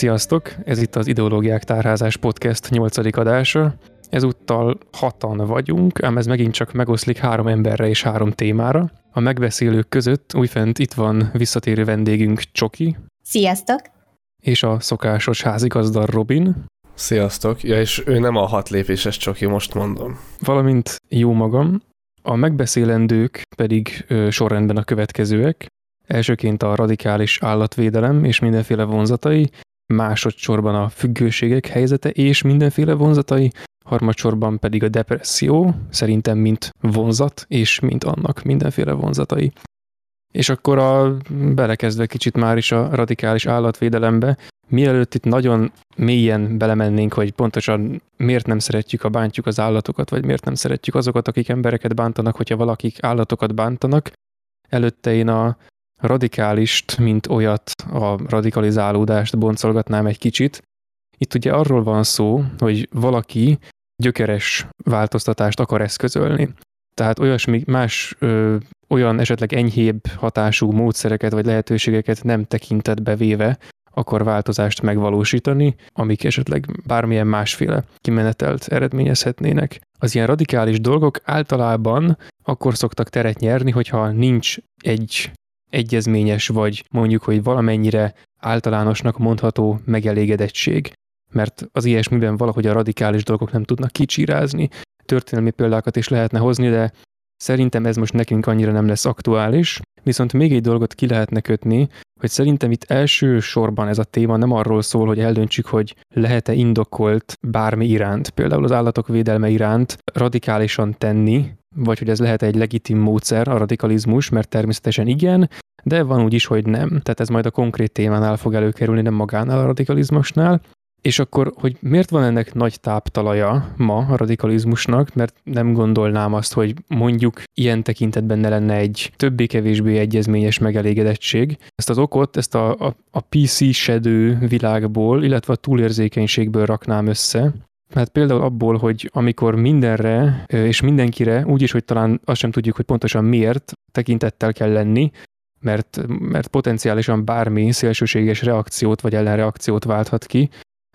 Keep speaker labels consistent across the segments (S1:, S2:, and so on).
S1: Sziasztok! Ez itt az Ideológiák Tárházás Podcast 8. adása. Ezúttal hatan vagyunk, ám ez megint csak megoszlik három emberre és három témára. A megbeszélők között újfent itt van visszatérő vendégünk Csoki.
S2: Sziasztok!
S1: És a szokásos házigazda Robin.
S3: Sziasztok! Ja, és ő nem a hat lépéses Csoki, most mondom.
S1: Valamint jó magam. A megbeszélendők pedig ö, sorrendben a következőek. Elsőként a radikális állatvédelem és mindenféle vonzatai, másodszorban a függőségek helyzete és mindenféle vonzatai, harmadsorban pedig a depresszió, szerintem mint vonzat, és mint annak mindenféle vonzatai. És akkor a, belekezdve kicsit már is a radikális állatvédelembe, mielőtt itt nagyon mélyen belemennénk, hogy pontosan miért nem szeretjük, a bántjuk az állatokat, vagy miért nem szeretjük azokat, akik embereket bántanak, hogyha valakik állatokat bántanak, előtte én a radikálist, mint olyat, a radikalizálódást boncolgatnám egy kicsit. Itt ugye arról van szó, hogy valaki gyökeres változtatást akar eszközölni. Tehát olyasmi más ö, olyan esetleg enyhébb hatású módszereket vagy lehetőségeket nem tekintetbe véve akar változást megvalósítani, amik esetleg bármilyen másféle kimenetelt eredményezhetnének. Az ilyen radikális dolgok általában akkor szoktak teret nyerni, hogyha nincs egy egyezményes, vagy mondjuk, hogy valamennyire általánosnak mondható megelégedettség. Mert az ilyesmiben valahogy a radikális dolgok nem tudnak kicsírázni. Történelmi példákat is lehetne hozni, de szerintem ez most nekünk annyira nem lesz aktuális. Viszont még egy dolgot ki lehetne kötni, hogy szerintem itt első sorban ez a téma nem arról szól, hogy eldöntsük, hogy lehet-e indokolt bármi iránt, például az állatok védelme iránt radikálisan tenni, vagy hogy ez lehet egy legitim módszer, a radikalizmus, mert természetesen igen, de van úgy is, hogy nem. Tehát ez majd a konkrét témánál fog előkerülni, nem magánál a radikalizmusnál. És akkor, hogy miért van ennek nagy táptalaja ma a radikalizmusnak, mert nem gondolnám azt, hogy mondjuk ilyen tekintetben ne lenne egy többé-kevésbé egyezményes megelégedettség. Ezt az okot, ezt a, a, a PC sedő világból, illetve a túlérzékenységből raknám össze, Hát például abból, hogy amikor mindenre és mindenkire, úgyis, hogy talán azt sem tudjuk, hogy pontosan miért tekintettel kell lenni, mert, mert potenciálisan bármi szélsőséges reakciót vagy ellenreakciót válthat ki,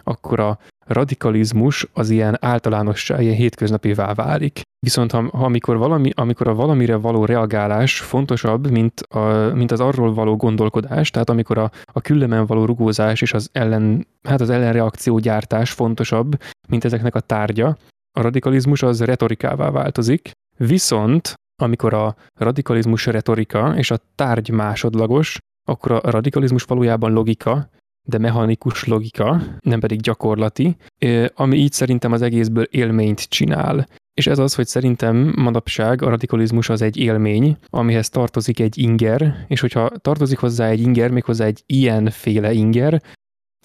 S1: akkor a radikalizmus az ilyen általánossá, ilyen hétköznapivá válik. Viszont ha, ha amikor, valami, amikor a valamire való reagálás fontosabb, mint, a, mint az arról való gondolkodás, tehát amikor a, a küllemen való rugózás és az ellen, hát az ellenreakció gyártás fontosabb, mint ezeknek a tárgya, a radikalizmus az retorikává változik, viszont amikor a radikalizmus retorika és a tárgy másodlagos, akkor a radikalizmus valójában logika, de mechanikus logika, nem pedig gyakorlati, ami így szerintem az egészből élményt csinál. És ez az, hogy szerintem manapság a radikalizmus az egy élmény, amihez tartozik egy inger, és hogyha tartozik hozzá egy inger, méghozzá egy ilyenféle inger,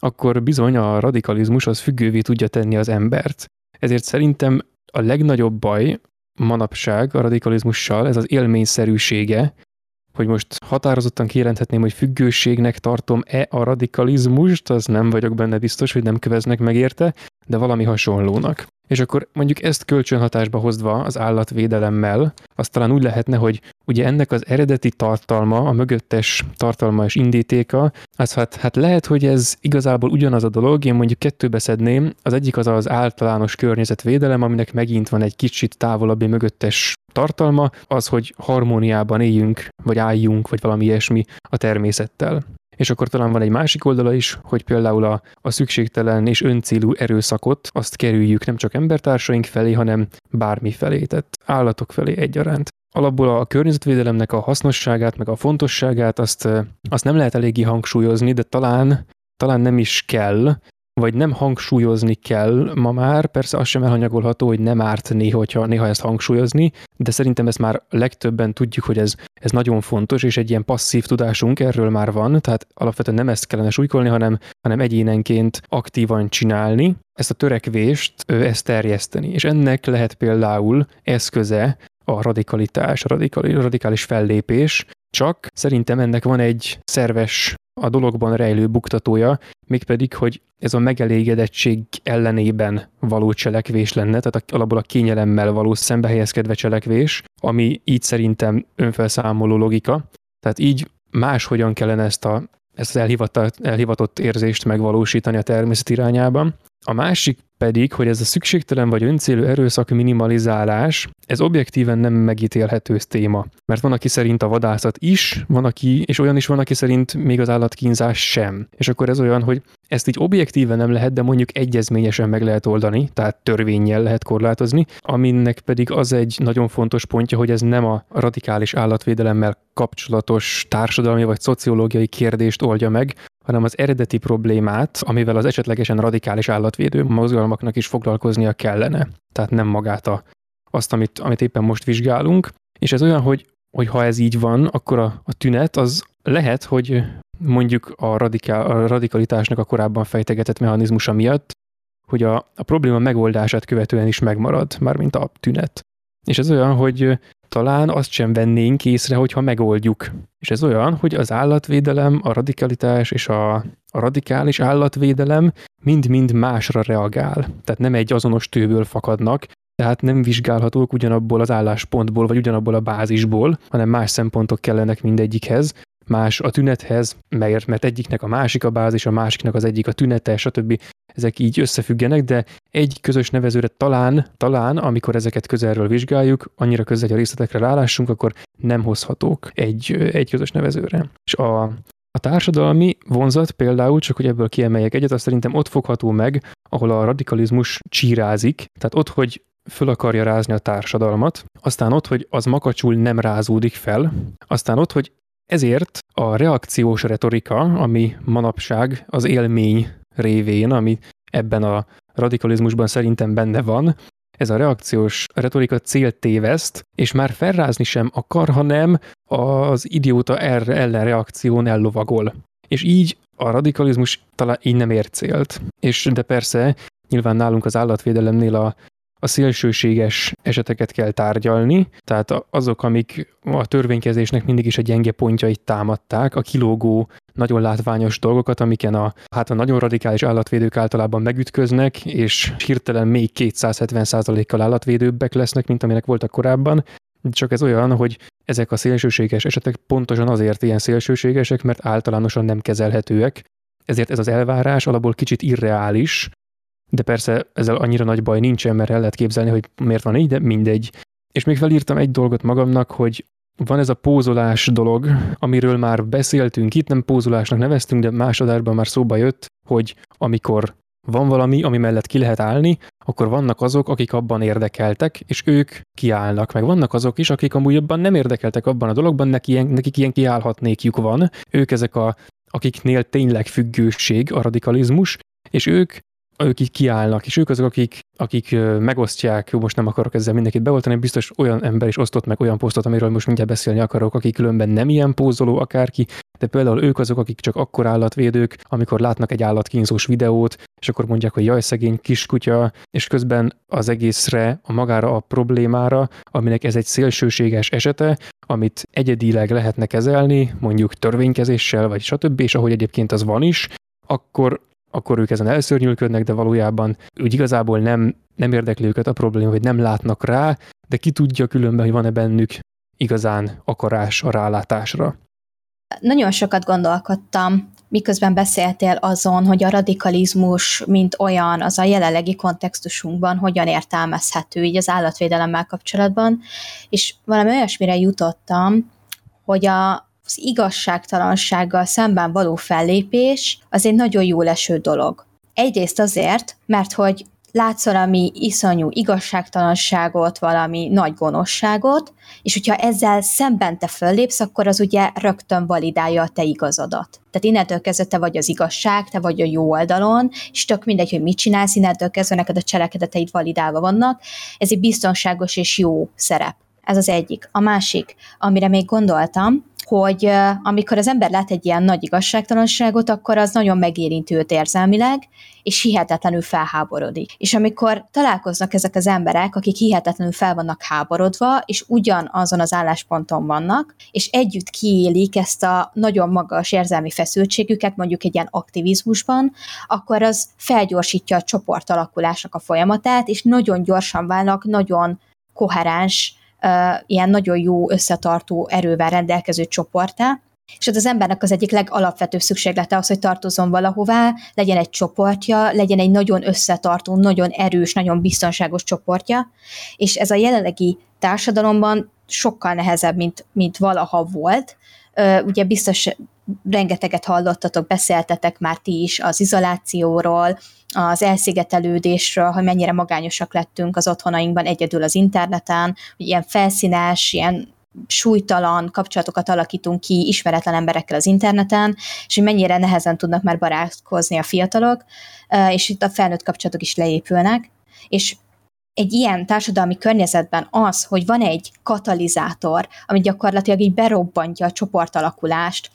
S1: akkor bizony a radikalizmus az függővé tudja tenni az embert. Ezért szerintem a legnagyobb baj manapság a radikalizmussal, ez az élményszerűsége, hogy most határozottan kijelenthetném, hogy függőségnek tartom-e a radikalizmust, az nem vagyok benne biztos, hogy nem köveznek meg érte, de valami hasonlónak. És akkor mondjuk ezt kölcsönhatásba hozva az állatvédelemmel, az talán úgy lehetne, hogy ugye ennek az eredeti tartalma, a mögöttes tartalma és indítéka, az hát, hát lehet, hogy ez igazából ugyanaz a dolog, én mondjuk kettőbe szedném, az egyik az az általános környezetvédelem, aminek megint van egy kicsit távolabbi mögöttes tartalma, az, hogy harmóniában éljünk, vagy álljunk, vagy valami ilyesmi a természettel. És akkor talán van egy másik oldala is, hogy például a, a szükségtelen és öncélú erőszakot azt kerüljük nem csak embertársaink felé, hanem bármi felé, tehát állatok felé egyaránt. Alapból a környezetvédelemnek a hasznosságát, meg a fontosságát azt, azt nem lehet eléggé hangsúlyozni, de talán, talán nem is kell, vagy nem hangsúlyozni kell ma már, persze az sem elhanyagolható, hogy nem árt néha, hogyha néha ezt hangsúlyozni, de szerintem ezt már legtöbben tudjuk, hogy ez, ez nagyon fontos, és egy ilyen passzív tudásunk erről már van, tehát alapvetően nem ezt kellene súlykolni, hanem, hanem egyénenként aktívan csinálni, ezt a törekvést, ezt terjeszteni. És ennek lehet például eszköze a radikalitás, a radikális fellépés, csak szerintem ennek van egy szerves a dologban rejlő buktatója, mégpedig, hogy ez a megelégedettség ellenében való cselekvés lenne, tehát alapból a kényelemmel való szembehelyezkedve cselekvés, ami így szerintem önfelszámoló logika. Tehát így máshogyan kellene ezt a ezt az elhivatott, elhivatott érzést megvalósítani a természet irányában. A másik pedig, hogy ez a szükségtelen vagy öncélű erőszak minimalizálás, ez objektíven nem megítélhető téma. Mert van, aki szerint a vadászat is, van, aki, és olyan is van, aki szerint még az állatkínzás sem. És akkor ez olyan, hogy ezt így objektíven nem lehet, de mondjuk egyezményesen meg lehet oldani, tehát törvényjel lehet korlátozni, aminek pedig az egy nagyon fontos pontja, hogy ez nem a radikális állatvédelemmel kapcsolatos társadalmi vagy szociológiai kérdést oldja meg, hanem az eredeti problémát, amivel az esetlegesen radikális állatvédő mozgalmaknak is foglalkoznia kellene. Tehát nem magát a, azt, amit, amit éppen most vizsgálunk. És ez olyan, hogy, hogy ha ez így van, akkor a, a tünet az lehet, hogy mondjuk a, radikál, a radikalitásnak a korábban fejtegetett mechanizmusa miatt, hogy a, a probléma megoldását követően is megmarad, mármint a tünet. És ez olyan, hogy talán azt sem vennénk észre, hogyha megoldjuk. És ez olyan, hogy az állatvédelem, a radikalitás és a, a radikális állatvédelem mind-mind másra reagál. Tehát nem egy azonos tőből fakadnak, tehát nem vizsgálhatók ugyanabból az álláspontból, vagy ugyanabból a bázisból, hanem más szempontok kellenek mindegyikhez, más a tünethez, mert, mert egyiknek a másik a bázis, a másiknak az egyik a tünete, stb. Ezek így összefüggenek, de egy közös nevezőre talán, talán, amikor ezeket közelről vizsgáljuk, annyira közel, hogy a részletekre rálássunk, akkor nem hozhatók egy, egy közös nevezőre. És a, a társadalmi vonzat például, csak hogy ebből kiemeljek egyet, azt szerintem ott fogható meg, ahol a radikalizmus csírázik, tehát ott, hogy föl akarja rázni a társadalmat, aztán ott, hogy az makacsul nem rázódik fel, aztán ott, hogy ezért a reakciós retorika, ami manapság az élmény révén, ami ebben a radikalizmusban szerintem benne van, ez a reakciós retorika célt téveszt, és már felrázni sem akar, hanem az idióta erre ellen reakción ellovagol. És így a radikalizmus talán így nem ér célt. És de persze, nyilván nálunk az állatvédelemnél a a szélsőséges eseteket kell tárgyalni, tehát azok, amik a törvénykezésnek mindig is a gyenge pontjait támadták, a kilógó, nagyon látványos dolgokat, amiken a, hát a nagyon radikális állatvédők általában megütköznek, és hirtelen még 270%-kal állatvédőbbek lesznek, mint aminek voltak korábban. Csak ez olyan, hogy ezek a szélsőséges esetek pontosan azért ilyen szélsőségesek, mert általánosan nem kezelhetőek, ezért ez az elvárás alapból kicsit irreális, de persze ezzel annyira nagy baj nincsen, mert el lehet képzelni, hogy miért van így, de mindegy. És még felírtam egy dolgot magamnak, hogy van ez a pózolás dolog, amiről már beszéltünk, itt nem pózolásnak neveztünk, de másodárban már szóba jött, hogy amikor van valami, ami mellett ki lehet állni, akkor vannak azok, akik abban érdekeltek, és ők kiállnak. Meg vannak azok is, akik amúgy abban nem érdekeltek abban a dologban, neki nekik ilyen kiállhatnékjuk van. Ők ezek a, akiknél tényleg függőség a radikalizmus, és ők ők így kiállnak, és ők azok, akik, akik megosztják, jó, most nem akarok ezzel mindenkit beoltani, biztos olyan ember is osztott meg olyan posztot, amiről most mindjárt beszélni akarok, akik különben nem ilyen pózoló akárki, de például ők azok, akik csak akkor állatvédők, amikor látnak egy állatkínzós videót, és akkor mondják, hogy jaj, szegény kiskutya, és közben az egészre, a magára a problémára, aminek ez egy szélsőséges esete, amit egyedileg lehetne kezelni, mondjuk törvénykezéssel, vagy stb., és ahogy egyébként az van is, akkor akkor ők ezen elszörnyülködnek, de valójában úgy igazából nem, nem érdekli őket a probléma, hogy nem látnak rá, de ki tudja különben, hogy van-e bennük igazán akarás a rálátásra.
S2: Nagyon sokat gondolkodtam, miközben beszéltél azon, hogy a radikalizmus, mint olyan, az a jelenlegi kontextusunkban hogyan értelmezhető így az állatvédelemmel kapcsolatban, és valami olyasmire jutottam, hogy a, az igazságtalansággal szemben való fellépés az egy nagyon jó leső dolog. Egyrészt azért, mert hogy látsz valami iszonyú igazságtalanságot, valami nagy gonoszságot, és hogyha ezzel szemben te föllépsz, akkor az ugye rögtön validálja a te igazadat. Tehát innentől kezdve te vagy az igazság, te vagy a jó oldalon, és tök mindegy, hogy mit csinálsz, innentől kezdve neked a cselekedeteid validálva vannak. Ez egy biztonságos és jó szerep. Ez az egyik. A másik, amire még gondoltam, hogy amikor az ember lát egy ilyen nagy igazságtalanságot, akkor az nagyon megérinti őt érzelmileg, és hihetetlenül felháborodik. És amikor találkoznak ezek az emberek, akik hihetetlenül fel vannak háborodva, és ugyanazon az állásponton vannak, és együtt kiélik ezt a nagyon magas érzelmi feszültségüket, mondjuk egy ilyen aktivizmusban, akkor az felgyorsítja a csoport alakulásnak a folyamatát, és nagyon gyorsan válnak nagyon koherens ilyen nagyon jó összetartó erővel rendelkező csoportá, És az embernek az egyik legalapvetőbb szükséglete az, hogy tartozzon valahová, legyen egy csoportja, legyen egy nagyon összetartó, nagyon erős, nagyon biztonságos csoportja, és ez a jelenlegi társadalomban sokkal nehezebb, mint, mint valaha volt. Ugye biztos rengeteget hallottatok, beszéltetek már ti is az izolációról, az elszigetelődésről, hogy mennyire magányosak lettünk az otthonainkban egyedül az interneten, hogy ilyen felszínes, ilyen súlytalan kapcsolatokat alakítunk ki ismeretlen emberekkel az interneten, és hogy mennyire nehezen tudnak már barátkozni a fiatalok, és itt a felnőtt kapcsolatok is leépülnek, és egy ilyen társadalmi környezetben az, hogy van egy katalizátor, ami gyakorlatilag így berobbantja a csoportalakulást,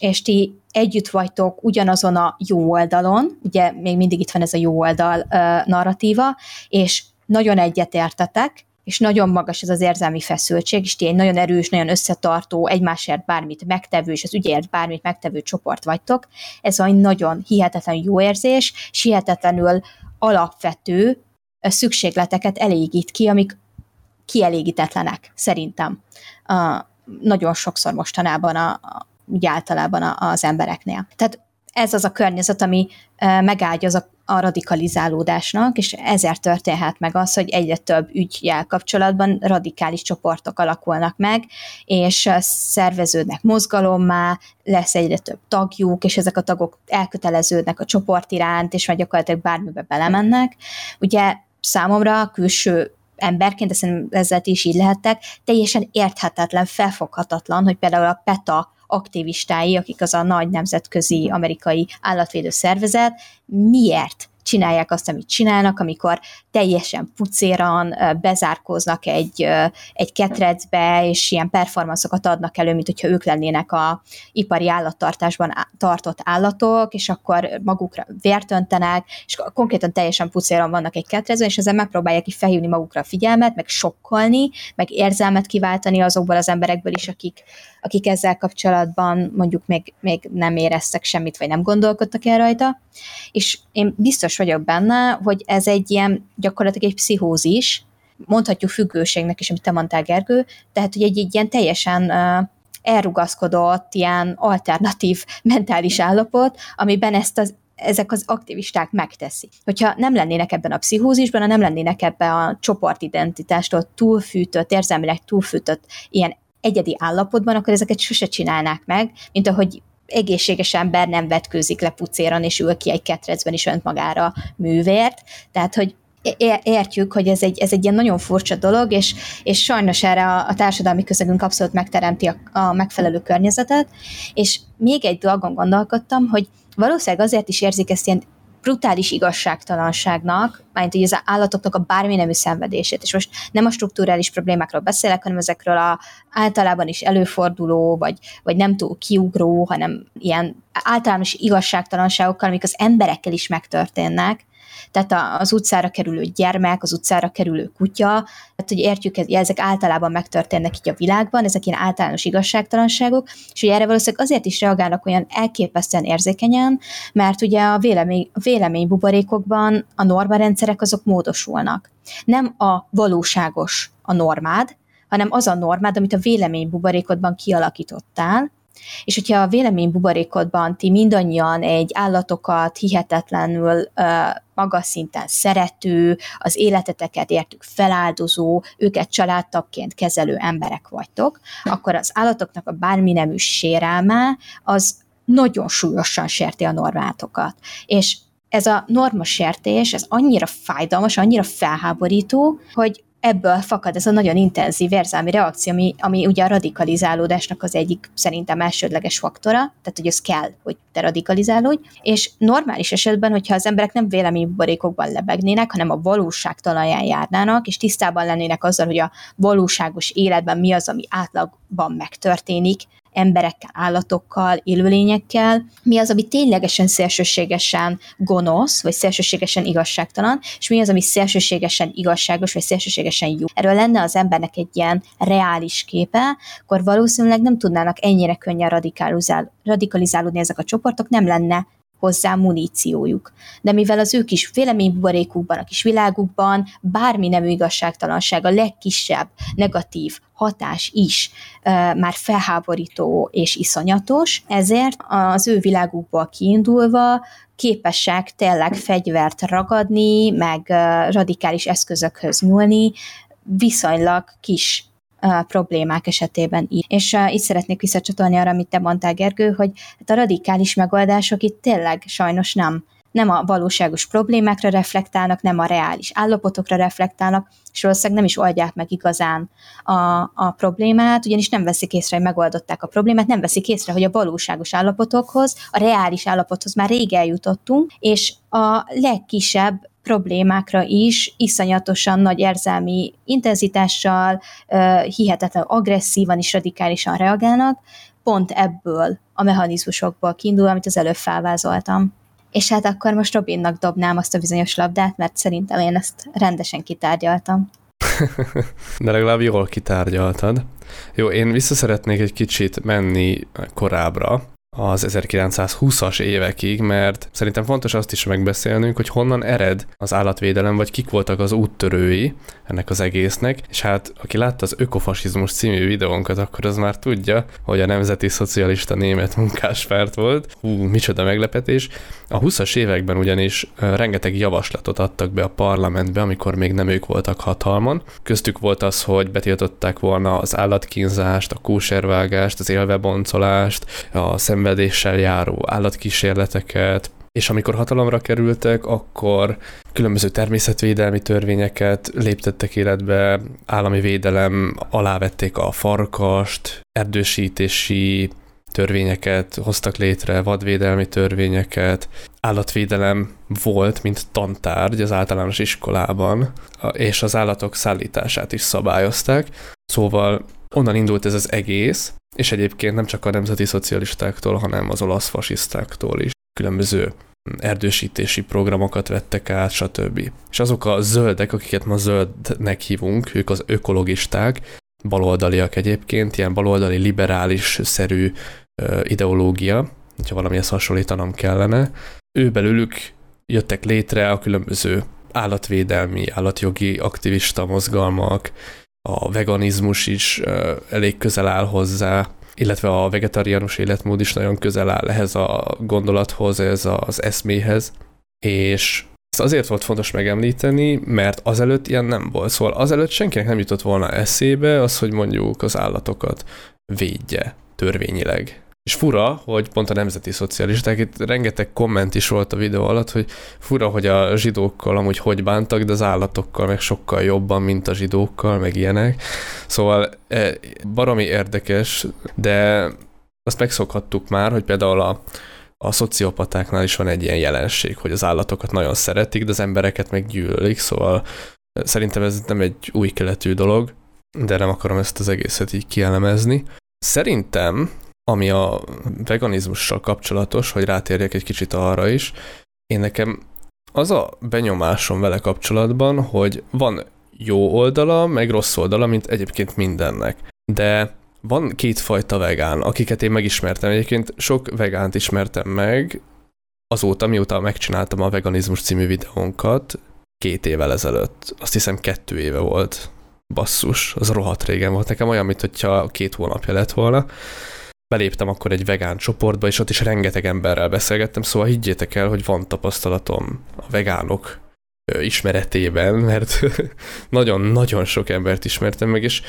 S2: és ti együtt vagytok ugyanazon a jó oldalon, ugye még mindig itt van ez a jó oldal uh, narratíva, és nagyon egyetértetek, és nagyon magas ez az érzelmi feszültség, és ti egy nagyon erős, nagyon összetartó, egymásért bármit megtevő, és az ügyért bármit megtevő csoport vagytok. Ez egy nagyon hihetetlen jó érzés, és hihetetlenül alapvető szükségleteket elégít ki, amik kielégítetlenek, szerintem. Uh, nagyon sokszor mostanában a, úgy általában az embereknél. Tehát ez az a környezet, ami megáldja az a, a radikalizálódásnak, és ezért történhet meg az, hogy egyre több ügyjel kapcsolatban radikális csoportok alakulnak meg, és szerveződnek mozgalommá, lesz egyre több tagjuk, és ezek a tagok elköteleződnek a csoport iránt, és majd gyakorlatilag bármibe belemennek. Ugye számomra külső emberként, de szerintem ezzel is így lehettek, teljesen érthetetlen, felfoghatatlan, hogy például a PETA aktivistái, akik az a nagy nemzetközi amerikai állatvédő szervezet, miért csinálják azt, amit csinálnak, amikor teljesen pucéran bezárkóznak egy, egy ketrecbe, és ilyen performanszokat adnak elő, mint hogyha ők lennének a ipari állattartásban tartott állatok, és akkor magukra vért öntenek, és konkrétan teljesen pucéran vannak egy ketrecben, és ezzel megpróbálják ki felhívni magukra a figyelmet, meg sokkolni, meg érzelmet kiváltani azokból az emberekből is, akik, akik ezzel kapcsolatban mondjuk még, még nem éreztek semmit, vagy nem gondolkodtak el rajta. És én biztos vagyok benne, hogy ez egy ilyen gyakorlatilag egy pszichózis, mondhatjuk függőségnek is, amit te mondtál, Gergő, tehát hogy egy, egy ilyen teljesen elrugaszkodott, ilyen alternatív mentális állapot, amiben ezt az ezek az aktivisták megteszik. Hogyha nem lennének ebben a pszichózisban, nem lennének ebben a csoportidentitástól túlfűtött, érzelmileg túlfűtött ilyen egyedi állapotban, akkor ezeket sose csinálnák meg, mint ahogy egészséges ember nem vetkőzik le pucéran, és ül ki egy ketrecben, is önt magára művért. Tehát, hogy értjük, hogy ez egy, ez egy ilyen nagyon furcsa dolog, és, és sajnos erre a, a társadalmi közegünk abszolút megteremti a, a megfelelő környezetet, és még egy dolgon gondolkodtam, hogy valószínűleg azért is érzik ezt ilyen brutális igazságtalanságnak, mert hogy az állatoknak a bármi nemű szenvedését. És most nem a strukturális problémákról beszélek, hanem ezekről a általában is előforduló, vagy, vagy nem túl kiugró, hanem ilyen általános igazságtalanságokkal, amik az emberekkel is megtörténnek, tehát az utcára kerülő gyermek, az utcára kerülő kutya, tehát hogy értjük, ezek általában megtörténnek így a világban, ezek ilyen általános igazságtalanságok, és hogy erre valószínűleg azért is reagálnak olyan elképesztően érzékenyen, mert ugye a vélemény, a véleménybuborékokban a normarendszerek azok módosulnak. Nem a valóságos a normád, hanem az a normád, amit a véleménybuborékodban kialakítottál, és hogyha a vélemény buborékodban ti mindannyian egy állatokat hihetetlenül uh, magas szinten szerető, az életeteket értük feláldozó, őket családtagként kezelő emberek vagytok, akkor az állatoknak a bármi nemű sérelme az nagyon súlyosan sérti a normátokat. És ez a normasértés, ez annyira fájdalmas, annyira felháborító, hogy ebből fakad ez a nagyon intenzív érzelmi reakció, ami, ami ugye a radikalizálódásnak az egyik szerintem elsődleges faktora, tehát hogy ez kell, hogy te radikalizálódj, és normális esetben, hogyha az emberek nem véleménybuborékokban lebegnének, hanem a valóság talaján járnának, és tisztában lennének azzal, hogy a valóságos életben mi az, ami átlagban megtörténik, emberekkel, állatokkal, élőlényekkel, mi az, ami ténylegesen szélsőségesen gonosz, vagy szélsőségesen igazságtalan, és mi az, ami szélsőségesen igazságos, vagy szélsőségesen jó. Erről lenne az embernek egy ilyen reális képe, akkor valószínűleg nem tudnának ennyire könnyen radikalizálódni ezek a csoportok, nem lenne hozzá muníciójuk. De mivel az ő kis véleménybuborékukban, a kis világukban bármi nem igazságtalanság, a legkisebb negatív hatás is e, már felháborító és iszonyatos, ezért az ő világukból kiindulva képesek tényleg fegyvert ragadni, meg radikális eszközökhöz nyúlni, viszonylag kis problémák esetében is. És itt szeretnék visszacsatolni arra, amit te mondtál, Gergő, hogy a radikális megoldások itt tényleg sajnos nem nem a valóságos problémákra reflektálnak, nem a reális állapotokra reflektálnak, és valószínűleg nem is oldják meg igazán a, a problémát, ugyanis nem veszik észre, hogy megoldották a problémát, nem veszik észre, hogy a valóságos állapotokhoz, a reális állapothoz már rég eljutottunk, és a legkisebb problémákra is iszonyatosan nagy érzelmi intenzitással, hihetetlen agresszívan és radikálisan reagálnak, pont ebből a mechanizmusokból kiindul, amit az előbb felvázoltam. És hát akkor most Robinnak dobnám azt a bizonyos labdát, mert szerintem én ezt rendesen kitárgyaltam.
S3: De legalább jól kitárgyaltad. Jó, én vissza egy kicsit menni korábbra, az 1920-as évekig, mert szerintem fontos azt is megbeszélnünk, hogy honnan ered az állatvédelem, vagy kik voltak az úttörői ennek az egésznek, és hát aki látta az Ökofasizmus című videónkat, akkor az már tudja, hogy a Nemzeti Szocialista Német Munkáspárt volt. Hú, micsoda meglepetés. A 20-as években ugyanis rengeteg javaslatot adtak be a parlamentbe, amikor még nem ők voltak hatalmon. Köztük volt az, hogy betiltották volna az állatkínzást, a kóservágást, az élveboncolást, a szembe szenvedéssel járó állatkísérleteket, és amikor hatalomra kerültek, akkor különböző természetvédelmi törvényeket léptettek életbe, állami védelem alá vették a farkast, erdősítési törvényeket hoztak létre, vadvédelmi törvényeket, állatvédelem volt, mint tantárgy az általános iskolában, és az állatok szállítását is szabályozták. Szóval onnan indult ez az egész, és egyébként nem csak a nemzeti szocialistáktól, hanem az olasz fasisztáktól is. Különböző erdősítési programokat vettek át, stb. És azok a zöldek, akiket ma zöldnek hívunk, ők az ökologisták, baloldaliak egyébként, ilyen baloldali liberális-szerű ideológia, hogyha valamihez hasonlítanom kellene. Ő belőlük jöttek létre a különböző állatvédelmi, állatjogi aktivista mozgalmak, a veganizmus is elég közel áll hozzá, illetve a vegetariánus életmód is nagyon közel áll ehhez a gondolathoz, ez az eszméhez, és ezt azért volt fontos megemlíteni, mert azelőtt ilyen nem volt. Szóval azelőtt senkinek nem jutott volna eszébe az, hogy mondjuk az állatokat védje törvényileg. És fura, hogy pont a nemzeti szocialisták, itt rengeteg komment is volt a videó alatt, hogy fura, hogy a zsidókkal amúgy hogy bántak, de az állatokkal meg sokkal jobban, mint a zsidókkal, meg ilyenek. Szóval e, baromi érdekes, de azt megszokhattuk már, hogy például a, a szociopatáknál is van egy ilyen jelenség, hogy az állatokat nagyon szeretik, de az embereket meg gyűlölik, szóval szerintem ez nem egy új keletű dolog, de nem akarom ezt az egészet így kielemezni. Szerintem ami a veganizmussal kapcsolatos, hogy rátérjek egy kicsit arra is, én nekem az a benyomásom vele kapcsolatban, hogy van jó oldala, meg rossz oldala, mint egyébként mindennek. De van kétfajta vegán, akiket én megismertem. Egyébként sok vegánt ismertem meg azóta, mióta megcsináltam a veganizmus című videónkat két évvel ezelőtt. Azt hiszem kettő éve volt. Basszus, az rohadt régen volt. Nekem olyan, mintha két hónapja lett volna beléptem akkor egy vegán csoportba, és ott is rengeteg emberrel beszélgettem, szóval higgyétek el, hogy van tapasztalatom a vegánok ismeretében, mert nagyon-nagyon sok embert ismertem meg, és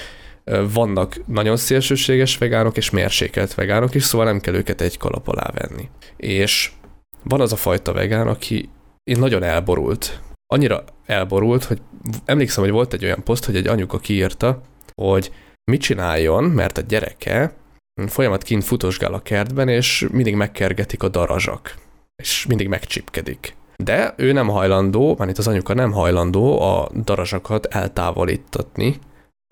S3: vannak nagyon szélsőséges vegánok és mérsékelt vegánok is, szóval nem kell őket egy kalap alá venni. És van az a fajta vegán, aki én nagyon elborult. Annyira elborult, hogy emlékszem, hogy volt egy olyan poszt, hogy egy anyuka kiírta, hogy mit csináljon, mert a gyereke folyamat kint futosgál a kertben, és mindig megkergetik a darazsak, és mindig megcsipkedik. De ő nem hajlandó, már itt az anyuka nem hajlandó a darazsakat eltávolítatni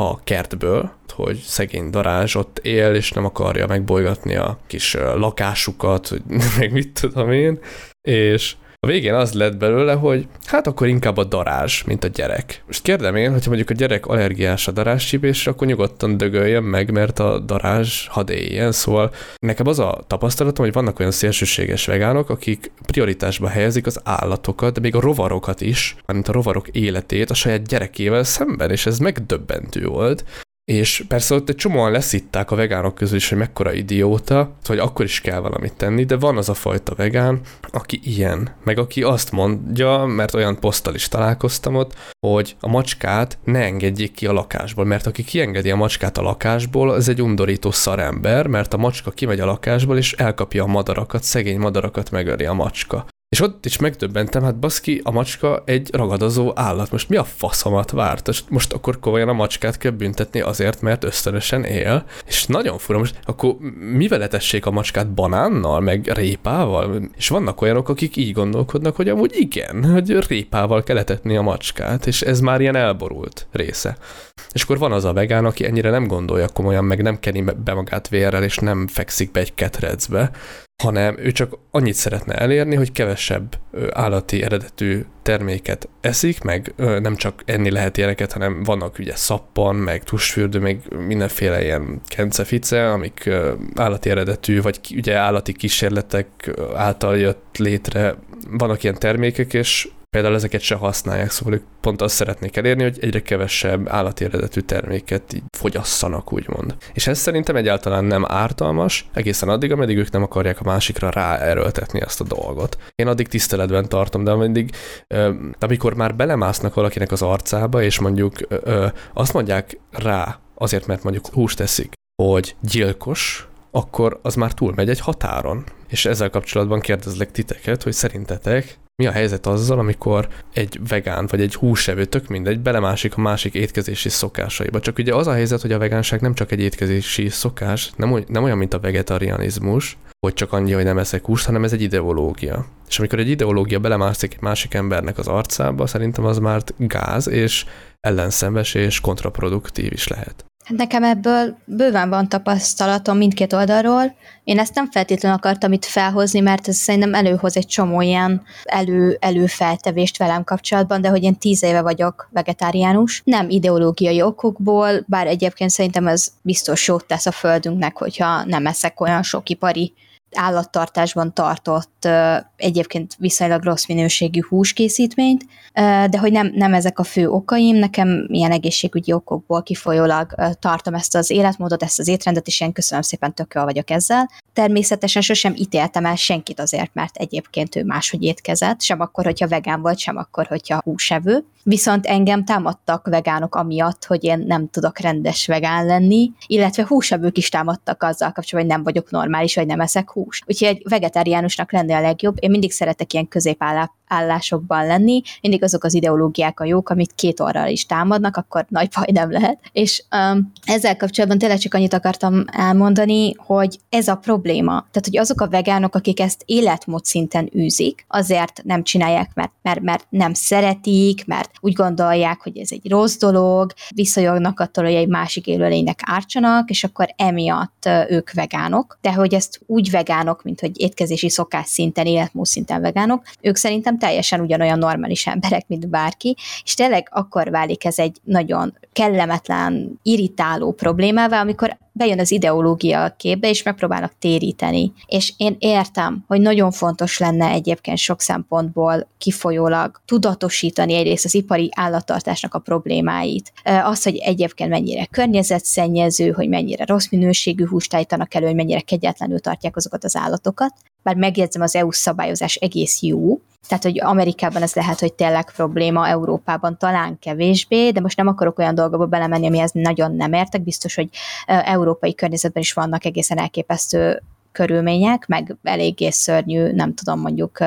S3: a kertből, hogy szegény darázs ott él, és nem akarja megbolygatni a kis lakásukat, hogy meg mit tudom én, és A végén az lett belőle, hogy hát akkor inkább a darázs, mint a gyerek. Most kérdem én, hogyha mondjuk a gyerek allergiás a darázscsípésre, akkor nyugodtan dögöljön meg, mert a darázs hadd éljen. Szóval nekem az a tapasztalatom, hogy vannak olyan szélsőséges vegánok, akik prioritásba helyezik az állatokat, de még a rovarokat is, mint a rovarok életét a saját gyerekével szemben, és ez megdöbbentő volt. És persze ott egy csomóan leszitták a vegánok közül is, hogy mekkora idióta, hogy akkor is kell valamit tenni, de van az a fajta vegán, aki ilyen, meg aki azt mondja, mert olyan poszttal is találkoztam ott, hogy a macskát ne engedjék ki a lakásból, mert aki kiengedi a macskát a lakásból, az egy undorító szarember, mert a macska kimegy a lakásból, és elkapja a madarakat, szegény madarakat megöli a macska. És ott is megdöbbentem, hát baszki, a macska egy ragadozó állat. Most mi a faszomat várt? Most akkor komolyan a macskát kell büntetni azért, mert ösztönösen él. És nagyon fura, most akkor mivel etessék a macskát banánnal, meg répával? És vannak olyanok, akik így gondolkodnak, hogy amúgy igen, hogy répával kell etetni a macskát, és ez már ilyen elborult része. És akkor van az a vegán, aki ennyire nem gondolja komolyan, meg nem keni be magát vérrel, és nem fekszik be egy ketrecbe, hanem ő csak annyit szeretne elérni, hogy kevesebb állati eredetű terméket eszik, meg nem csak enni lehet ilyeneket, hanem vannak ugye szappan, meg tusfürdő, meg mindenféle ilyen kencefice, amik állati eredetű, vagy ugye állati kísérletek által jött létre. Vannak ilyen termékek, és például ezeket se használják, szóval ők pont azt szeretnék elérni, hogy egyre kevesebb állati eredetű terméket így fogyasszanak, úgymond. És ez szerintem egyáltalán nem ártalmas, egészen addig, ameddig ők nem akarják a másikra ráerőltetni ezt a dolgot. Én addig tiszteletben tartom, de ameddig, amikor már belemásznak valakinek az arcába, és mondjuk azt mondják rá, azért, mert mondjuk húst teszik, hogy gyilkos, akkor az már túlmegy egy határon. És ezzel kapcsolatban kérdezlek titeket, hogy szerintetek mi a helyzet azzal, amikor egy vegán vagy egy húsevő, tök mindegy, belemásik a másik étkezési szokásaiba. Csak ugye az a helyzet, hogy a vegánság nem csak egy étkezési szokás, nem, nem olyan, mint a vegetarianizmus, hogy csak annyi, hogy nem eszek húst, hanem ez egy ideológia. És amikor egy ideológia belemászik egy másik embernek az arcába, szerintem az már gáz, és ellenszembes és kontraproduktív is lehet.
S2: Hát nekem ebből bőven van tapasztalatom mindkét oldalról. Én ezt nem feltétlenül akartam itt felhozni, mert ez szerintem előhoz egy csomó ilyen elő, előfeltevést velem kapcsolatban, de hogy én tíz éve vagyok vegetáriánus, nem ideológiai okokból, bár egyébként szerintem ez biztos jót tesz a földünknek, hogyha nem eszek olyan sok ipari állattartásban tartott egyébként viszonylag rossz minőségű húskészítményt, de hogy nem, nem ezek a fő okaim, nekem ilyen egészségügyi okokból kifolyólag tartom ezt az életmódot, ezt az étrendet, és én köszönöm szépen, tök jól vagyok ezzel. Természetesen sosem ítéltem el senkit azért, mert egyébként ő máshogy étkezett, sem akkor, hogyha vegán volt, sem akkor, hogyha húsevő. Viszont engem támadtak vegánok amiatt, hogy én nem tudok rendes vegán lenni, illetve húsevők is támadtak azzal kapcsolatban, hogy nem vagyok normális, vagy nem eszek hús. Úgyhogy egy vegetáriánusnak lenni a legjobb. Én mindig szeretek ilyen középállásokban lenni, mindig azok az ideológiák a jók, amit két orral is támadnak, akkor nagy baj nem lehet. És um, ezzel kapcsolatban tényleg csak annyit akartam elmondani, hogy ez a probléma. Tehát, hogy azok a vegánok, akik ezt életmód szinten űzik, azért nem csinálják, mert, mert, mert nem szeretik, mert úgy gondolják, hogy ez egy rossz dolog, visszajognak attól, hogy egy másik élőlénynek ártsanak, és akkor emiatt ők vegánok. De hogy ezt úgy vegánok, mint hogy étkezési szokás szinten, életmód szinten vegánok, ők szerintem teljesen ugyanolyan normális emberek, mint bárki, és tényleg akkor válik ez egy nagyon kellemetlen, irritáló problémává, amikor bejön az ideológia a képbe, és megpróbálnak téríteni. És én értem, hogy nagyon fontos lenne egyébként sok szempontból kifolyólag tudatosítani egyrészt az ipari állattartásnak a problémáit. Az, hogy egyébként mennyire környezetszennyező, hogy mennyire rossz minőségű húst állítanak elő, hogy mennyire kegyetlenül tartják azokat az állatokat. Bár megjegyzem, az EU szabályozás egész jó, tehát, hogy Amerikában ez lehet, hogy tényleg probléma, Európában talán kevésbé, de most nem akarok olyan dolgokba belemenni, amihez nagyon nem értek. Biztos, hogy európai környezetben is vannak egészen elképesztő körülmények, meg eléggé szörnyű, nem tudom, mondjuk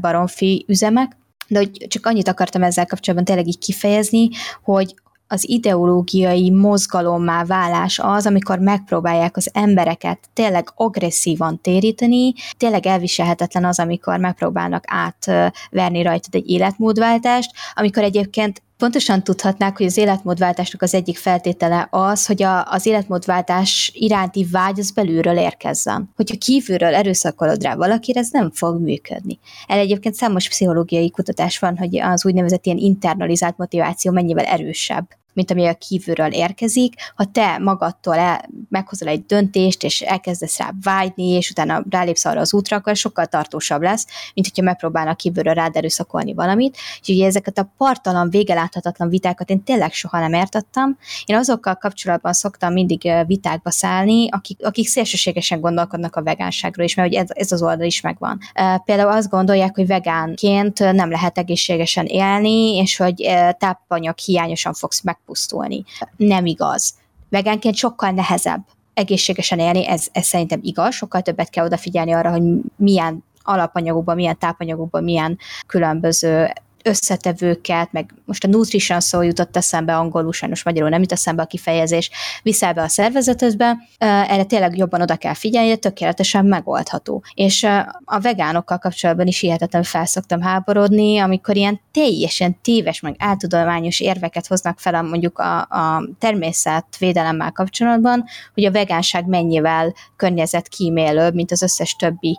S2: baromfi üzemek, de hogy csak annyit akartam ezzel kapcsolatban tényleg így kifejezni, hogy az ideológiai mozgalommá válás az, amikor megpróbálják az embereket tényleg agresszívan téríteni, tényleg elviselhetetlen az, amikor megpróbálnak átverni rajtad egy életmódváltást, amikor egyébként pontosan tudhatnák, hogy az életmódváltásnak az egyik feltétele az, hogy a, az életmódváltás iránti vágy az belülről érkezzen. Hogyha kívülről erőszakolod rá valakire, ez nem fog működni. El egyébként számos pszichológiai kutatás van, hogy az úgynevezett ilyen internalizált motiváció mennyivel erősebb mint ami a kívülről érkezik. Ha te magadtól el, meghozol egy döntést, és elkezdesz rá vágyni, és utána rálépsz arra az útra, akkor sokkal tartósabb lesz, mint hogyha megpróbálnak kívülről rád erőszakolni valamit. És ezeket a partalan, végeláthatatlan vitákat én tényleg soha nem értettem. Én azokkal kapcsolatban szoktam mindig vitákba szállni, akik, akik szélsőségesen gondolkodnak a vegánságról is, mert hogy ez, ez az oldal is megvan. Például azt gondolják, hogy vegánként nem lehet egészségesen élni, és hogy tápanyag hiányosan fogsz meg megpusztulni. Nem igaz. Vegánként sokkal nehezebb egészségesen élni, ez, ez szerintem igaz, sokkal többet kell odafigyelni arra, hogy milyen alapanyagokban, milyen tápanyagokban, milyen különböző összetevőket, meg most a nutrition szó jutott eszembe angolul, sajnos magyarul nem jut eszembe a kifejezés, viszel be a szervezetedbe, erre tényleg jobban oda kell figyelni, de tökéletesen megoldható. És a vegánokkal kapcsolatban is hihetetlen felszoktam háborodni, amikor ilyen teljesen téves, meg áltudományos érveket hoznak fel mondjuk a, a természetvédelemmel kapcsolatban, hogy a vegánság mennyivel környezetkímélőbb, mint az összes többi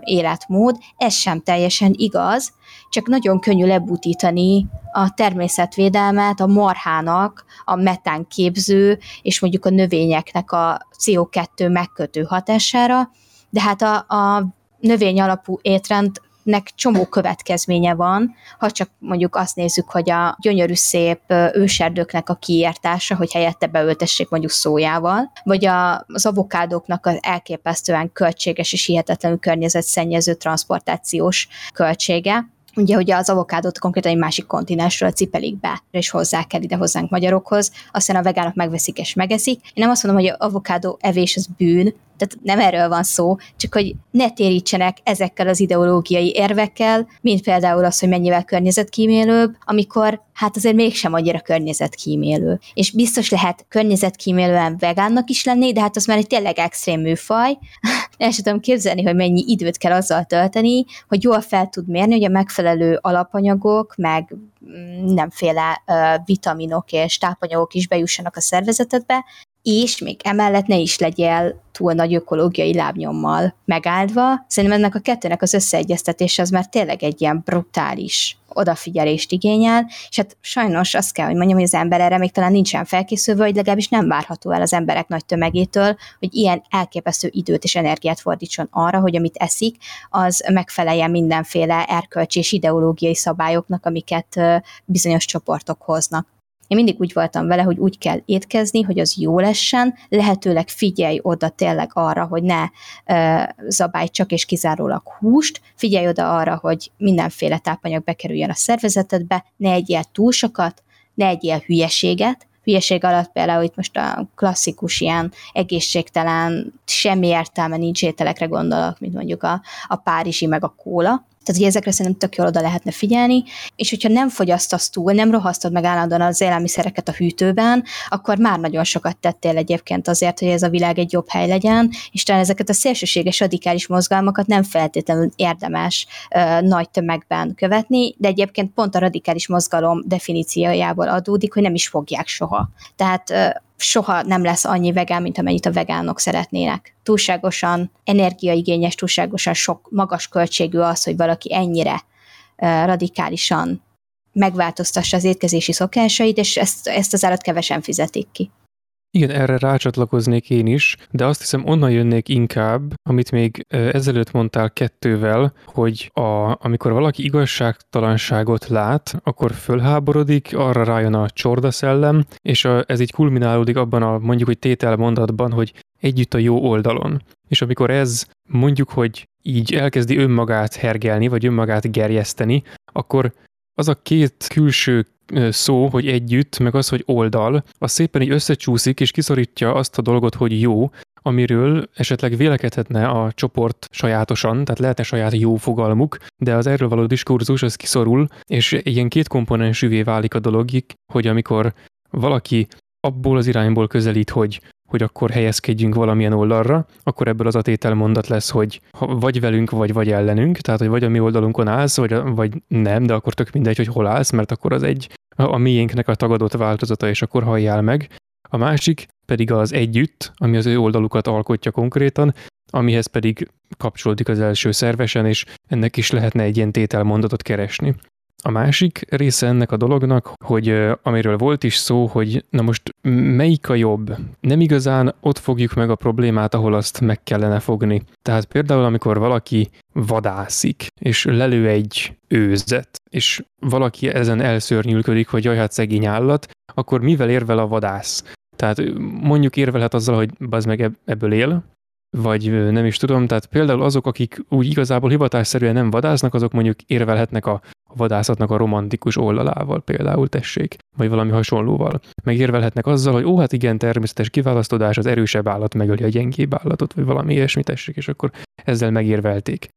S2: életmód. Ez sem teljesen igaz, csak nagyon könnyű lebutítani a természetvédelmet a marhának, a metánképző és mondjuk a növényeknek a CO2 megkötő hatására, de hát a, a növény alapú étrend nek csomó következménye van, ha csak mondjuk azt nézzük, hogy a gyönyörű szép őserdőknek a kiértása, hogy helyette beöltessék mondjuk szójával, vagy a, az avokádóknak az elképesztően költséges és hihetetlenül környezetszennyező transportációs költsége, ugye, hogy az avokádót konkrétan egy másik kontinensről cipelik be, és hozzák el ide hozzánk magyarokhoz, aztán a vegánok megveszik és megeszik. Én nem azt mondom, hogy avokádó evés az bűn, tehát nem erről van szó, csak hogy ne térítsenek ezekkel az ideológiai érvekkel, mint például az, hogy mennyivel környezetkímélőbb, amikor hát azért mégsem annyira környezetkímélő. És biztos lehet környezetkímélően vegánnak is lenni, de hát az már egy tényleg extrém műfaj. El sem tudom képzelni, hogy mennyi időt kell azzal tölteni, hogy jól fel tud mérni, hogy a megfelelő alapanyagok, meg mindenféle vitaminok és tápanyagok is bejussanak a szervezetedbe, és még emellett ne is legyél túl nagy ökológiai lábnyommal megáldva. Szerintem ennek a kettőnek az összeegyeztetése az már tényleg egy ilyen brutális odafigyelést igényel, és hát sajnos azt kell, hogy mondjam, hogy az ember erre még talán nincsen felkészülve, vagy legalábbis nem várható el az emberek nagy tömegétől, hogy ilyen elképesztő időt és energiát fordítson arra, hogy amit eszik, az megfeleljen mindenféle erkölcsi és ideológiai szabályoknak, amiket bizonyos csoportok hoznak. Én mindig úgy voltam vele, hogy úgy kell étkezni, hogy az jó lessen, lehetőleg figyelj oda tényleg arra, hogy ne uh, zabálj csak és kizárólag húst, figyelj oda arra, hogy mindenféle tápanyag bekerüljön a szervezetedbe, ne egyél túl sokat, ne egyél hülyeséget, hülyeség alatt például itt most a klasszikus ilyen egészségtelen, semmi értelme nincs ételekre gondolok, mint mondjuk a, a párizsi meg a kóla, tehát, hogy ezekre szerintem tök jól oda lehetne figyelni, és hogyha nem fogyasztasz túl, nem rohasztod meg állandóan az élelmiszereket a hűtőben, akkor már nagyon sokat tettél egyébként azért, hogy ez a világ egy jobb hely legyen, és talán ezeket a szélsőséges radikális mozgalmakat nem feltétlenül érdemes ö, nagy tömegben követni, de egyébként pont a radikális mozgalom definíciójából adódik, hogy nem is fogják soha. Tehát ö, soha nem lesz annyi vegán, mint amennyit a vegánok szeretnének. Túlságosan energiaigényes, túlságosan sok magas költségű az, hogy valaki ennyire radikálisan megváltoztassa az étkezési szokásait, és ezt, ezt az árat kevesen fizetik ki.
S1: Igen, erre rácsatlakoznék én is, de azt hiszem onnan jönnék inkább, amit még ezelőtt mondtál kettővel, hogy a, amikor valaki igazságtalanságot lát, akkor fölháborodik, arra rájön a csorda szellem, és a, ez így kulminálódik abban a mondjuk, hogy tételmondatban, hogy együtt a jó oldalon. És amikor ez mondjuk, hogy így elkezdi önmagát hergelni, vagy önmagát gerjeszteni, akkor az a két külső szó, hogy együtt, meg az, hogy oldal, az szépen így összecsúszik, és kiszorítja azt a dolgot, hogy jó, amiről esetleg vélekedhetne a csoport sajátosan, tehát lehetne saját jó fogalmuk, de az erről való diskurzus az kiszorul, és ilyen két komponensűvé válik a dologik, hogy amikor valaki abból az irányból közelít, hogy hogy akkor helyezkedjünk valamilyen oldalra, akkor ebből az a lesz, hogy vagy velünk, vagy vagy ellenünk, tehát hogy vagy a mi oldalunkon állsz, vagy, vagy nem, de akkor tök mindegy, hogy hol állsz, mert akkor az egy a miénknek a tagadott változata, és akkor halljál meg. A másik pedig az együtt, ami az ő oldalukat alkotja konkrétan, amihez pedig kapcsolódik az első szervesen, és ennek is lehetne egy ilyen tételmondatot keresni. A másik része ennek a dolognak, hogy amiről volt is szó, hogy na most melyik a jobb? Nem igazán ott fogjuk meg a problémát, ahol azt meg kellene fogni. Tehát például, amikor valaki vadászik, és lelő egy őzet, és valaki ezen elszörnyülködik, hogy jaj, hát szegény állat, akkor mivel érvel a vadász? Tehát mondjuk érvelhet azzal, hogy bazd meg ebből él, vagy nem is tudom, tehát például azok, akik úgy igazából hivatásszerűen nem vadásznak, azok mondjuk érvelhetnek a vadászatnak a romantikus oldalával például tessék, vagy valami hasonlóval. Megérvelhetnek azzal, hogy ó, hát igen, természetes kiválasztódás, az erősebb állat megöli a gyengébb állatot, vagy valami ilyesmi tessék, és akkor ezzel megérvelték.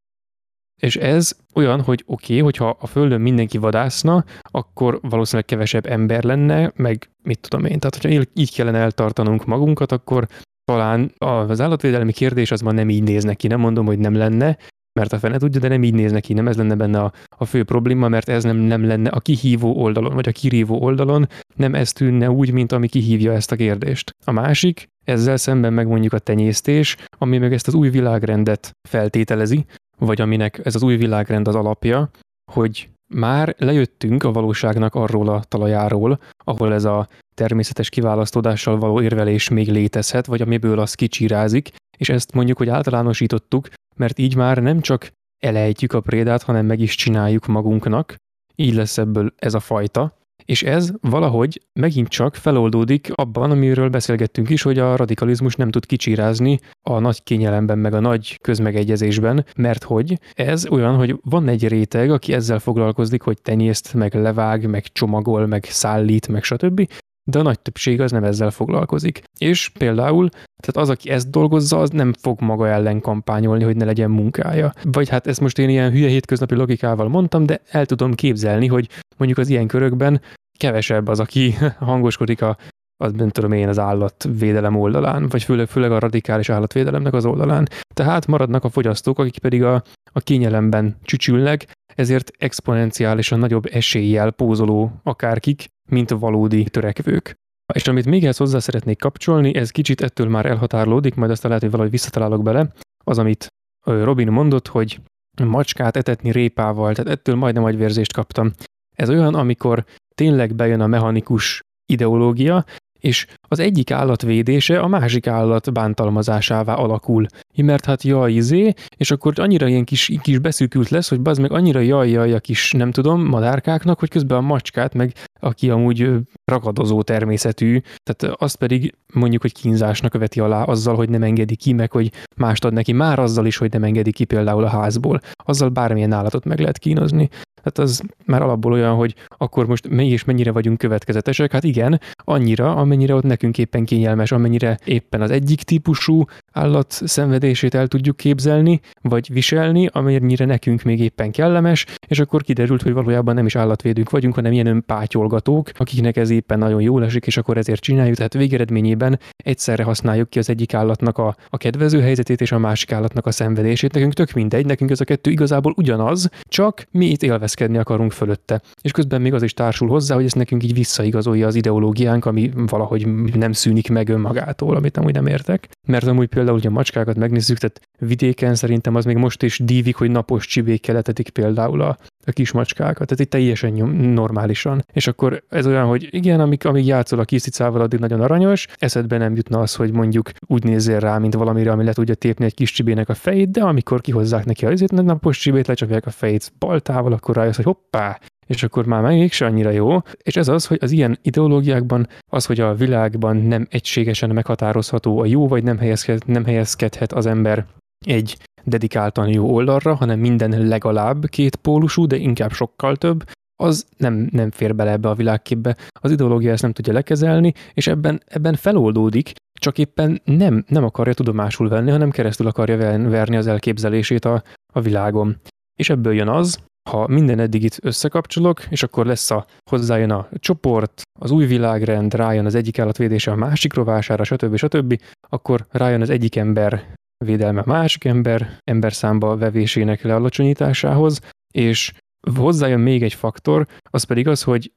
S1: És ez olyan, hogy oké, okay, hogyha a Földön mindenki vadászna, akkor valószínűleg kevesebb ember lenne, meg mit tudom én. Tehát, hogyha így kellene eltartanunk magunkat, akkor talán az állatvédelmi kérdés az ma nem így néz neki. Nem mondom, hogy nem lenne, mert a fene tudja, de nem így néz neki, nem ez lenne benne a, a fő probléma, mert ez nem, nem lenne a kihívó oldalon, vagy a kirívó oldalon, nem ez tűnne úgy, mint ami kihívja ezt a kérdést. A másik, ezzel szemben meg mondjuk a tenyésztés, ami meg ezt az új világrendet feltételezi, vagy aminek ez az új világrend az alapja, hogy már lejöttünk a valóságnak arról a talajáról, ahol ez a természetes kiválasztódással való érvelés még létezhet, vagy amiből az kicsírázik, és ezt mondjuk, hogy általánosítottuk, mert így már nem csak elejtjük a prédát, hanem meg is csináljuk magunknak, így lesz ebből ez a fajta, és ez valahogy megint csak feloldódik abban, amiről beszélgettünk is, hogy a radikalizmus nem tud kicsírázni a nagy kényelemben, meg a nagy közmegegyezésben, mert hogy ez olyan, hogy van egy réteg, aki ezzel foglalkozik, hogy tenyészt, meg levág, meg csomagol, meg szállít, meg stb de a nagy többség az nem ezzel foglalkozik. És például, tehát az, aki ezt dolgozza, az nem fog maga ellen kampányolni, hogy ne legyen munkája. Vagy hát ezt most én ilyen hülye hétköznapi logikával mondtam, de el tudom képzelni, hogy mondjuk az ilyen körökben kevesebb az, aki hangoskodik a az nem tudom én az állatvédelem oldalán, vagy főleg, főleg a radikális állatvédelemnek az oldalán. Tehát maradnak a fogyasztók, akik pedig a, a kényelemben csücsülnek, ezért exponenciálisan nagyobb eséllyel pózoló akárkik, mint valódi törekvők. És amit még ehhez hozzá szeretnék kapcsolni, ez kicsit ettől már elhatárolódik, majd aztán lehet, hogy valahogy visszatalálok bele, az, amit Robin mondott, hogy macskát etetni répával, tehát ettől majdnem agyvérzést kaptam. Ez olyan, amikor tényleg bejön a mechanikus ideológia, és az egyik állat védése a másik állat bántalmazásává alakul. Mert hát jaj, izé, és akkor annyira ilyen kis, kis beszűkült lesz, hogy bazd meg annyira jaj, jaj a kis, nem tudom, madárkáknak, hogy közben a macskát, meg aki amúgy ragadozó természetű, tehát azt pedig mondjuk, hogy kínzásnak követi alá azzal, hogy nem engedi ki, meg hogy mást ad neki, már azzal is, hogy nem engedi ki például a házból. Azzal bármilyen állatot meg lehet kínozni. Hát az már alapból olyan, hogy akkor most és mennyire vagyunk következetesek. Hát igen, annyira, amennyire ott nekünk éppen kényelmes, amennyire éppen az egyik típusú állat szenvedését el tudjuk képzelni, vagy viselni, amennyire nekünk még éppen kellemes, és akkor kiderült, hogy valójában nem is állatvédők vagyunk, hanem ilyen önpátyolgatók, akiknek ez éppen nagyon jól esik, és akkor ezért csináljuk. Tehát végeredményében egyszerre használjuk ki az egyik állatnak a, a kedvező helyzetét és a másik állatnak a szenvedését. Nekünk tök mindegy, nekünk ez a kettő igazából ugyanaz, csak mi itt élvezkedni akarunk fölötte. És közben még az is társul hozzá, hogy ezt nekünk így visszaigazolja az ideológiánk, ami valahogy nem szűnik meg önmagától, amit amúgy nem értek. Mert amúgy például, hogy a macskákat megnézzük, tehát vidéken szerintem az még most is dívik, hogy napos csibékkel etetik például a, a kis macskákat, tehát itt teljesen nyom, normálisan. És akkor ez olyan, hogy igen, amíg, amíg játszol a kiszicával, addig nagyon aranyos, eszedbe nem jutna az, hogy mondjuk úgy nézzél rá, mint valamire, ami le tudja tépni egy kis csibének a fejét, de amikor kihozzák neki a azért napos csibét, lecsapják a fejét baltával, akkor rájössz, hogy hoppá, és akkor már mégse annyira jó. És ez az, hogy az ilyen ideológiákban az, hogy a világban nem egységesen meghatározható a jó, vagy nem, helyezked, nem helyezkedhet az ember egy dedikáltan jó oldalra, hanem minden legalább két pólusú, de inkább sokkal több, az nem, nem fér bele ebbe a világképbe. Az ideológia ezt nem tudja lekezelni, és ebben, ebben feloldódik, csak éppen nem, nem akarja tudomásul venni, hanem keresztül akarja verni az elképzelését a, a világon. És ebből jön az, ha minden eddig itt összekapcsolok, és akkor lesz a, hozzájön a csoport, az új világrend, rájön az egyik állatvédése a másik rovására, stb. stb., akkor rájön az egyik ember védelme a másik ember ember számba vevésének lealacsonyításához, és hozzájön még egy faktor, az pedig az, hogy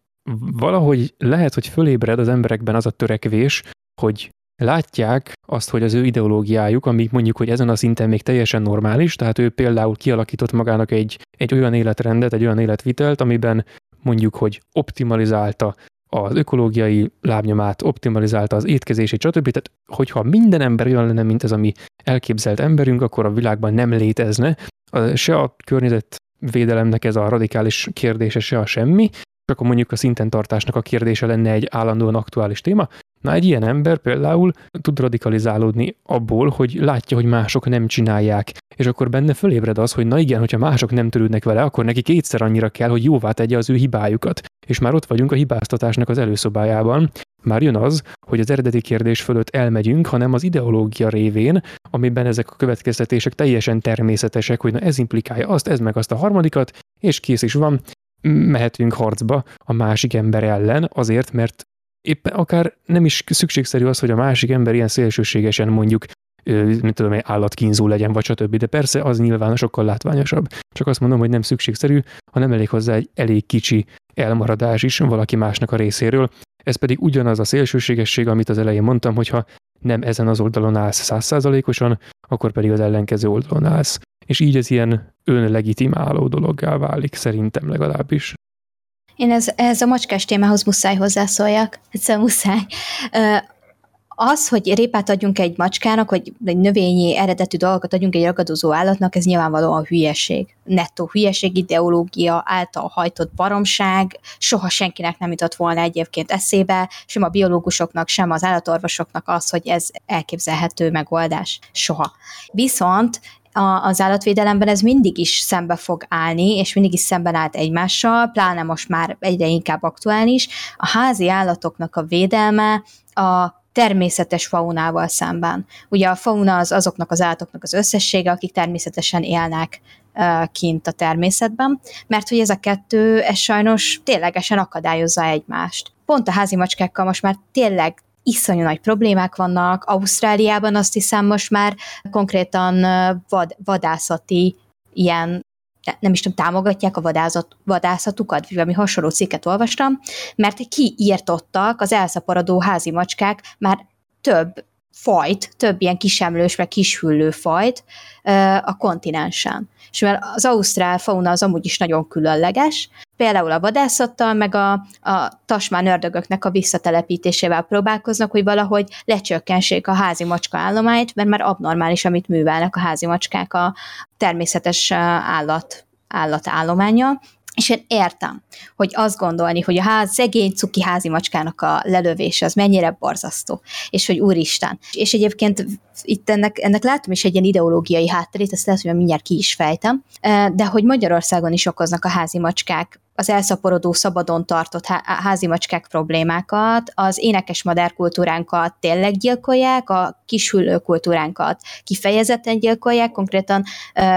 S1: valahogy lehet, hogy fölébred az emberekben az a törekvés, hogy látják azt, hogy az ő ideológiájuk, ami mondjuk, hogy ezen a szinten még teljesen normális, tehát ő például kialakított magának egy, egy olyan életrendet, egy olyan életvitelt, amiben mondjuk, hogy optimalizálta az ökológiai lábnyomát, optimalizálta az étkezését, stb. Tehát, hogyha minden ember olyan lenne, mint ez a mi elképzelt emberünk, akkor a világban nem létezne. Se a környezetvédelemnek ez a radikális kérdése, se a semmi, csak akkor mondjuk a szinten tartásnak a kérdése lenne egy állandóan aktuális téma. Na egy ilyen ember például tud radikalizálódni abból, hogy látja, hogy mások nem csinálják, és akkor benne fölébred az, hogy na igen, hogyha mások nem törődnek vele, akkor neki kétszer annyira kell, hogy jóvá tegye az ő hibájukat. És már ott vagyunk a hibáztatásnak az előszobájában. Már jön az, hogy az eredeti kérdés fölött elmegyünk, hanem az ideológia révén, amiben ezek a következtetések teljesen természetesek, hogy na ez implikálja azt, ez meg azt a harmadikat, és kész is van, mehetünk harcba a másik ember ellen, azért, mert éppen akár nem is szükségszerű az, hogy a másik ember ilyen szélsőségesen mondjuk mint tudom, egy állatkínzó legyen, vagy stb. De persze az nyilván sokkal látványosabb. Csak azt mondom, hogy nem szükségszerű, hanem elég hozzá egy elég kicsi elmaradás is valaki másnak a részéről. Ez pedig ugyanaz a szélsőségesség, amit az elején mondtam, hogyha nem ezen az oldalon állsz százszázalékosan, akkor pedig az ellenkező oldalon állsz. És így ez ilyen önlegitimáló dologgá válik, szerintem legalábbis.
S2: Én ez, ez a macskás témához muszáj hozzászóljak. Egyszerűen muszáj. Az, hogy répát adjunk egy macskának, hogy egy növényi eredetű dolgokat adjunk egy ragadozó állatnak, ez nyilvánvalóan hülyeség. Nettó hülyeség, ideológia által hajtott baromság, soha senkinek nem jutott volna egyébként eszébe, sem a biológusoknak, sem az állatorvosoknak az, hogy ez elképzelhető megoldás. Soha. Viszont a, az állatvédelemben ez mindig is szembe fog állni, és mindig is szemben állt egymással, pláne most már egyre inkább aktuális. A házi állatoknak a védelme a természetes faunával szemben. Ugye a fauna az azoknak az állatoknak az összessége, akik természetesen élnek kint a természetben, mert hogy ez a kettő, ez sajnos ténylegesen akadályozza egymást. Pont a házi macskákkal most már tényleg iszonyú nagy problémák vannak. Ausztráliában azt hiszem most már konkrétan vad, vadászati ilyen nem is tudom, támogatják a vadázat, vadászatukat, vagy valami hasonló cikket olvastam, mert kiírtottak az elszaporodó házi macskák már több fajt, több ilyen kisemlős vagy kishüllő fajt a kontinensen. És mert az ausztrál fauna az amúgy is nagyon különleges, például a vadászattal, meg a, a tasmán ördögöknek a visszatelepítésével próbálkoznak, hogy valahogy lecsökkentsék a házi macska állományt, mert már abnormális, amit művelnek a házi macskák a természetes állat állatállománya, és én értem, hogy azt gondolni, hogy a ház, szegény cuki házi macskának a lelövése az mennyire borzasztó, és hogy úristen. És egyébként itt ennek, ennek látom is egy ilyen ideológiai hátterét, ezt lehet, hogy mindjárt ki is fejtem, de hogy Magyarországon is okoznak a házi macskák az elszaporodó, szabadon tartott házi macskák problémákat, az énekes madárkultúránkat tényleg gyilkolják, a kishüllő kultúránkat kifejezetten gyilkolják, konkrétan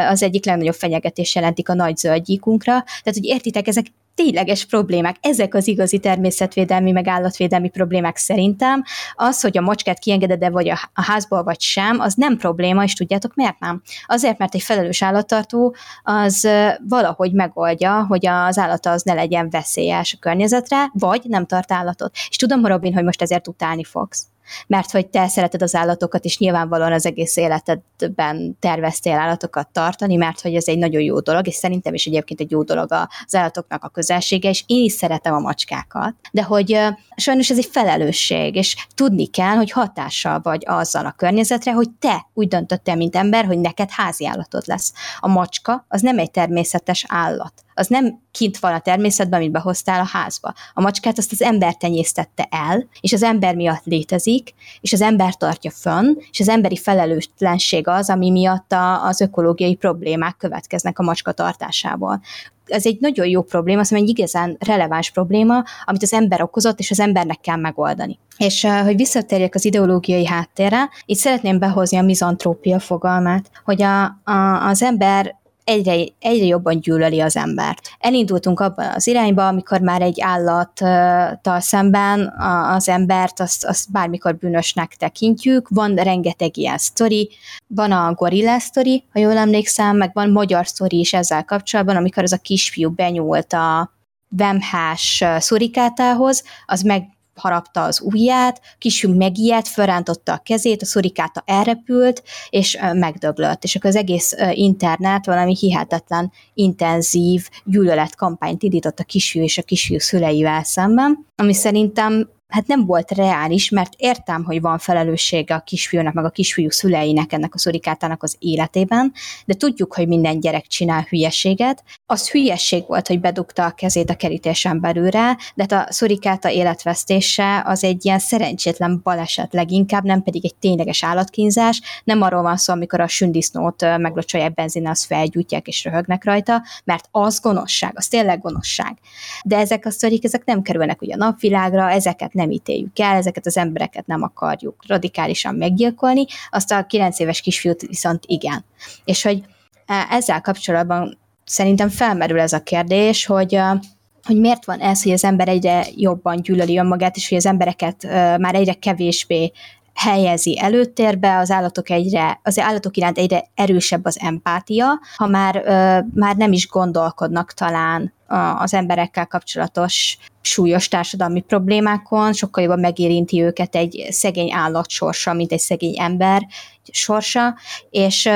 S2: az egyik legnagyobb fenyegetés jelentik a nagy zöldgyíkunkra. Tehát, hogy értitek, ezek tényleges problémák. Ezek az igazi természetvédelmi, meg állatvédelmi problémák szerintem. Az, hogy a macskát kiengeded-e vagy a, házból, vagy sem, az nem probléma, és tudjátok miért nem? Azért, mert egy felelős állattartó az valahogy megoldja, hogy az állata az ne legyen veszélyes a környezetre, vagy nem tart állatot. És tudom, Robin, hogy most ezért utálni fogsz mert hogy te szereted az állatokat, és nyilvánvalóan az egész életedben terveztél állatokat tartani, mert hogy ez egy nagyon jó dolog, és szerintem is egyébként egy jó dolog az állatoknak a közelsége, és én is szeretem a macskákat, de hogy sajnos ez egy felelősség, és tudni kell, hogy hatással vagy azzal a környezetre, hogy te úgy döntöttél, mint ember, hogy neked házi állatod lesz. A macska az nem egy természetes állat az nem kint van a természetben, amit behoztál a házba. A macskát azt az ember tenyésztette el, és az ember miatt létezik, és az ember tartja fönn, és az emberi felelőtlenség az, ami miatt a, az ökológiai problémák következnek a macska tartásából ez egy nagyon jó probléma, azt egy igazán releváns probléma, amit az ember okozott, és az embernek kell megoldani. És hogy visszatérjek az ideológiai háttérre, itt szeretném behozni a mizantrópia fogalmát, hogy a, a, az ember egyre, egyre jobban gyűlöli az embert. Elindultunk abban az irányba, amikor már egy állattal szemben az embert azt, azt bármikor bűnösnek tekintjük. Van rengeteg ilyen sztori, van a gorilla sztori, ha jól emlékszem, meg van magyar sztori is ezzel kapcsolatban, amikor az a kisfiú benyúlt a vemhás szurikátához, az meg harapta az ujját, kisünk megijedt, felrántotta a kezét, a szurikáta elrepült, és megdöglött. És akkor az egész internet valami hihetetlen, intenzív gyűlöletkampányt indított a kisfiú és a kisfiú szüleivel szemben, ami szerintem hát nem volt reális, mert értem, hogy van felelőssége a kisfiúnak, meg a kisfiú szüleinek ennek a szurikátának az életében, de tudjuk, hogy minden gyerek csinál hülyeséget. Az hülyesség volt, hogy bedugta a kezét a kerítésen belőle, de hát a szurikáta életvesztése az egy ilyen szerencsétlen baleset leginkább, nem pedig egy tényleges állatkínzás. Nem arról van szó, amikor a sündisznót meglocsolják benzinnel, azt felgyújtják és röhögnek rajta, mert az gonoszság, az tényleg gonoszság. De ezek a sztorik, ezek nem kerülnek ugye a napvilágra, ezeket nem nem ítéljük el, ezeket az embereket nem akarjuk radikálisan meggyilkolni, azt a kilenc éves kisfiút viszont igen. És hogy e, ezzel kapcsolatban szerintem felmerül ez a kérdés, hogy hogy miért van ez, hogy az ember egyre jobban gyűlöli önmagát, és hogy az embereket már egyre kevésbé helyezi előtérbe, az állatok egyre, az állatok iránt egyre erősebb az empátia, ha már, már nem is gondolkodnak talán az emberekkel kapcsolatos súlyos társadalmi problémákon, sokkal jobban megérinti őket egy szegény állat sorsa, mint egy szegény ember sorsa, és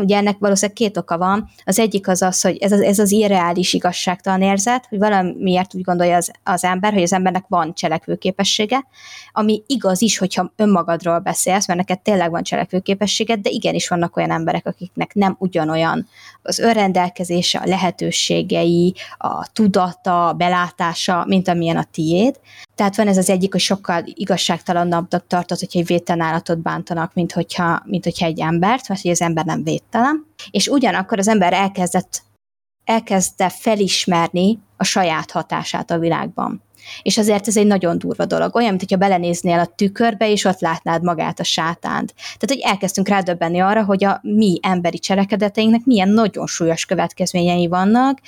S2: ugye ennek valószínűleg két oka van. Az egyik az az, hogy ez az, ez az irreális igazságtalan érzet, hogy valamiért úgy gondolja az, az ember, hogy az embernek van cselekvőképessége, ami igaz is, hogyha önmagadról beszélsz, mert neked tényleg van cselekvőképességed, de igenis vannak olyan emberek, akiknek nem ugyanolyan az önrendelkezése, a lehetőségei, a tudata, a belátása, mint amilyen a tiéd. Tehát van ez az egyik, hogy sokkal igazságtalanabbnak tartott, hogyha egy védtelen állatot bántanak, mint hogyha, mint hogyha egy embert, mert hogy az ember nem védtelen. És ugyanakkor az ember elkezdett, elkezdte felismerni a saját hatását a világban. És azért ez egy nagyon durva dolog. Olyan, mint hogyha belenéznél a tükörbe, és ott látnád magát a sátánt. Tehát, hogy elkezdtünk rádöbbenni arra, hogy a mi emberi cselekedeteinknek milyen nagyon súlyos következményei vannak,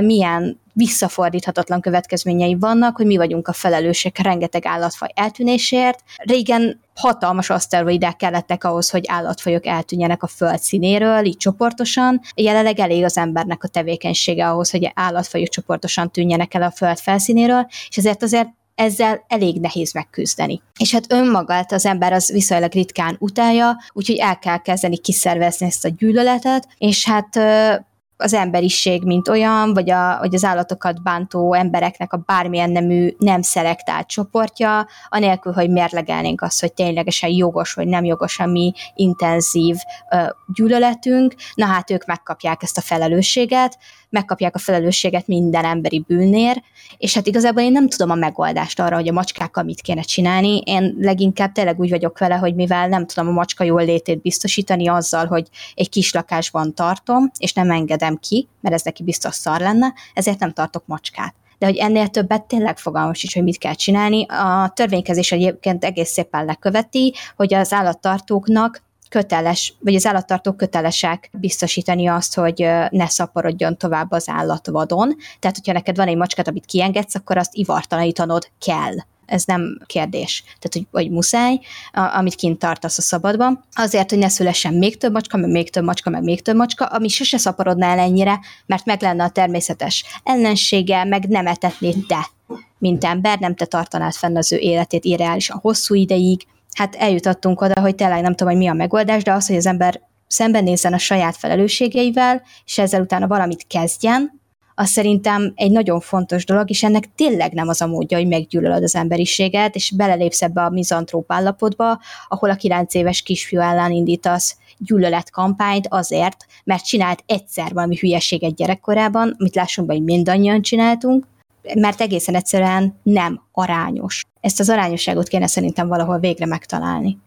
S2: milyen visszafordíthatatlan következményei vannak, hogy mi vagyunk a felelősek rengeteg állatfaj eltűnésért. Régen hatalmas aszteroidák kellettek ahhoz, hogy állatfajok eltűnjenek a föld színéről, így csoportosan. Jelenleg elég az embernek a tevékenysége ahhoz, hogy állatfajok csoportosan tűnjenek el a föld felszínéről, és ezért azért ezzel elég nehéz megküzdeni. És hát önmagát az ember az viszonylag ritkán utálja, úgyhogy el kell kezdeni kiszervezni ezt a gyűlöletet, és hát az emberiség, mint olyan, vagy, a, vagy az állatokat bántó embereknek a bármilyen nemű nem szelektált csoportja, anélkül, hogy mérlegelnénk azt, hogy ténylegesen jogos vagy nem jogos a mi intenzív ö, gyűlöletünk, na hát ők megkapják ezt a felelősséget, megkapják a felelősséget minden emberi bűnnér, és hát igazából én nem tudom a megoldást arra, hogy a macskákkal mit kéne csinálni. Én leginkább tényleg úgy vagyok vele, hogy mivel nem tudom a macska jól létét biztosítani azzal, hogy egy kis lakásban tartom, és nem engedem ki, mert ez neki biztos szar lenne, ezért nem tartok macskát de hogy ennél többet tényleg fogalmas is, hogy mit kell csinálni. A törvénykezés egyébként egész szépen leköveti, hogy az állattartóknak köteles, vagy az állattartók kötelesek biztosítani azt, hogy ne szaporodjon tovább az állat vadon. Tehát, hogyha neked van egy macskát, amit kiengedsz, akkor azt ivartalanítanod kell ez nem kérdés. Tehát, hogy, hogy muszáj, a, amit kint tartasz a szabadban, azért, hogy ne szülessen még több macska, meg még több macska, meg még több macska, ami sose szaporodna el ennyire, mert meg lenne a természetes ellensége, meg nem etetnéd te, mint ember, nem te tartanád fenn az ő életét irreálisan hosszú ideig, hát eljutottunk oda, hogy tényleg nem tudom, hogy mi a megoldás, de az, hogy az ember szembenézzen a saját felelősségeivel, és ezzel utána valamit kezdjen, az szerintem egy nagyon fontos dolog, és ennek tényleg nem az a módja, hogy meggyűlölöd az emberiséget, és belelépsz ebbe a mizantróp állapotba, ahol a kilenc éves kisfiú ellen indítasz gyűlöletkampányt azért, mert csinált egyszer valami hülyeséget gyerekkorában, amit lássunk be, hogy mindannyian csináltunk, mert egészen egyszerűen nem arányos. Ezt az arányosságot kéne szerintem valahol végre megtalálni.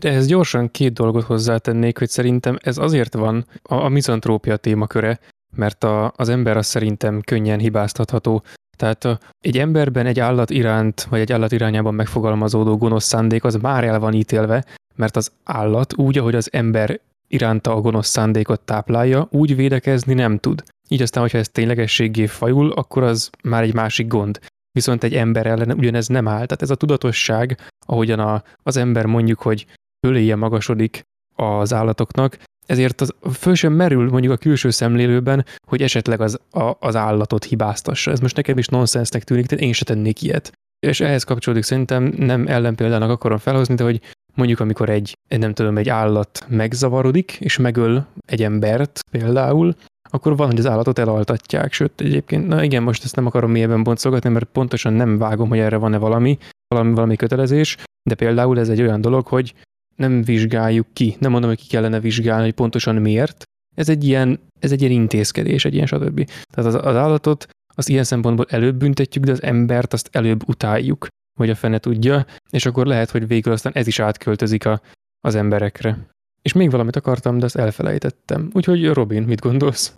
S1: De ehhez gyorsan két dolgot hozzátennék, hogy szerintem ez azért van a, a mizantrópia témaköre, mert a, az ember az szerintem könnyen hibáztatható. Tehát egy emberben egy állat iránt, vagy egy állat irányában megfogalmazódó gonosz szándék az már el van ítélve, mert az állat úgy, ahogy az ember iránta a gonosz szándékot táplálja, úgy védekezni nem tud. Így aztán, hogyha ez ténylegességé fajul, akkor az már egy másik gond. Viszont egy ember ellen ugyanez nem áll. Tehát ez a tudatosság, ahogyan a, az ember mondjuk, hogy föléje magasodik az állatoknak, ezért az föl sem merül mondjuk a külső szemlélőben, hogy esetleg az, a, az állatot hibáztassa. Ez most nekem is nonsensnek tűnik, tehát én se tennék ilyet. És ehhez kapcsolódik szerintem nem ellenpéldának akarom felhozni, de hogy mondjuk amikor egy, nem tudom, egy állat megzavarodik, és megöl egy embert például, akkor van, hogy az állatot elaltatják, sőt egyébként, na igen, most ezt nem akarom mélyebben boncolgatni, mert pontosan nem vágom, hogy erre van-e valami, valami, valami kötelezés, de például ez egy olyan dolog, hogy nem vizsgáljuk ki, nem mondom, hogy ki kellene vizsgálni, hogy pontosan miért, ez egy ilyen, ez egy ilyen intézkedés, egy ilyen stb. Tehát az, az állatot az ilyen szempontból előbb büntetjük, de az embert azt előbb utáljuk, hogy a fene tudja, és akkor lehet, hogy végül aztán ez is átköltözik a, az emberekre. És még valamit akartam, de azt elfelejtettem. Úgyhogy Robin, mit gondolsz?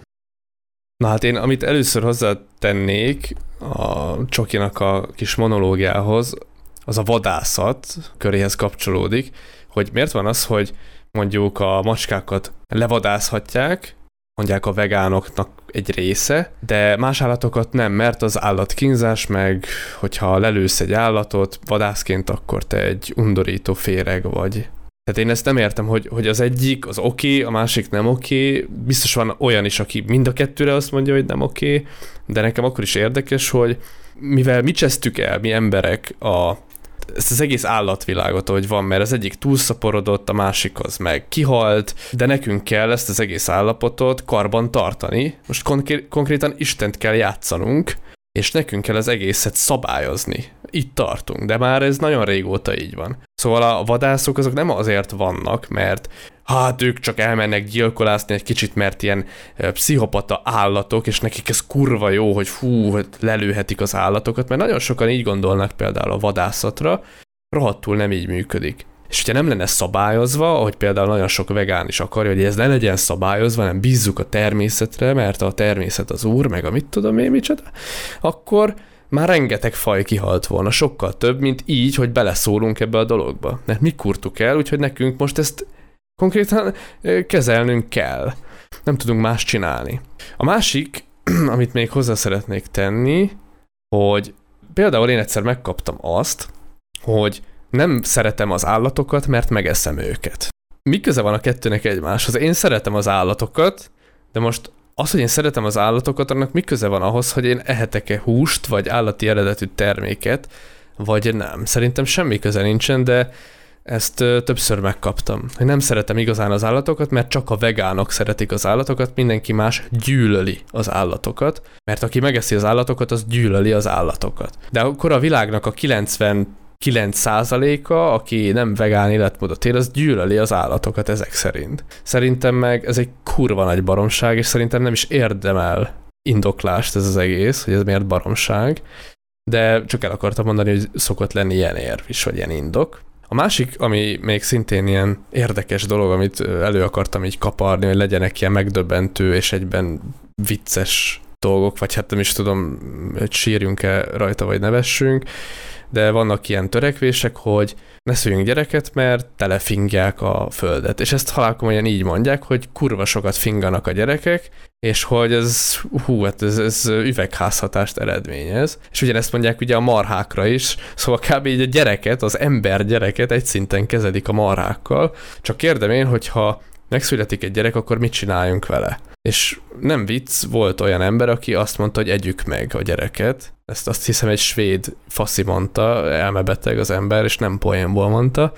S3: Na hát én, amit először hozzátennék a Csokinak a kis monológiához, az a vadászat köréhez kapcsolódik, hogy miért van az, hogy mondjuk a macskákat levadászhatják, mondják a vegánoknak egy része, de más állatokat nem, mert az állatkínzás meg, hogyha lelősz egy állatot vadászként, akkor te egy undorító féreg vagy. Tehát én ezt nem értem, hogy, hogy az egyik az oké, a másik nem oké. Biztos van olyan is, aki mind a kettőre azt mondja, hogy nem oké, de nekem akkor is érdekes, hogy mivel mi csesztük el, mi emberek a ezt az egész állatvilágot, hogy van, mert az egyik túlszaporodott, a másik az meg kihalt, de nekünk kell ezt az egész állapotot karban tartani. Most konkré- konkrétan Istent kell játszanunk, és nekünk kell az egészet szabályozni. Itt tartunk, de már ez nagyon régóta így van. Szóval a vadászok azok nem azért vannak, mert hát ők csak elmennek gyilkolászni egy kicsit, mert ilyen pszichopata állatok, és nekik ez kurva jó, hogy fú, lelőhetik az állatokat, mert nagyon sokan így gondolnak például a vadászatra, rohadtul nem így működik. És hogyha nem lenne szabályozva, ahogy például nagyon sok vegán is akarja, hogy ez ne legyen szabályozva, nem bízzuk a természetre, mert a természet az úr, meg a mit tudom én micsoda, akkor már rengeteg faj kihalt volna, sokkal több, mint így, hogy beleszólunk ebbe a dologba. Mert mi kurtuk el, úgyhogy nekünk most ezt konkrétan kezelnünk kell. Nem tudunk más csinálni. A másik, amit még hozzá szeretnék tenni, hogy például én egyszer megkaptam azt, hogy nem szeretem az állatokat, mert megeszem őket. Mi köze van a kettőnek egymáshoz? Én szeretem az állatokat, de most az, hogy én szeretem az állatokat, annak mi köze van ahhoz, hogy én ehetek-e húst, vagy állati eredetű terméket, vagy nem. Szerintem semmi köze nincsen, de ezt többször megkaptam. Hogy nem szeretem igazán az állatokat, mert csak a vegánok szeretik az állatokat, mindenki más gyűlöli az állatokat, mert aki megeszi az állatokat, az gyűlöli az állatokat. De akkor a világnak a 90 9%-a, aki nem vegán életmódot él, az gyűlöli az állatokat ezek szerint. Szerintem meg ez egy kurva nagy baromság, és szerintem nem is érdemel indoklást ez az egész, hogy ez miért baromság, de csak el akartam mondani, hogy szokott lenni ilyen érv is, vagy ilyen indok. A másik, ami még szintén ilyen érdekes dolog, amit elő akartam így kaparni, hogy legyenek ilyen megdöbbentő és egyben vicces dolgok, vagy hát nem is tudom, hogy sírjunk-e rajta, vagy nevessünk, de vannak ilyen törekvések, hogy ne szüljünk gyereket, mert telefingják a földet. És ezt halálkomolyan így mondják, hogy kurva sokat finganak a gyerekek, és hogy ez, hú, hát ez, ez üvegházhatást eredményez. És ugyanezt mondják ugye a marhákra is, szóval kb. így a gyereket, az ember gyereket egy szinten kezelik a marhákkal. Csak kérdem én, hogyha megszületik egy gyerek, akkor mit csináljunk vele? És nem vicc, volt olyan ember, aki azt mondta, hogy együk meg a gyereket. Ezt azt hiszem egy svéd faszi mondta, elmebeteg az ember, és nem poénból mondta,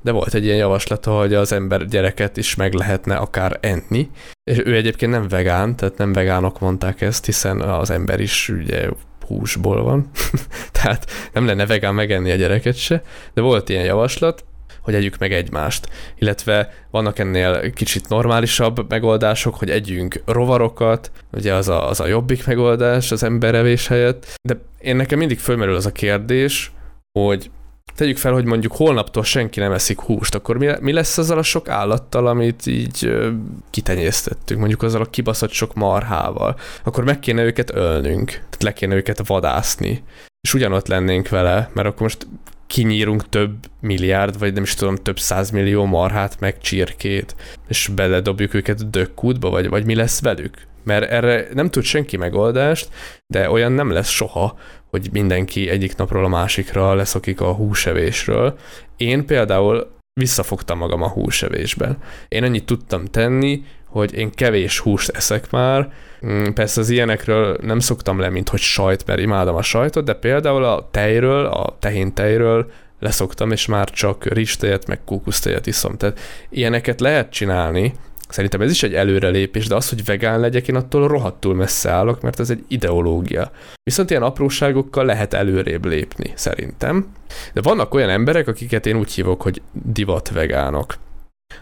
S3: de volt egy ilyen javaslata, hogy az ember gyereket is meg lehetne akár enni. És ő egyébként nem vegán, tehát nem vegánok mondták ezt, hiszen az ember is ugye húsból van, tehát nem lenne vegán megenni a gyereket se, de volt ilyen javaslat, hogy együk meg egymást. Illetve vannak ennél kicsit normálisabb megoldások, hogy együnk rovarokat, ugye az a, az a jobbik megoldás az emberevés helyett, de én nekem mindig fölmerül az a kérdés, hogy tegyük fel, hogy mondjuk holnaptól senki nem eszik húst, akkor mi, mi lesz azzal a sok állattal, amit így ö, kitenyésztettünk, mondjuk azzal a kibaszott sok marhával, akkor meg kéne őket ölnünk, tehát le kéne őket vadászni, és ugyanott lennénk vele, mert akkor most kinyírunk több milliárd, vagy nem is tudom, több százmillió marhát, meg csirkét, és beledobjuk őket dökkútba, vagy, vagy mi lesz velük? Mert erre nem tud senki megoldást, de olyan nem lesz soha, hogy mindenki egyik napról a másikra leszokik a húsevésről. Én például visszafogtam magam a húsevésben. Én annyit tudtam tenni, hogy én kevés húst eszek már, mm, persze az ilyenekről nem szoktam le, mint hogy sajt, mert imádom a sajtot, de például a tejről, a tehén tejről leszoktam, és már csak rizstejet, meg kókusztejet iszom. Tehát ilyeneket lehet csinálni, Szerintem ez is egy előrelépés, de az, hogy vegán legyek, én attól rohadtul messze állok, mert ez egy ideológia. Viszont ilyen apróságokkal lehet előrébb lépni, szerintem. De vannak olyan emberek, akiket én úgy hívok, hogy divat vegánok.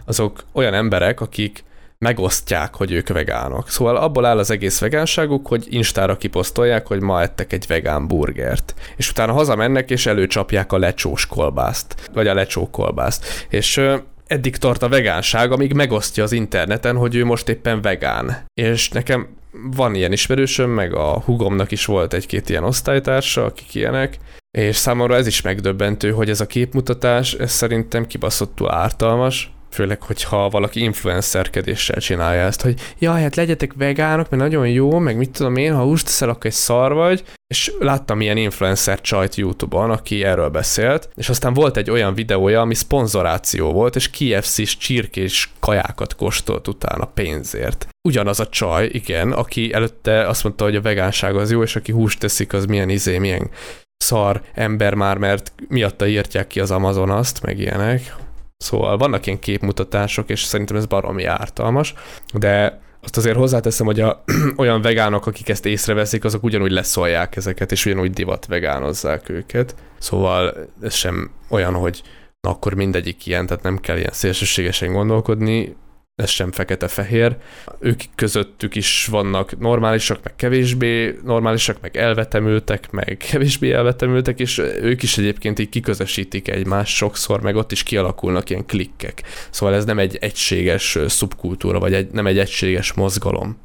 S3: Azok olyan emberek, akik megosztják, hogy ők vegánok. Szóval abból áll az egész vegánságuk, hogy Instára kiposztolják, hogy ma ettek egy vegán burgert. És utána hazamennek, és előcsapják a lecsós kolbászt, vagy a lecsó kolbászt. És eddig tart a vegánság, amíg megosztja az interneten, hogy ő most éppen vegán. És nekem van ilyen ismerősöm, meg a hugomnak is volt egy-két ilyen osztálytársa, akik ilyenek, és számomra ez is megdöbbentő, hogy ez a képmutatás, ez szerintem kibaszottul ártalmas, főleg, hogyha valaki influencerkedéssel csinálja ezt, hogy jaj, hát legyetek vegánok, mert nagyon jó, meg mit tudom én, ha húst teszel, akkor egy szar vagy, és láttam ilyen influencer csajt YouTube-on, aki erről beszélt, és aztán volt egy olyan videója, ami szponzoráció volt, és KFC-s csirkés kajákat kóstolt utána pénzért. Ugyanaz a csaj, igen, aki előtte azt mondta, hogy a vegánság az jó, és aki húst teszik, az milyen izé, milyen szar ember már, mert miatta írtják ki az Amazon azt, meg ilyenek. Szóval vannak ilyen képmutatások, és szerintem ez baromi ártalmas, de azt azért hozzáteszem, hogy a, olyan vegánok, akik ezt észreveszik, azok ugyanúgy leszolják ezeket, és ugyanúgy divat vegánozzák őket. Szóval ez sem olyan, hogy na akkor mindegyik ilyen, tehát nem kell ilyen szélsőségesen gondolkodni, ez sem fekete-fehér. Ők közöttük is vannak normálisak, meg kevésbé normálisak, meg elvetemültek, meg kevésbé elvetemültek, és ők is egyébként így kiközösítik egymást sokszor, meg ott is kialakulnak ilyen klikkek. Szóval ez nem egy egységes szubkultúra, vagy egy, nem egy egységes mozgalom.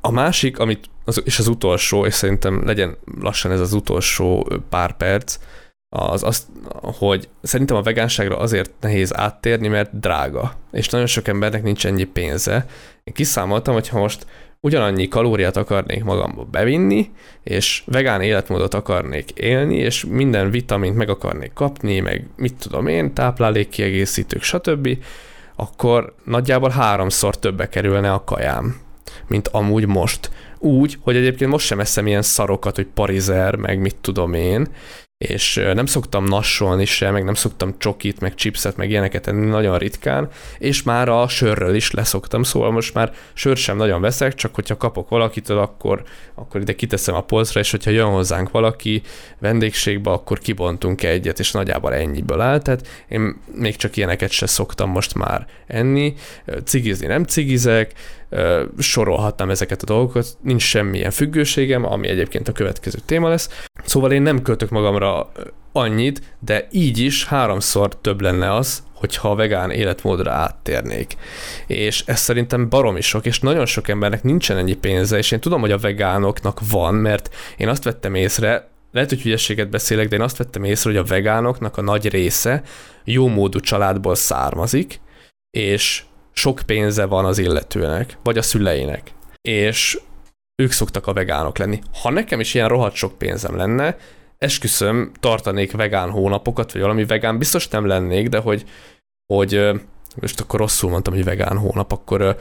S3: A másik, amit, az, és az utolsó, és szerintem legyen lassan ez az utolsó pár perc, az azt, hogy szerintem a vegánságra azért nehéz áttérni, mert drága, és nagyon sok embernek nincs ennyi pénze. Én kiszámoltam, hogy ha most ugyanannyi kalóriát akarnék magamba bevinni, és vegán életmódot akarnék élni, és minden vitamint meg akarnék kapni, meg mit tudom én, táplálékkiegészítők, stb., akkor nagyjából háromszor többe kerülne a kajám, mint amúgy most. Úgy, hogy egyébként most sem eszem ilyen szarokat, hogy parizer, meg mit tudom én, és nem szoktam nassolni se, meg nem szoktam csokit, meg chipset, meg ilyeneket enni nagyon ritkán, és már a sörről is leszoktam, szóval most már sör sem nagyon veszek, csak hogyha kapok valakitől, akkor, akkor ide kiteszem a polcra, és hogyha jön hozzánk valaki vendégségbe, akkor kibontunk egyet, és nagyjából ennyiből áll, tehát én még csak ilyeneket se szoktam most már enni, cigizni nem cigizek, sorolhatnám ezeket a dolgokat, nincs semmilyen függőségem, ami egyébként a következő téma lesz. Szóval én nem költök magamra annyit, de így is háromszor több lenne az, hogyha a vegán életmódra áttérnék. És ez szerintem baromi sok, és nagyon sok embernek nincsen ennyi pénze, és én tudom, hogy a vegánoknak van, mert én azt vettem észre, lehet, hogy hülyességet beszélek, de én azt vettem észre, hogy a vegánoknak a nagy része jó módú családból származik, és sok pénze van az illetőnek, vagy a szüleinek, és ők szoktak a vegánok lenni. Ha nekem is ilyen rohadt sok pénzem lenne, esküszöm, tartanék vegán hónapokat, vagy valami vegán, biztos nem lennék, de hogy, hogy most akkor rosszul mondtam, hogy vegán hónap, akkor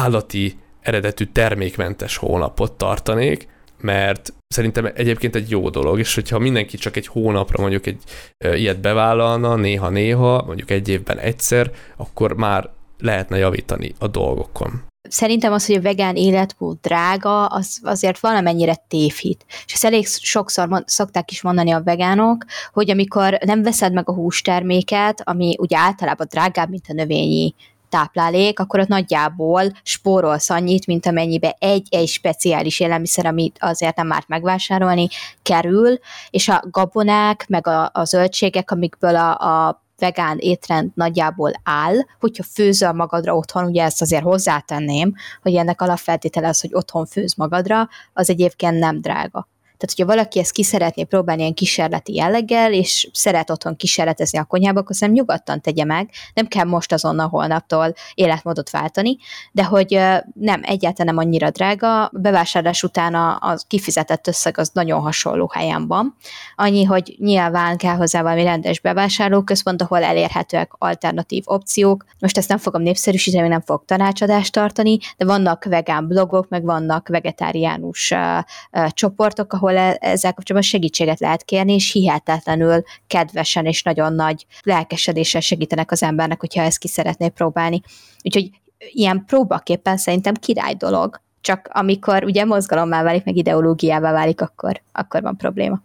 S3: állati eredetű termékmentes hónapot tartanék, mert szerintem egyébként egy jó dolog, és hogyha mindenki csak egy hónapra mondjuk egy ilyet bevállalna, néha-néha, mondjuk egy évben egyszer, akkor már lehetne javítani a dolgokon.
S2: Szerintem az, hogy a vegán életmód drága, az azért valamennyire tévhit. És ezt elég sokszor mond, szokták is mondani a vegánok, hogy amikor nem veszed meg a hústerméket, ami ugye általában drágább, mint a növényi táplálék, akkor ott nagyjából spórolsz annyit, mint amennyibe egy-egy speciális élelmiszer, amit azért nem már megvásárolni, kerül, és a gabonák, meg a, a zöldségek, amikből a, a vegán étrend nagyjából áll, hogyha főzöl magadra otthon, ugye ezt azért hozzátenném, hogy ennek alapfeltétele az, hogy otthon főz magadra, az egyébként nem drága. Tehát, hogyha valaki ezt ki szeretné próbálni ilyen kísérleti jelleggel, és szeret otthon kísérletezni a konyhába, akkor szerintem nyugodtan tegye meg, nem kell most azonnal holnaptól életmódot váltani, de hogy nem, egyáltalán nem annyira drága, bevásárlás után a, a kifizetett összeg az nagyon hasonló helyen van. Annyi, hogy nyilván kell hozzá valami rendes bevásárlóközpont, ahol elérhetőek alternatív opciók. Most ezt nem fogom népszerűsíteni, nem fogok tanácsadást tartani, de vannak vegán blogok, meg vannak vegetáriánus uh, uh, csoportok, ahol e- ezzel kapcsolatban segítséget lehet kérni, és hihetetlenül kedvesen és nagyon nagy lelkesedéssel segítenek az embernek, hogyha ezt ki szeretné próbálni. Úgyhogy ilyen próbaképpen szerintem király dolog. Csak amikor ugye mozgalommá válik, meg ideológiává válik, akkor, akkor van probléma.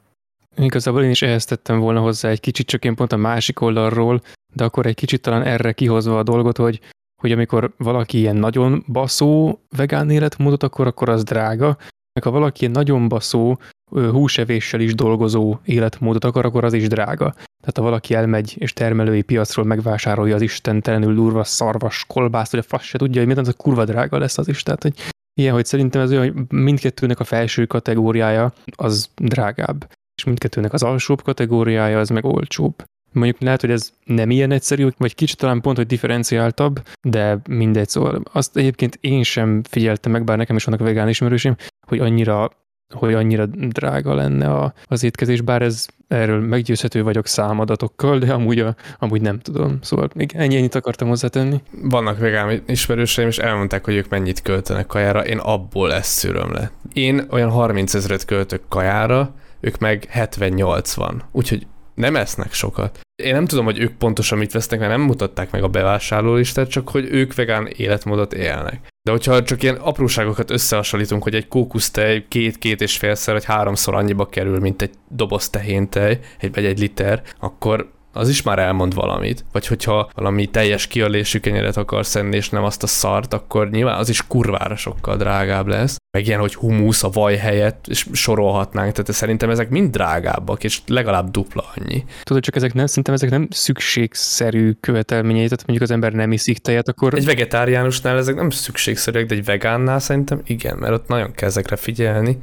S1: Igazából én is ehhez tettem volna hozzá egy kicsit, csak én pont a másik oldalról, de akkor egy kicsit talán erre kihozva a dolgot, hogy, hogy amikor valaki ilyen nagyon baszó vegán életmódot, akkor, akkor az drága, meg ha valaki nagyon baszó húsevéssel is dolgozó életmódot akar, akkor az is drága. Tehát ha valaki elmegy és termelői piacról megvásárolja az istentelenül durva szarvas kolbászt, vagy a fasz se tudja, hogy mit az a kurva drága lesz az is. Tehát, hogy ilyen, hogy szerintem ez olyan, hogy mindkettőnek a felső kategóriája az drágább, és mindkettőnek az alsóbb kategóriája az meg olcsóbb. Mondjuk lehet, hogy ez nem ilyen egyszerű, vagy kicsit talán pont, hogy differenciáltabb, de mindegy. Szóval azt egyébként én sem figyeltem meg, bár nekem is vannak vegán ismerősim, hogy annyira hogy annyira drága lenne a, az étkezés, bár ez erről meggyőzhető vagyok számadatokkal, de amúgy, a, amúgy nem tudom. Szóval még ennyi, ennyit akartam hozzátenni.
S3: Vannak vegán ismerőseim, és elmondták, hogy ők mennyit költenek kajára, én abból ezt szűröm le. Én olyan 30 ezeret költök kajára, ők meg 70-80. Úgyhogy nem esznek sokat. Én nem tudom, hogy ők pontosan mit vesznek, mert nem mutatták meg a bevásárlólistát, csak hogy ők vegán életmódot élnek. De hogyha csak ilyen apróságokat összehasonlítunk, hogy egy kókusztej két-két és félszer vagy háromszor annyiba kerül, mint egy doboz tehéntej, egy, vagy egy liter, akkor az is már elmond valamit. Vagy hogyha valami teljes kiölésű kenyeret akarsz enni, és nem azt a szart, akkor nyilván az is kurvára sokkal drágább lesz. Meg ilyen, hogy humusz a vaj helyett, és sorolhatnánk, tehát szerintem ezek mind drágábbak, és legalább dupla annyi.
S1: Tudod, csak ezek nem, szerintem ezek nem szükségszerű követelményei, tehát mondjuk az ember nem iszik tejet, akkor...
S3: Egy vegetáriánusnál ezek nem szükségszerűek, de egy vegánnál szerintem igen, mert ott nagyon kell ezekre figyelni,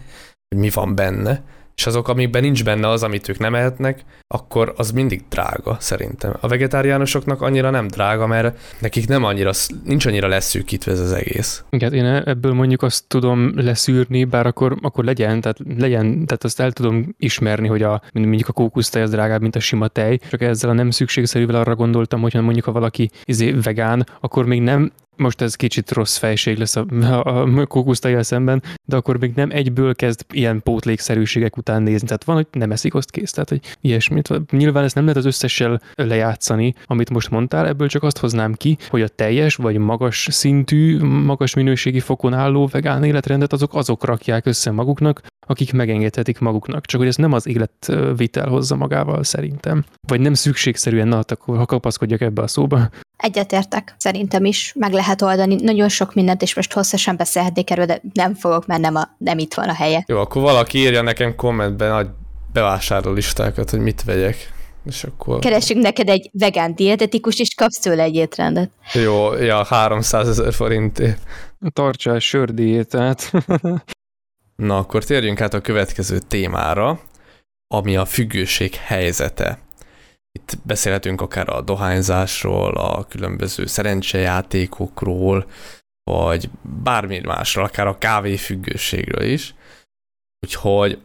S3: hogy mi van benne és azok, amikben nincs benne az, amit ők nem ehetnek, akkor az mindig drága, szerintem. A vegetáriánusoknak annyira nem drága, mert nekik nem annyira, nincs annyira leszűkítve ez az egész.
S1: Igen, én ebből mondjuk azt tudom leszűrni, bár akkor, akkor legyen, tehát legyen, tehát azt el tudom ismerni, hogy a, mondjuk a kókusztej az drágább, mint a sima tej, csak ezzel a nem szükségszerűvel arra gondoltam, hogy mondjuk ha valaki izé vegán, akkor még nem most ez kicsit rossz fejség lesz a, a, kókusztajjal szemben, de akkor még nem egyből kezd ilyen pótlékszerűségek után nézni. Tehát van, hogy nem eszik, azt kész. Tehát, hogy ilyesmit. Nyilván ezt nem lehet az összessel lejátszani, amit most mondtál, ebből csak azt hoznám ki, hogy a teljes vagy magas szintű, magas minőségi fokon álló vegán életrendet azok azok rakják össze maguknak, akik megengedhetik maguknak. Csak hogy ez nem az életvitel hozza magával szerintem. Vagy nem szükségszerűen, na, akkor ha kapaszkodjak ebbe a szóba.
S2: Egyetértek, szerintem is meg lehet oldani nagyon sok mindent, és most hosszasan beszélhetnék erről, de nem fogok, mert nem, a, nem itt van a helye.
S3: Jó, akkor valaki írja nekem kommentben nagy bevásárló listákat, hogy mit vegyek. És akkor...
S2: Keresünk neked egy vegán dietetikus, és kapsz tőle egy étrendet.
S3: Jó, ja, 300 ezer forintért.
S1: Tartsál sördiétát.
S3: Na, akkor térjünk át a következő témára, ami a függőség helyzete. Itt beszélhetünk akár a dohányzásról, a különböző szerencsejátékokról, vagy bármi másról, akár a kávéfüggőségről is. Úgyhogy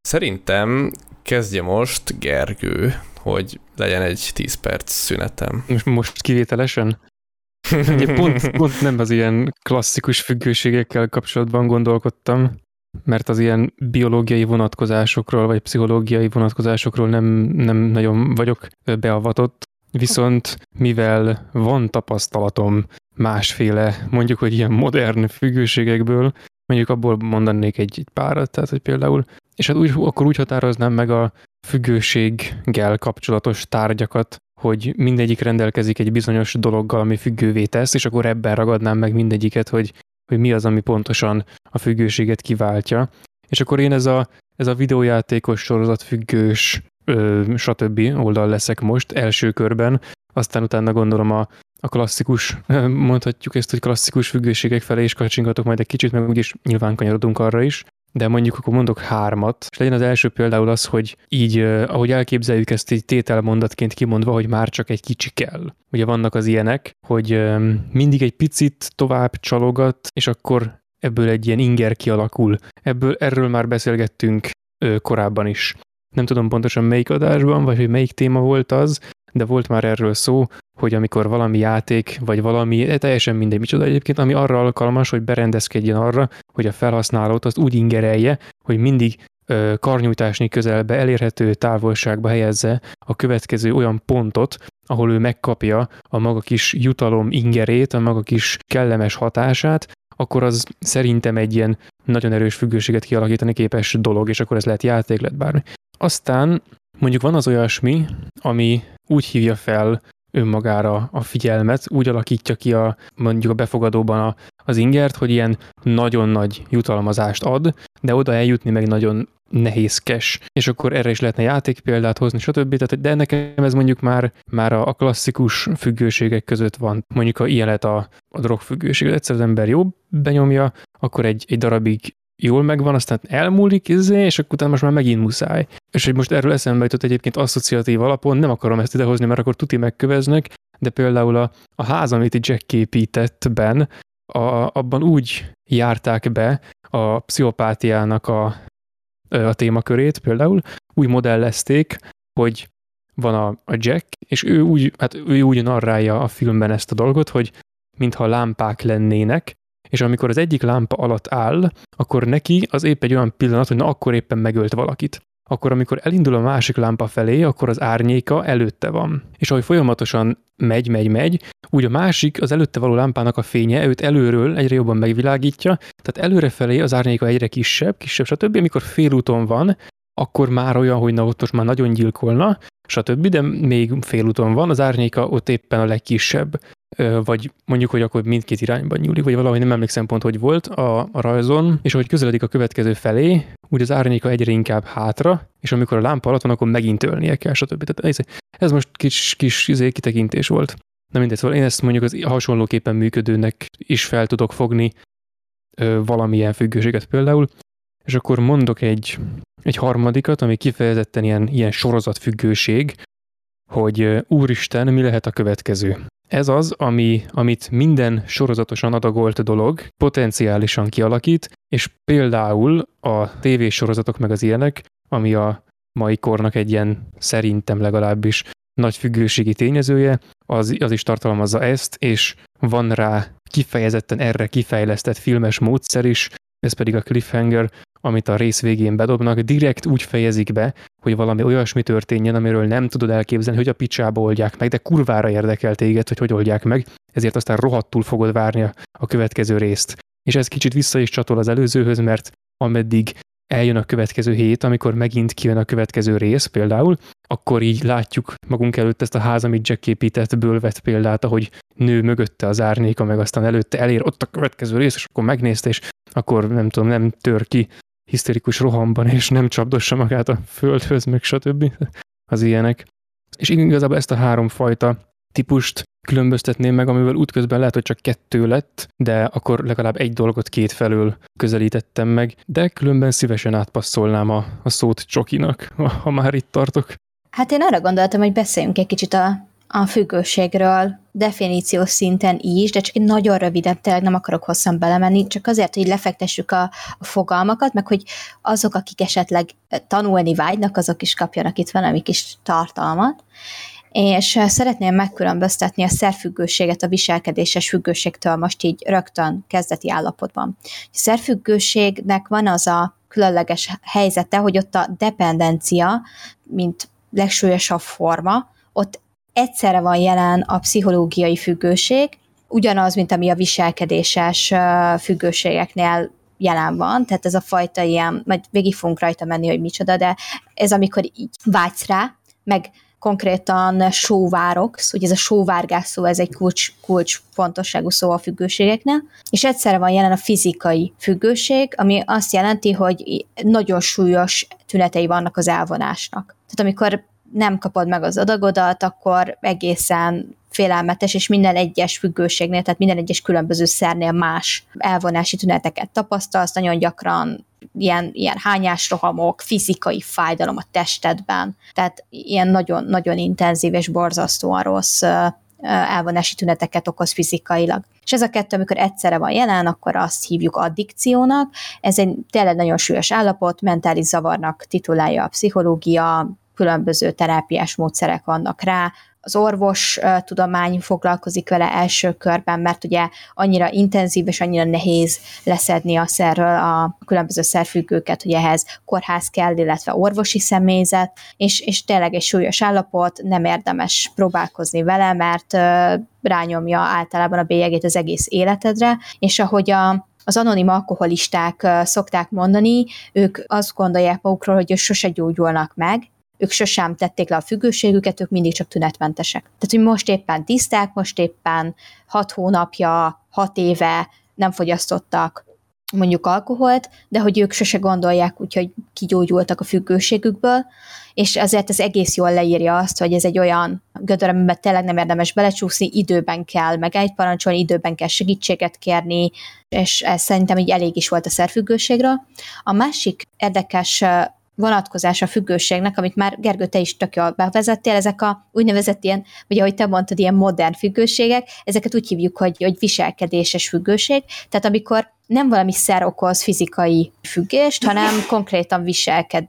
S3: szerintem kezdje most Gergő, hogy legyen egy 10 perc szünetem.
S1: Most, kivételesen? pont, pont nem az ilyen klasszikus függőségekkel kapcsolatban gondolkodtam, mert az ilyen biológiai vonatkozásokról, vagy pszichológiai vonatkozásokról nem, nem nagyon vagyok beavatott, viszont mivel van tapasztalatom másféle, mondjuk, hogy ilyen modern függőségekből, mondjuk abból mondanék egy, egy párat, tehát hogy például, és hát úgy, akkor úgy határoznám meg a függőséggel kapcsolatos tárgyakat, hogy mindegyik rendelkezik egy bizonyos dologgal, ami függővé tesz, és akkor ebben ragadnám meg mindegyiket, hogy hogy mi az, ami pontosan a függőséget kiváltja. És akkor én ez a, ez a videójátékos sorozat függős, ö, stb. oldal leszek most első körben, aztán utána gondolom a, a klasszikus, mondhatjuk ezt, hogy klasszikus függőségek felé is kacsingatok majd egy kicsit, meg úgyis nyilván kanyarodunk arra is. De mondjuk akkor mondok hármat, és legyen az első például az, hogy így, ahogy elképzeljük ezt egy tételmondatként kimondva, hogy már csak egy kicsi kell. Ugye vannak az ilyenek, hogy mindig egy picit tovább csalogat, és akkor ebből egy ilyen inger kialakul. Ebből, erről már beszélgettünk korábban is. Nem tudom pontosan melyik adásban, vagy hogy melyik téma volt az, de volt már erről szó, hogy amikor valami játék, vagy valami, eh, teljesen mindegy micsoda egyébként, ami arra alkalmas, hogy berendezkedjen arra, hogy a felhasználót azt úgy ingerelje, hogy mindig ö, karnyújtásnyi közelbe elérhető távolságba helyezze a következő olyan pontot, ahol ő megkapja a maga kis jutalom ingerét, a maga kis kellemes hatását, akkor az szerintem egy ilyen nagyon erős függőséget kialakítani képes dolog, és akkor ez lehet játék, lehet bármi. Aztán mondjuk van az olyasmi, ami úgy hívja fel önmagára a figyelmet, úgy alakítja ki a, mondjuk a befogadóban a, az ingert, hogy ilyen nagyon nagy jutalmazást ad, de oda eljutni meg nagyon nehézkes, és akkor erre is lehetne játékpéldát hozni, stb. Tehát, de nekem ez mondjuk már, már a klasszikus függőségek között van. Mondjuk, ha ilyen lehet a, a drogfüggőség, egyszer az ember jobb benyomja, akkor egy, egy darabig jól megvan, aztán elmúlik, izé, és akkor utána most már megint muszáj. És hogy most erről eszembe jutott egyébként asszociatív alapon, nem akarom ezt idehozni, mert akkor tuti megköveznek, de például a, a ház, amit Jack képített Ben, a, abban úgy járták be a pszichopátiának a, a témakörét például, úgy modellezték, hogy van a, a Jack, és ő úgy, hát ő úgy narrálja a filmben ezt a dolgot, hogy mintha lámpák lennének, és amikor az egyik lámpa alatt áll, akkor neki az épp egy olyan pillanat, hogy na akkor éppen megölt valakit. Akkor, amikor elindul a másik lámpa felé, akkor az árnyéka előtte van. És ahogy folyamatosan megy, megy, megy, úgy a másik, az előtte való lámpának a fénye őt előről egyre jobban megvilágítja, tehát előre felé az árnyéka egyre kisebb, kisebb, stb. Amikor félúton van, akkor már olyan, hogy na ott most már nagyon gyilkolna, stb., de még félúton van, az árnyéka ott éppen a legkisebb vagy mondjuk, hogy akkor mindkét irányban nyúlik, vagy valahogy nem emlékszem pont, hogy volt a, a rajzon, és ahogy közeledik a következő felé, úgy az árnyéka egyre inkább hátra, és amikor a lámpa alatt van, akkor megint ölnie kell, stb. Tehát ez, ez most kis, kis izé, kitekintés volt. Na mindegy, szóval én ezt mondjuk az hasonlóképpen működőnek is fel tudok fogni ö, valamilyen függőséget például, és akkor mondok egy, egy harmadikat, ami kifejezetten ilyen, ilyen sorozatfüggőség, hogy úristen, mi lehet a következő. Ez az, ami, amit minden sorozatosan adagolt dolog potenciálisan kialakít, és például a tévésorozatok meg az ilyenek, ami a mai kornak egy ilyen szerintem legalábbis nagy függőségi tényezője, az, az is tartalmazza ezt, és van rá kifejezetten erre kifejlesztett filmes módszer is, ez pedig a cliffhanger, amit a rész végén bedobnak, direkt úgy fejezik be, hogy valami olyasmi történjen, amiről nem tudod elképzelni, hogy a picsába oldják meg, de kurvára érdekel téged, hogy hogy oldják meg, ezért aztán rohadtul fogod várni a következő részt. És ez kicsit vissza is csatol az előzőhöz, mert ameddig eljön a következő hét, amikor megint kijön a következő rész például, akkor így látjuk magunk előtt ezt a ház, amit Jack épített, bőlvet példát, ahogy nő mögötte az árnyéka, meg aztán előtte elér ott a következő rész, és akkor megnézte, és akkor nem tudom, nem tör ki hiszterikus rohamban, és nem csapdossa magát a földhöz, meg stb. az ilyenek. És igazából ezt a három fajta típust különböztetném meg, amivel útközben lehet, hogy csak kettő lett, de akkor legalább egy dolgot két felől közelítettem meg, de különben szívesen átpasszolnám a, a szót csokinak, ha már itt tartok.
S2: Hát én arra gondoltam, hogy beszéljünk egy kicsit a a függőségről definíciós szinten is, de csak egy nagyon röviden, tényleg nem akarok hosszan belemenni, csak azért, hogy lefektessük a, a fogalmakat, meg hogy azok, akik esetleg tanulni vágynak, azok is kapjanak itt valami kis tartalmat. És szeretném megkülönböztetni a szerfüggőséget a viselkedéses függőségtől most így rögtön kezdeti állapotban. A szerfüggőségnek van az a különleges helyzete, hogy ott a dependencia, mint legsúlyosabb forma, ott egyszerre van jelen a pszichológiai függőség, ugyanaz, mint ami a viselkedéses függőségeknél jelen van, tehát ez a fajta ilyen, majd végig fogunk rajta menni, hogy micsoda, de ez amikor így vágysz rá, meg konkrétan sóvároksz, ugye ez a sóvárgás szó, ez egy kulcs, kulcs fontosságú szó a függőségeknél, és egyszerre van jelen a fizikai függőség, ami azt jelenti, hogy nagyon súlyos tünetei vannak az elvonásnak. Tehát amikor nem kapod meg az adagodat, akkor egészen félelmetes, és minden egyes függőségnél, tehát minden egyes különböző szernél más elvonási tüneteket tapasztalsz, nagyon gyakran ilyen, ilyen hányásrohamok, fizikai fájdalom a testedben, tehát ilyen nagyon, nagyon intenzív és borzasztóan rossz elvonási tüneteket okoz fizikailag. És ez a kettő, amikor egyszerre van jelen, akkor azt hívjuk addikciónak. Ez egy tényleg nagyon súlyos állapot, mentális zavarnak titulálja a pszichológia, különböző terápiás módszerek vannak rá, az orvos tudomány foglalkozik vele első körben, mert ugye annyira intenzív és annyira nehéz leszedni a szerről a különböző szerfüggőket, hogy ehhez kórház kell, illetve orvosi személyzet, és, és tényleg egy súlyos állapot, nem érdemes próbálkozni vele, mert rányomja általában a bélyegét az egész életedre, és ahogy a, az anonim alkoholisták szokták mondani, ők azt gondolják magukról, hogy ők sose gyógyulnak meg, ők sosem tették le a függőségüket, ők mindig csak tünetmentesek. Tehát, hogy most éppen tiszták, most éppen hat hónapja, hat éve nem fogyasztottak mondjuk alkoholt, de hogy ők sose gondolják úgy, hogy kigyógyultak a függőségükből, és ezért ez egész jól leírja azt, hogy ez egy olyan gödör, amiben tényleg nem érdemes belecsúszni, időben kell meg egy parancsolni, időben kell segítséget kérni, és ez szerintem így elég is volt a szerfüggőségre. A másik érdekes vonatkozás a függőségnek, amit már Gergő, te is tök jól bevezettél, ezek a úgynevezett ilyen, vagy ahogy te mondtad, ilyen modern függőségek, ezeket úgy hívjuk, hogy, hogy viselkedéses függőség, tehát amikor nem valami szer okoz fizikai függést, hanem konkrétan viselked,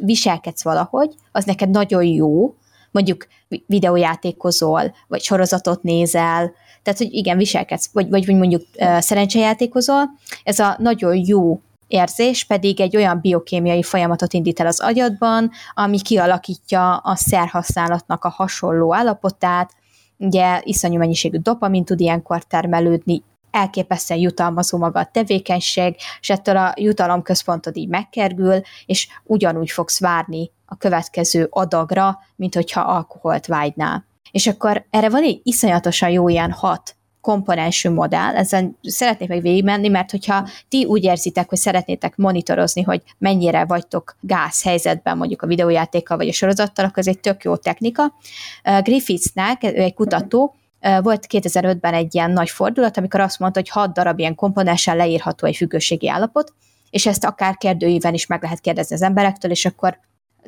S2: viselkedsz valahogy, az neked nagyon jó, mondjuk videójátékozol, vagy sorozatot nézel, tehát, hogy igen, viselkedsz, vagy, vagy mondjuk uh, szerencsejátékozol, ez a nagyon jó érzés pedig egy olyan biokémiai folyamatot indít el az agyadban, ami kialakítja a szerhasználatnak a hasonló állapotát, ugye iszonyú mennyiségű dopamin tud ilyenkor termelődni, elképesztően jutalmazó maga a tevékenység, és ettől a jutalomközpontod így megkergül, és ugyanúgy fogsz várni a következő adagra, mint hogyha alkoholt vágynál. És akkor erre van egy iszonyatosan jó ilyen hat komponensű modell, ezen szeretnék meg végigmenni, mert hogyha ti úgy érzitek, hogy szeretnétek monitorozni, hogy mennyire vagytok gáz helyzetben mondjuk a videójátékkal vagy a sorozattal, akkor ez egy tök jó technika. Griffithsnek, ő egy kutató, volt 2005-ben egy ilyen nagy fordulat, amikor azt mondta, hogy hat darab ilyen komponenssel leírható egy függőségi állapot, és ezt akár kérdőíven is meg lehet kérdezni az emberektől, és akkor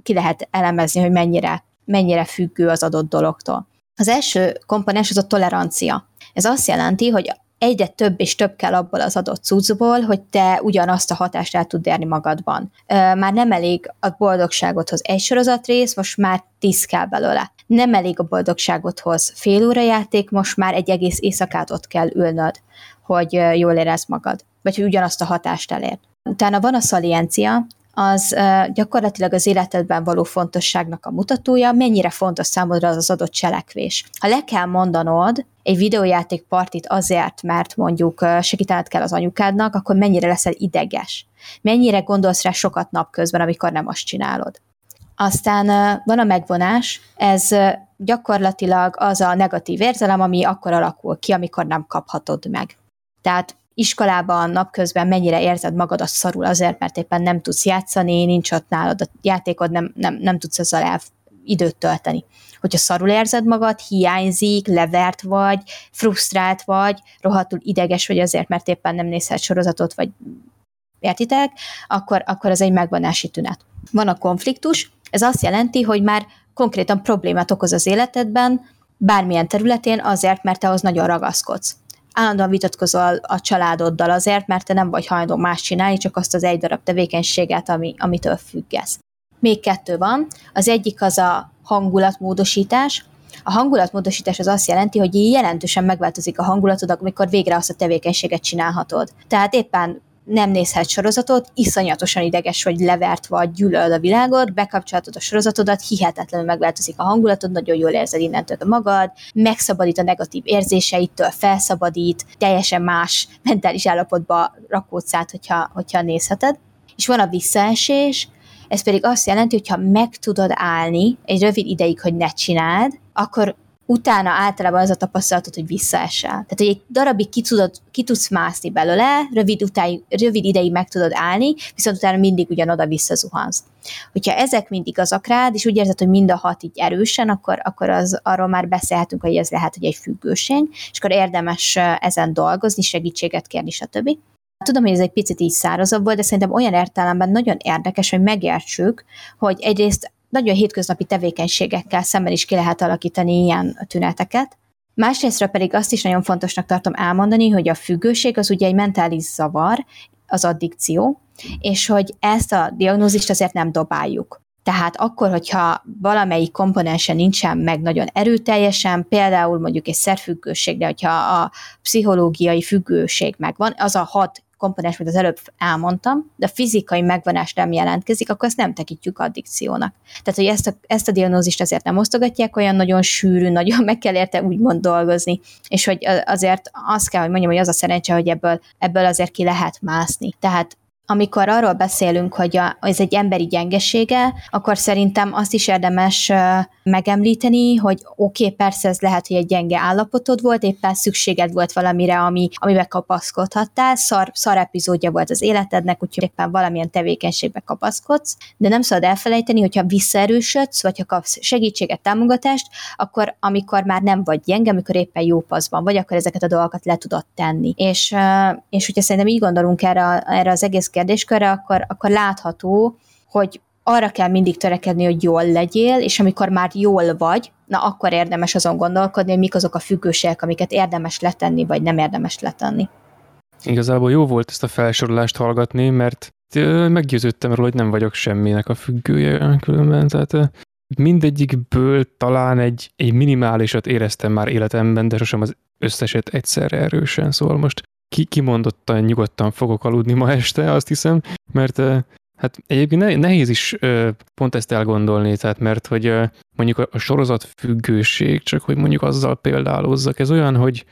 S2: ki lehet elemezni, hogy mennyire, mennyire függő az adott dologtól. Az első komponens az a tolerancia. Ez azt jelenti, hogy egyre több és több kell abból az adott cuccból, hogy te ugyanazt a hatást el tud érni magadban. Már nem elég a boldogságodhoz egy sorozatrész, most már tíz kell belőle. Nem elég a boldogságodhoz fél óra játék, most már egy egész éjszakát ott kell ülnöd, hogy jól érezd magad, vagy hogy ugyanazt a hatást elérd. Utána van a szaliencia, az gyakorlatilag az életedben való fontosságnak a mutatója, mennyire fontos számodra az az adott cselekvés. Ha le kell mondanod egy videójáték partit azért, mert mondjuk segítened kell az anyukádnak, akkor mennyire leszel ideges? Mennyire gondolsz rá sokat napközben, amikor nem azt csinálod? Aztán van a megvonás, ez gyakorlatilag az a negatív érzelem, ami akkor alakul ki, amikor nem kaphatod meg. Tehát iskolában napközben mennyire érzed magad a szarul azért, mert éppen nem tudsz játszani, nincs ott nálad a játékod, nem, nem, nem tudsz ezzel el időt tölteni. Hogyha szarul érzed magad, hiányzik, levert vagy, frusztrált vagy, rohadtul ideges vagy azért, mert éppen nem nézhet sorozatot, vagy értitek, akkor, akkor ez egy megvonási tünet. Van a konfliktus, ez azt jelenti, hogy már konkrétan problémát okoz az életedben, bármilyen területén, azért, mert te ahhoz nagyon ragaszkodsz állandóan vitatkozol a családoddal azért, mert te nem vagy hajlandó más csinálni, csak azt az egy darab tevékenységet, ami, amitől függesz. Még kettő van. Az egyik az a hangulatmódosítás. A hangulatmódosítás az azt jelenti, hogy jelentősen megváltozik a hangulatod, amikor végre azt a tevékenységet csinálhatod. Tehát éppen nem nézhet sorozatot, iszonyatosan ideges vagy levert vagy gyűlöl a világot, bekapcsolhatod a sorozatodat, hihetetlenül megváltozik a hangulatod, nagyon jól érzed innentől magad, megszabadít a negatív érzéseitől, felszabadít, teljesen más mentális állapotba rakódsz át, hogyha, hogyha nézheted. És van a visszaesés, ez pedig azt jelenti, hogy ha meg tudod állni egy rövid ideig, hogy ne csináld, akkor utána általában az a tapasztalatod, hogy visszaesel. Tehát, hogy egy darabig ki, tudod, ki tudsz mászni belőle, rövid, utáig, rövid ideig meg tudod állni, viszont utána mindig ugyanoda visszazuhansz. Hogyha ezek mind igazak rád, és úgy érzed, hogy mind a hat így erősen, akkor, akkor az, arról már beszélhetünk, hogy ez lehet, hogy egy függőség, és akkor érdemes ezen dolgozni, segítséget kérni, stb. Tudom, hogy ez egy picit így szárazabb volt, de szerintem olyan értelemben nagyon érdekes, hogy megértsük, hogy egyrészt nagyon hétköznapi tevékenységekkel szemben is ki lehet alakítani ilyen tüneteket, Másrésztről pedig azt is nagyon fontosnak tartom elmondani, hogy a függőség az ugye egy mentális zavar, az addikció, és hogy ezt a diagnózist azért nem dobáljuk. Tehát akkor, hogyha valamelyik komponense nincsen meg nagyon erőteljesen, például mondjuk egy szerfüggőség, de hogyha a pszichológiai függőség megvan, az a hat komponens, amit az előbb elmondtam, de a fizikai megvonás nem jelentkezik, akkor azt nem tekintjük addikciónak. Tehát, hogy ezt a, ezt a diagnózist azért nem osztogatják, olyan nagyon sűrű, nagyon meg kell érte úgymond dolgozni, és hogy azért azt kell, hogy mondjam, hogy az a szerencse, hogy ebből, ebből azért ki lehet mászni. Tehát amikor arról beszélünk, hogy a, ez egy emberi gyengesége, akkor szerintem azt is érdemes megemlíteni, hogy oké, okay, persze ez lehet, hogy egy gyenge állapotod volt, éppen szükséged volt valamire, ami, amiben kapaszkodhattál, szar, szar epizódja volt az életednek, úgyhogy éppen valamilyen tevékenységbe kapaszkodsz, de nem szabad elfelejteni, hogyha visszaerősödsz, vagy ha kapsz segítséget, támogatást, akkor amikor már nem vagy gyenge, amikor éppen jó paszban vagy, akkor ezeket a dolgokat le tudod tenni. És, és hogyha szerintem így gondolunk erre, erre az egész kérdéskörre, akkor, akkor látható, hogy arra kell mindig törekedni, hogy jól legyél, és amikor már jól vagy, na akkor érdemes azon gondolkodni, hogy mik azok a függőségek, amiket érdemes letenni, vagy nem érdemes letenni.
S1: Igazából jó volt ezt a felsorolást hallgatni, mert meggyőződtem róla, hogy nem vagyok semminek a függője különben, tehát mindegyikből talán egy, egy minimálisat éreztem már életemben, de sosem az összeset egyszerre erősen, szóval most ki, kimondottan nyugodtan fogok aludni ma este, azt hiszem, mert hát egyébként nehéz is pont ezt elgondolni, tehát mert hogy mondjuk a sorozat függőség, csak hogy mondjuk azzal példálozzak, ez olyan, hogy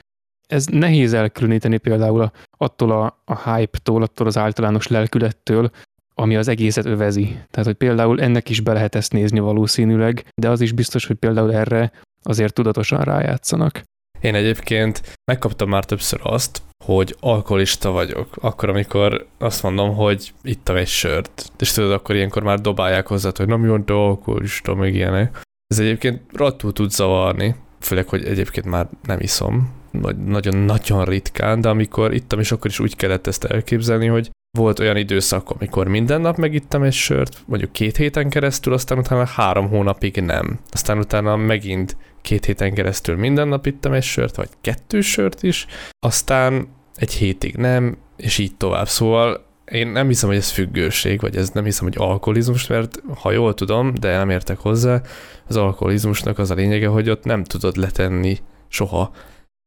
S1: ez nehéz elkülöníteni például attól a, a hype-tól, attól az általános lelkülettől, ami az egészet övezi. Tehát, hogy például ennek is be lehet ezt nézni valószínűleg, de az is biztos, hogy például erre azért tudatosan rájátszanak.
S3: Én egyébként megkaptam már többször azt, hogy alkoholista vagyok. Akkor, amikor azt mondom, hogy ittam egy sört, és tudod, akkor ilyenkor már dobálják hozzá, hogy nem jön, te alkoholista, meg ilyenek. Ez egyébként rattul tud zavarni, főleg, hogy egyébként már nem iszom, vagy nagyon-nagyon ritkán, de amikor ittam, és akkor is úgy kellett ezt elképzelni, hogy volt olyan időszak, amikor minden nap megittam egy sört, mondjuk két héten keresztül, aztán utána három hónapig nem. Aztán utána megint két héten keresztül minden nap ittam egy sört, vagy kettő sört is, aztán egy hétig nem, és így tovább. Szóval én nem hiszem, hogy ez függőség, vagy ez nem hiszem, hogy alkoholizmus, mert ha jól tudom, de nem értek hozzá, az alkoholizmusnak az a lényege, hogy ott nem tudod letenni soha,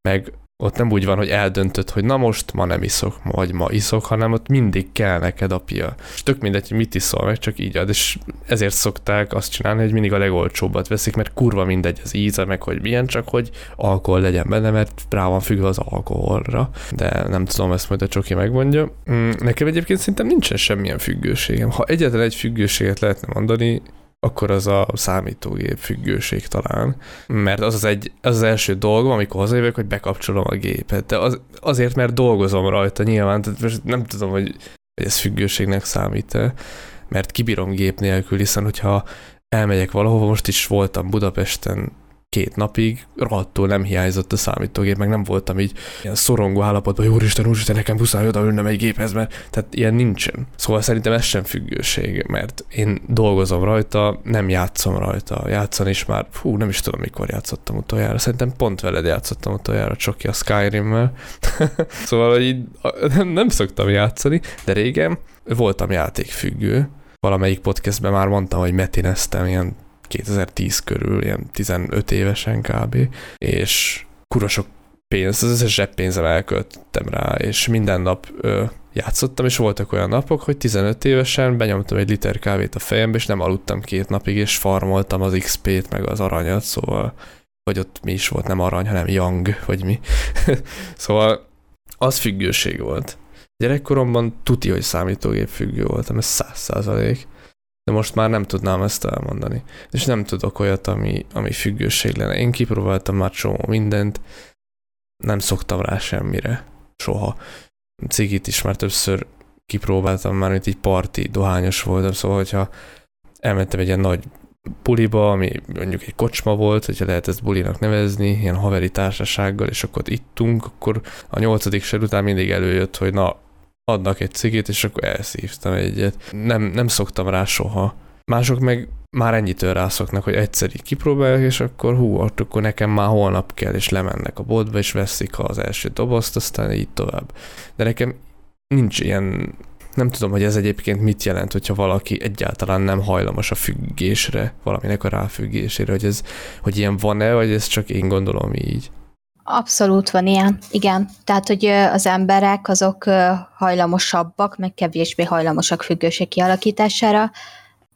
S3: meg ott nem úgy van, hogy eldöntöd, hogy na most ma nem iszok, vagy ma iszok, hanem ott mindig kell neked a pia. És tök mindegy, hogy mit iszol, meg csak így ad, és ezért szokták azt csinálni, hogy mindig a legolcsóbbat veszik, mert kurva mindegy az íze, meg hogy milyen, csak hogy alkohol legyen benne, mert rá van függve az alkoholra. De nem tudom, ezt majd a Csoki megmondja. Mm, nekem egyébként szerintem nincsen semmilyen függőségem. Ha egyetlen egy függőséget lehetne mondani, akkor az a számítógép függőség talán. Mert az az, egy, az, az első dolgom, amikor hazajövök, hogy bekapcsolom a gépet. De az, azért, mert dolgozom rajta nyilván, tehát most nem tudom, hogy, hogy ez függőségnek számít-e, mert kibírom gép nélkül, hiszen hogyha elmegyek valahova, most is voltam Budapesten két napig rohadtul nem hiányzott a számítógép, meg nem voltam így ilyen szorongó állapotban, hogy úristen, úristen, nekem muszáj oda ülnem egy géphez, mert tehát ilyen nincsen. Szóval szerintem ez sem függőség, mert én dolgozom rajta, nem játszom rajta. Játszani is már, fú, nem is tudom, mikor játszottam utoljára. Szerintem pont veled játszottam utoljára, csak a Skyrim-mel. szóval, hogy így nem, nem szoktam játszani, de régen voltam játékfüggő, valamelyik podcastben már mondtam, hogy metineztem ilyen 2010 körül, ilyen 15 évesen kb. És kurva sok pénzt, az összes zseppénzem elköltöttem rá, és minden nap ö, játszottam, és voltak olyan napok, hogy 15 évesen benyomtam egy liter kávét a fejembe, és nem aludtam két napig, és farmoltam az XP-t, meg az aranyat, szóval, vagy ott mi is volt, nem arany, hanem young, vagy mi. szóval az függőség volt. Gyerekkoromban tuti, hogy számítógép függő voltam, ez száz százalék de most már nem tudnám ezt elmondani. És nem tudok olyat, ami, ami függőség lenne. Én kipróbáltam már csomó mindent, nem szoktam rá semmire. Soha. Cigit is már többször kipróbáltam már, mint így parti, dohányos voltam, szóval hogyha elmentem egy ilyen nagy buliba, ami mondjuk egy kocsma volt, hogyha lehet ezt bulinak nevezni, ilyen haveri társasággal, és akkor ittunk, akkor a nyolcadik sor után mindig előjött, hogy na, adnak egy cigit, és akkor elszívtam egyet. Nem, nem szoktam rá soha. Mások meg már ennyitől rászoknak, hogy egyszer így kipróbálják, és akkor hú, akkor nekem már holnap kell, és lemennek a boltba, és veszik az első dobozt, aztán így tovább. De nekem nincs ilyen, nem tudom, hogy ez egyébként mit jelent, hogyha valaki egyáltalán nem hajlamos a függésre, valaminek a ráfüggésére, hogy ez, hogy ilyen van-e, vagy ez csak én gondolom így.
S2: Abszolút van ilyen, igen. Tehát, hogy az emberek azok hajlamosabbak, meg kevésbé hajlamosak függőség kialakítására,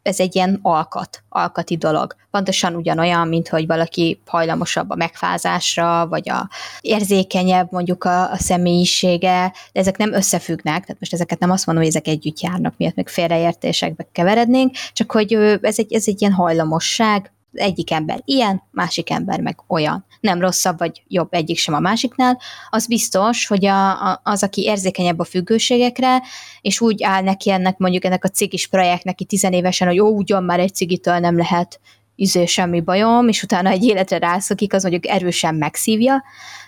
S2: ez egy ilyen alkat, alkati dolog. Pontosan ugyanolyan, mint hogy valaki hajlamosabb a megfázásra, vagy a érzékenyebb mondjuk a, a személyisége, de ezek nem összefüggnek, tehát most ezeket nem azt mondom, hogy ezek együtt járnak, miatt meg félreértésekbe keverednénk, csak hogy ez egy, ez egy ilyen hajlamosság, egyik ember ilyen, másik ember meg olyan. Nem rosszabb vagy jobb egyik sem a másiknál. Az biztos, hogy a, a, az, aki érzékenyebb a függőségekre, és úgy áll neki ennek mondjuk ennek a cigis projektnek neki tizenévesen, hogy ó, ugyan már egy cigitől nem lehet izé semmi bajom, és utána egy életre rászokik, az mondjuk erősen megszívja,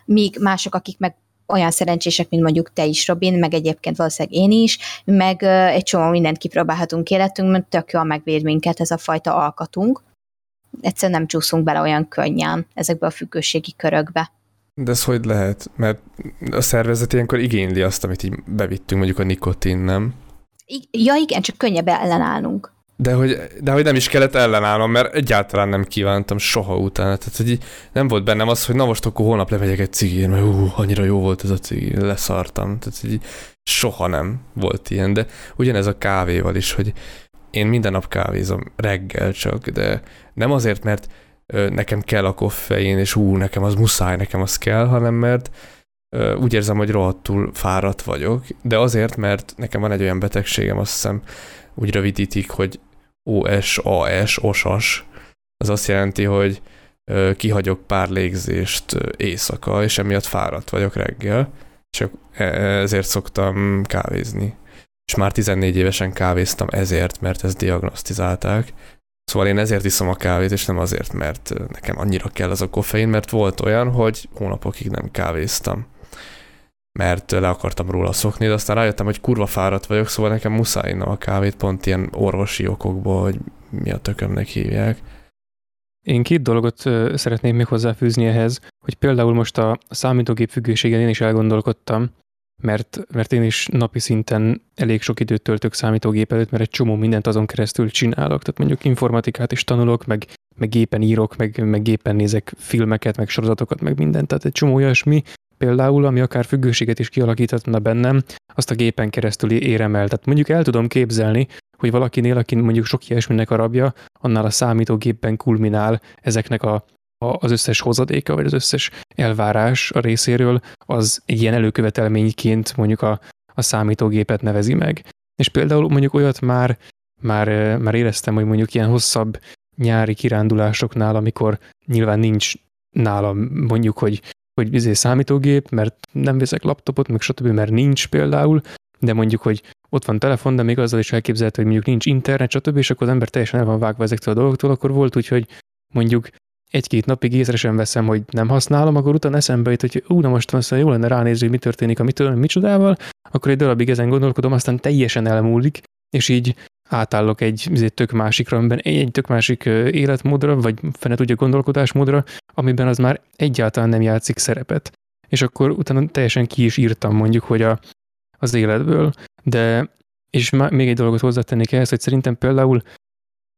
S2: míg mások, akik meg olyan szerencsések, mint mondjuk te is, Robin, meg egyébként valószínűleg én is, meg egy csomó mindent kipróbálhatunk életünkben, tök jól megvéd minket ez a fajta alkatunk egyszerűen nem csúszunk bele olyan könnyen ezekbe a függőségi körökbe.
S3: De ez hogy lehet? Mert a szervezet ilyenkor igényli azt, amit így bevittünk, mondjuk a nikotin, nem?
S2: Ja igen, csak könnyebb ellenállnunk.
S3: De hogy, de hogy nem is kellett ellenállnom, mert egyáltalán nem kívántam soha utána. Tehát, hogy nem volt bennem az, hogy na most akkor holnap levegyek egy cigét, mert ú, annyira jó volt ez a cigi, leszartam. Tehát, hogy soha nem volt ilyen, de ugyanez a kávéval is, hogy én minden nap kávézom reggel csak, de nem azért, mert nekem kell a koffein, és ú, nekem az muszáj, nekem az kell, hanem mert úgy érzem, hogy rohadtul fáradt vagyok, de azért, mert nekem van egy olyan betegségem, azt hiszem úgy rövidítik, hogy OSAS, osas, az azt jelenti, hogy kihagyok pár légzést éjszaka, és emiatt fáradt vagyok reggel, csak e, ezért szoktam kávézni és már 14 évesen kávéztam ezért, mert ezt diagnosztizálták. Szóval én ezért iszom a kávét, és nem azért, mert nekem annyira kell az a koffein, mert volt olyan, hogy hónapokig nem kávéztam mert le akartam róla szokni, de aztán rájöttem, hogy kurva fáradt vagyok, szóval nekem muszáj innom a kávét pont ilyen orvosi okokból, hogy mi a tökömnek hívják.
S1: Én két dolgot szeretném még hozzáfűzni ehhez, hogy például most a számítógép függőségen én is elgondolkodtam, mert, mert én is napi szinten elég sok időt töltök számítógép előtt, mert egy csomó mindent azon keresztül csinálok, tehát mondjuk informatikát is tanulok, meg, meg gépen írok, meg, meg gépen nézek filmeket, meg sorozatokat, meg mindent, tehát egy csomó olyasmi, például, ami akár függőséget is kialakíthatna bennem, azt a gépen keresztül érem el. Tehát mondjuk el tudom képzelni, hogy valakinél, aki mondjuk sok ilyesminek a rabja, annál a számítógépben kulminál ezeknek a az összes hozadéka, vagy az összes elvárás a részéről, az egy ilyen előkövetelményként mondjuk a, a számítógépet nevezi meg. És például mondjuk olyat már, már, már éreztem, hogy mondjuk ilyen hosszabb nyári kirándulásoknál, amikor nyilván nincs nálam mondjuk, hogy, hogy izé számítógép, mert nem veszek laptopot, meg stb., mert nincs például, de mondjuk, hogy ott van telefon, de még azzal is elképzelhető, hogy mondjuk nincs internet, stb., és akkor az ember teljesen el van vágva ezektől a dolgoktól, akkor volt úgy, hogy mondjuk egy-két napig észre sem veszem, hogy nem használom, akkor utána eszembe jut, hogy ú, na most aztán jó lenne ránézni, hogy mi történik a mitől, micsodával, akkor egy darabig ezen gondolkodom, aztán teljesen elmúlik, és így átállok egy, egy tök másikra, amiben egy, egy tök másik életmódra, vagy fene tudja gondolkodásmódra, amiben az már egyáltalán nem játszik szerepet. És akkor utána teljesen ki is írtam mondjuk, hogy a, az életből, de és még egy dolgot hozzátennék ehhez, hogy szerintem például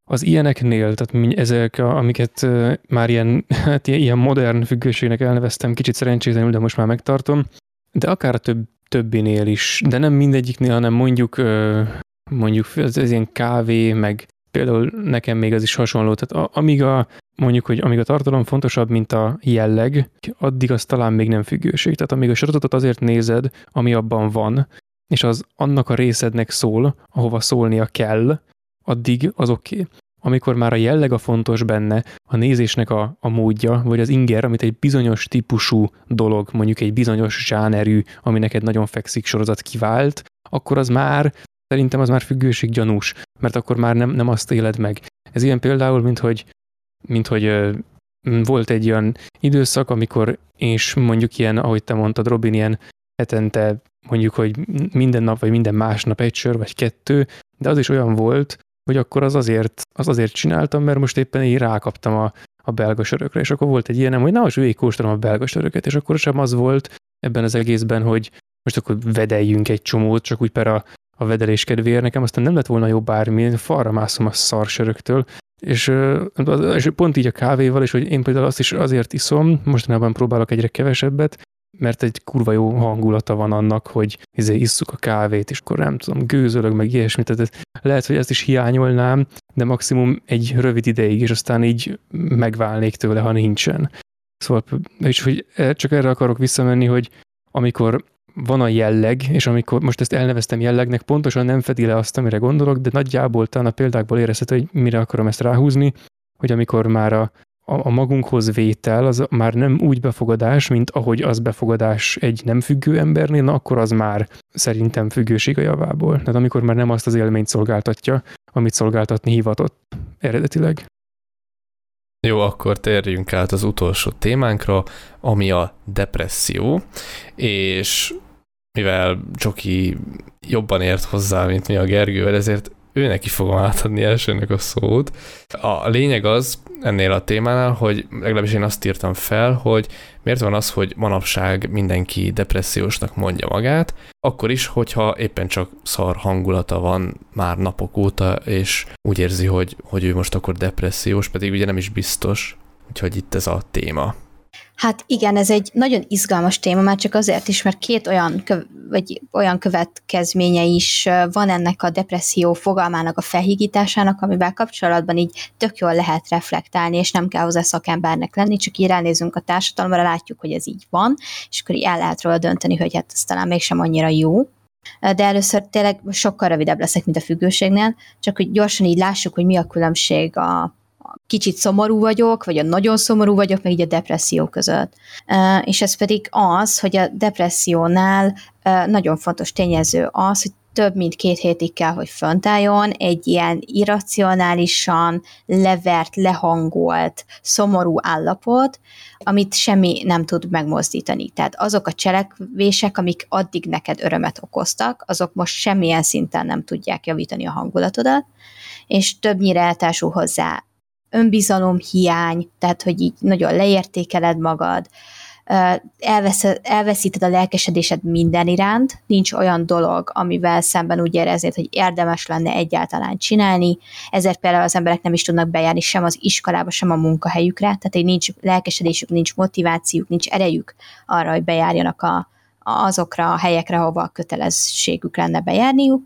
S1: az ilyeneknél, tehát ezek, amiket már ilyen, hát ilyen modern függőségnek elneveztem, kicsit szerencsétlenül, de most már megtartom, de akár a több, többinél is, de nem mindegyiknél, hanem mondjuk, mondjuk ez, ez ilyen kávé, meg például nekem még az is hasonló, tehát amíg a, mondjuk, hogy amíg a tartalom fontosabb, mint a jelleg, addig az talán még nem függőség. Tehát amíg a sorozatot azért nézed, ami abban van, és az annak a részednek szól, ahova szólnia kell, addig az oké. Okay. Amikor már a jelleg a fontos benne, a nézésnek a, a módja, vagy az inger, amit egy bizonyos típusú dolog, mondjuk egy bizonyos zsánerű, ami neked nagyon fekszik sorozat kivált, akkor az már, szerintem az már függőség gyanús, mert akkor már nem, nem azt éled meg. Ez ilyen például, mint hogy, mint hogy volt egy olyan időszak, amikor és mondjuk ilyen, ahogy te mondtad, Robin, ilyen hetente mondjuk, hogy minden nap, vagy minden másnap egy sör, vagy kettő, de az is olyan volt, hogy akkor az azért, az azért csináltam, mert most éppen így rákaptam a, a belga sörökre, és akkor volt egy ilyenem, hogy na, most végigkóstolom a belga söröket, és akkor sem az volt ebben az egészben, hogy most akkor vedeljünk egy csomót, csak úgy per a, a vedelés kedvéért. Nekem aztán nem lett volna jó bármi, én falra mászom a szarsöröktől, és, és pont így a kávéval, és hogy én például azt is azért iszom, mostanában próbálok egyre kevesebbet, mert egy kurva jó hangulata van annak, hogy izé isszuk a kávét, és akkor nem tudom, gőzölög, meg ilyesmit, tehát lehet, hogy ezt is hiányolnám, de maximum egy rövid ideig, és aztán így megválnék tőle, ha nincsen. Szóval, és hogy csak erre akarok visszamenni, hogy amikor van a jelleg, és amikor most ezt elneveztem jellegnek, pontosan nem fedi le azt, amire gondolok, de nagyjából talán a példákból érezhető, hogy mire akarom ezt ráhúzni, hogy amikor már a, a, magunkhoz vétel az már nem úgy befogadás, mint ahogy az befogadás egy nem függő embernél, na akkor az már szerintem függőség a javából. Tehát amikor már nem azt az élményt szolgáltatja, amit szolgáltatni hivatott eredetileg.
S3: Jó, akkor térjünk át az utolsó témánkra, ami a depresszió, és mivel Csoki jobban ért hozzá, mint mi a Gergő, ezért őnek is fogom átadni elsőnek a szót. A lényeg az ennél a témánál, hogy legalábbis én azt írtam fel, hogy miért van az, hogy manapság mindenki depressziósnak mondja magát, akkor is, hogyha éppen csak szar hangulata van már napok óta, és úgy érzi, hogy, hogy ő most akkor depressziós, pedig ugye nem is biztos, úgyhogy itt ez a téma.
S2: Hát igen, ez egy nagyon izgalmas téma, már csak azért is, mert két olyan, köv- vagy olyan következménye is van ennek a depresszió fogalmának a felhigításának, amivel kapcsolatban így tök jól lehet reflektálni, és nem kell hozzá szakembernek lenni, csak így ránézünk a társadalomra, látjuk, hogy ez így van, és akkor így el lehet róla dönteni, hogy hát ez talán mégsem annyira jó. De először tényleg sokkal rövidebb leszek, mint a függőségnél, csak hogy gyorsan így lássuk, hogy mi a különbség a, kicsit szomorú vagyok, vagy a nagyon szomorú vagyok, meg így a depresszió között. És ez pedig az, hogy a depressziónál nagyon fontos tényező az, hogy több mint két hétig kell, hogy fönt álljon, egy ilyen irracionálisan levert, lehangolt, szomorú állapot, amit semmi nem tud megmozdítani. Tehát azok a cselekvések, amik addig neked örömet okoztak, azok most semmilyen szinten nem tudják javítani a hangulatodat, és többnyire eltársul hozzá önbizalom hiány, tehát hogy így nagyon leértékeled magad, elvesz, elveszíted a lelkesedésed minden iránt, nincs olyan dolog, amivel szemben úgy éreznéd, hogy érdemes lenne egyáltalán csinálni, ezért például az emberek nem is tudnak bejárni sem az iskolába, sem a munkahelyükre, tehát egy nincs lelkesedésük, nincs motivációjuk, nincs erejük arra, hogy bejárjanak a, azokra a helyekre, ahova a kötelességük lenne bejárniuk,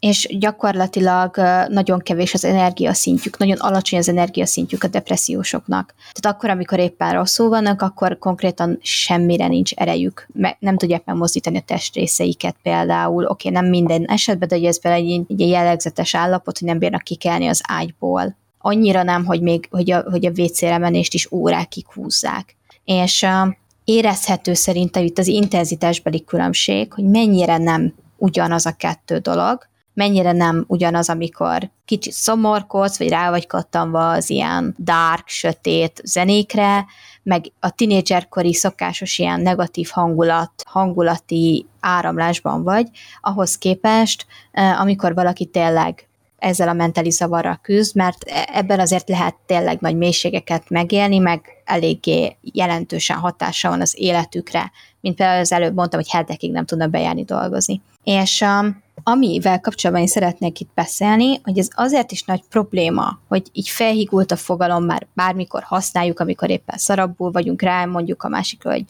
S2: és gyakorlatilag nagyon kevés az energiaszintjük, nagyon alacsony az energiaszintjük a depressziósoknak. Tehát akkor, amikor éppen rosszul vannak, akkor konkrétan semmire nincs erejük, nem tudják megmozdítani a testrészeiket például. Oké, okay, nem minden esetben, de ez egy, egy jellegzetes állapot, hogy nem bírnak kikelni az ágyból. Annyira nem, hogy még hogy a, hogy a WC-re menést is órákig húzzák. És uh, érezhető szerintem itt az intenzitásbeli különbség, hogy mennyire nem ugyanaz a kettő dolog, mennyire nem ugyanaz, amikor kicsit szomorkodsz, vagy rá vagy kattanva az ilyen dark, sötét zenékre, meg a tinédzserkori szokásos ilyen negatív hangulat, hangulati áramlásban vagy, ahhoz képest, eh, amikor valaki tényleg ezzel a mentális zavarral küzd, mert e- ebben azért lehet tényleg nagy mélységeket megélni, meg eléggé jelentősen hatása van az életükre, mint például az előbb mondtam, hogy hetekig nem tudnak bejárni dolgozni. És um, amivel kapcsolatban én szeretnék itt beszélni, hogy ez azért is nagy probléma, hogy így felhigult a fogalom, már bármikor használjuk, amikor éppen szarabbul vagyunk rá, mondjuk a másik, hogy,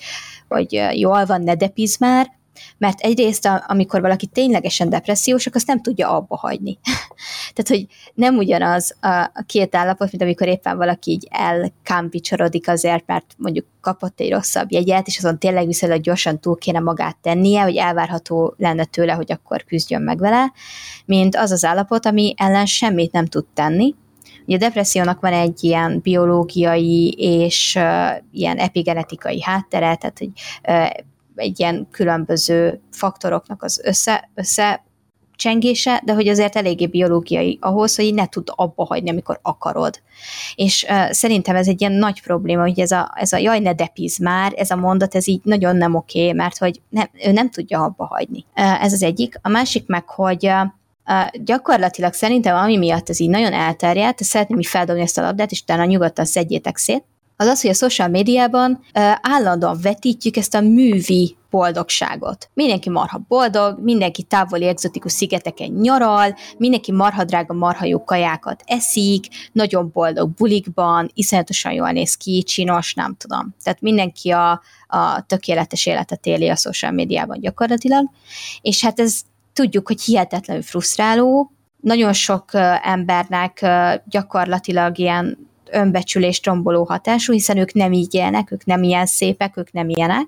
S2: hogy jól van, ne depiz már, mert egyrészt, amikor valaki ténylegesen depressziós, azt nem tudja abba hagyni. Tehát, hogy nem ugyanaz a, a két állapot, mint amikor éppen valaki így elkámpicsorodik azért, mert mondjuk kapott egy rosszabb jegyet, és azon tényleg viszonylag gyorsan túl kéne magát tennie, hogy elvárható lenne tőle, hogy akkor küzdjön meg vele, mint az az állapot, ami ellen semmit nem tud tenni, Ugye a depressziónak van egy ilyen biológiai és uh, ilyen epigenetikai háttere, tehát hogy uh, egy ilyen különböző faktoroknak az össze, össze de hogy azért eléggé biológiai ahhoz, hogy ne tud abba hagyni, amikor akarod. És uh, szerintem ez egy ilyen nagy probléma, hogy ez a, ez a jaj, ne depiz már, ez a mondat, ez így nagyon nem oké, okay, mert hogy nem, ő nem tudja abba hagyni. Uh, ez az egyik. A másik meg, hogy uh, Uh, gyakorlatilag szerintem, ami miatt ez így nagyon elterjedt, szeretném így feldobni ezt a labdát, és utána nyugodtan szedjétek szét, az az, hogy a social médiában állandóan vetítjük ezt a művi boldogságot. Mindenki marha boldog, mindenki távoli egzotikus szigeteken nyaral, mindenki marha drága marha jó kajákat eszik, nagyon boldog bulikban, iszonyatosan jól néz ki, csinos, nem tudom. Tehát mindenki a, a tökéletes életet éli a social médiában gyakorlatilag, és hát ez tudjuk, hogy hihetetlenül frusztráló, nagyon sok embernek gyakorlatilag ilyen önbecsülést romboló hatású, hiszen ők nem így élnek, ők nem ilyen szépek, ők nem ilyenek,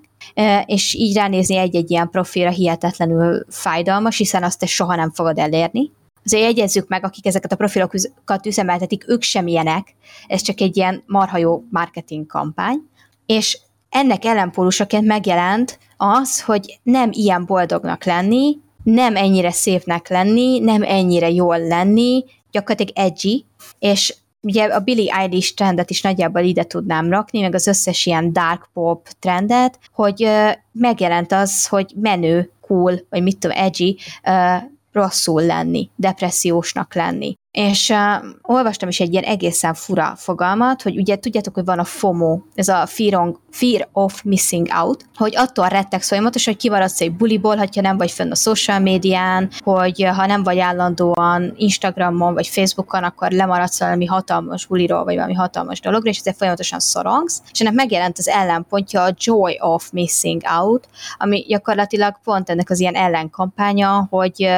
S2: és így ránézni egy-egy ilyen profilra hihetetlenül fájdalmas, hiszen azt te soha nem fogod elérni. Azért jegyezzük meg, akik ezeket a profilokat üzemeltetik, ők sem ilyenek, ez csak egy ilyen marha jó marketing kampány, és ennek ellenpólusaként megjelent az, hogy nem ilyen boldognak lenni, nem ennyire szépnek lenni, nem ennyire jól lenni, gyakorlatilag edgy, és ugye a Billie Eilish trendet is nagyjából ide tudnám rakni, meg az összes ilyen dark pop trendet, hogy uh, megjelent az, hogy menő, cool, vagy mit tudom, edgy, uh, rosszul lenni, depressziósnak lenni. És uh, olvastam is egy ilyen egészen fura fogalmat, hogy ugye tudjátok, hogy van a FOMO, ez a fear, on, fear of missing out, hogy attól rettegsz folyamatosan, hogy kivaradsz egy buliból, ha nem vagy fönn a social médián, hogy ha nem vagy állandóan Instagramon vagy Facebookon, akkor lemaradsz valami hatalmas buliról, vagy valami hatalmas dologra, és ezzel folyamatosan szorongsz. És ennek megjelent az ellenpontja a joy of missing out, ami gyakorlatilag pont ennek az ilyen ellenkampánya, hogy,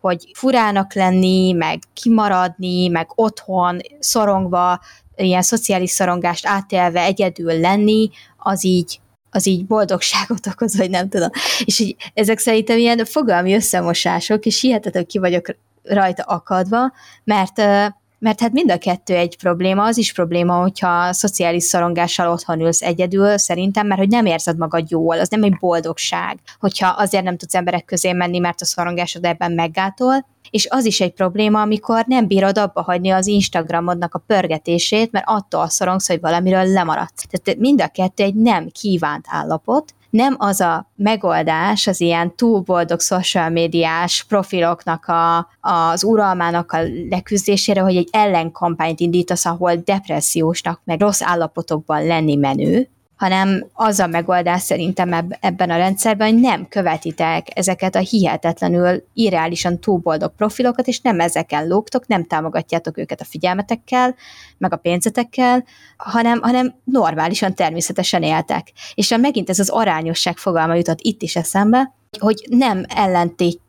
S2: hogy furának lenni, meg kimarad, maradni, meg otthon szorongva, ilyen szociális szorongást átélve egyedül lenni, az így az így boldogságot okoz, vagy nem tudom. És így, ezek szerintem ilyen fogalmi összemosások, és hihetetlen ki vagyok rajta akadva, mert mert hát mind a kettő egy probléma, az is probléma, hogyha szociális szorongással otthon ülsz egyedül, szerintem, mert hogy nem érzed magad jól, az nem egy boldogság, hogyha azért nem tudsz emberek közé menni, mert a szorongásod ebben meggátol, és az is egy probléma, amikor nem bírod abba hagyni az Instagramodnak a pörgetését, mert attól szorongsz, hogy valamiről lemaradsz. Tehát mind a kettő egy nem kívánt állapot, nem az a megoldás az ilyen túl boldog social médiás profiloknak a, az uralmának a leküzdésére, hogy egy ellenkampányt indítasz, ahol depressziósnak, meg rossz állapotokban lenni menő, hanem az a megoldás szerintem ebben a rendszerben, hogy nem követitek ezeket a hihetetlenül irreálisan túlboldog profilokat, és nem ezeken lógtok, nem támogatjátok őket a figyelmetekkel, meg a pénzetekkel, hanem, hanem normálisan, természetesen éltek. És megint ez az arányosság fogalma jutott itt is eszembe, hogy nem ellentét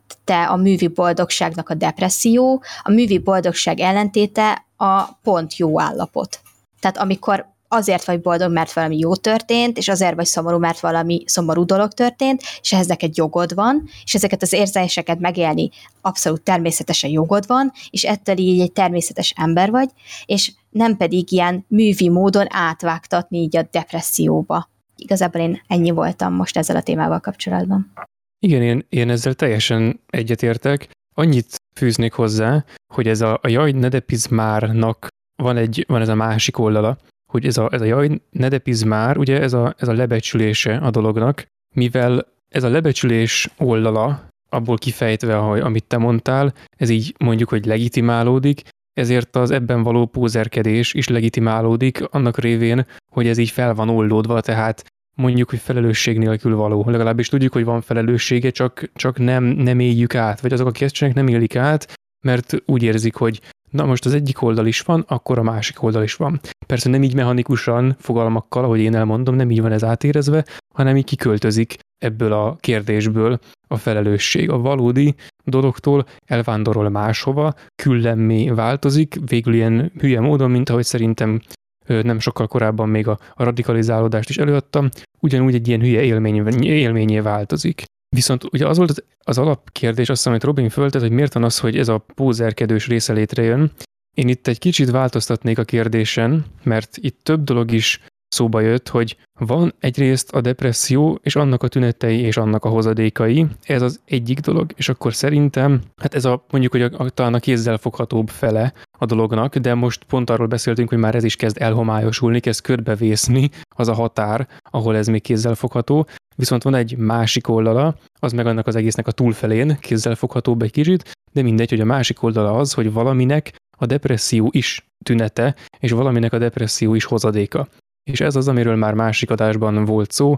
S2: a művi boldogságnak a depresszió, a művi boldogság ellentéte a pont jó állapot. Tehát amikor azért vagy boldog, mert valami jó történt, és azért vagy szomorú, mert valami szomorú dolog történt, és ehhez neked jogod van, és ezeket az érzéseket megélni abszolút természetesen jogod van, és ettől így egy természetes ember vagy, és nem pedig ilyen művi módon átvágtatni így a depresszióba. Igazából én ennyi voltam most ezzel a témával kapcsolatban.
S1: Igen, én, én ezzel teljesen egyetértek. Annyit fűznék hozzá, hogy ez a, a jaj, ne depizmárnak van, egy, van ez a másik oldala, hogy ez a, ez a jaj, ne depiz már, ugye ez a, ez a lebecsülése a dolognak, mivel ez a lebecsülés oldala, abból kifejtve, ahogy, amit te mondtál, ez így mondjuk, hogy legitimálódik, ezért az ebben való pózerkedés is legitimálódik annak révén, hogy ez így fel van oldódva, tehát mondjuk, hogy felelősség nélkül való. Legalábbis tudjuk, hogy van felelőssége, csak, csak nem, nem éljük át, vagy azok, akik ezt csinálják, nem élik át, mert úgy érzik, hogy na most az egyik oldal is van, akkor a másik oldal is van. Persze nem így mechanikusan, fogalmakkal, ahogy én elmondom, nem így van ez átérezve, hanem így kiköltözik ebből a kérdésből a felelősség. A valódi dologtól elvándorol máshova, küllemmé változik, végül ilyen hülye módon, mint ahogy szerintem nem sokkal korábban még a, a radikalizálódást is előadtam, ugyanúgy egy ilyen hülye élmény, élményé változik. Viszont ugye az volt az, az alapkérdés, azt hiszem, amit Robin föltett, hogy miért van az, hogy ez a pózerkedős része létrejön. Én itt egy kicsit változtatnék a kérdésen, mert itt több dolog is szóba jött, hogy van egyrészt a depresszió, és annak a tünetei, és annak a hozadékai. Ez az egyik dolog, és akkor szerintem, hát ez a mondjuk, hogy a, a, talán a kézzelfoghatóbb fele a dolognak, de most pont arról beszéltünk, hogy már ez is kezd elhomályosulni, kezd körbevészni az a határ, ahol ez még kézzelfogható. Viszont van egy másik oldala, az meg annak az egésznek a túlfelén, kézzelfoghatóbb egy kicsit, de mindegy, hogy a másik oldala az, hogy valaminek a depresszió is tünete, és valaminek a depresszió is hozadéka. És ez az, amiről már másik adásban volt szó,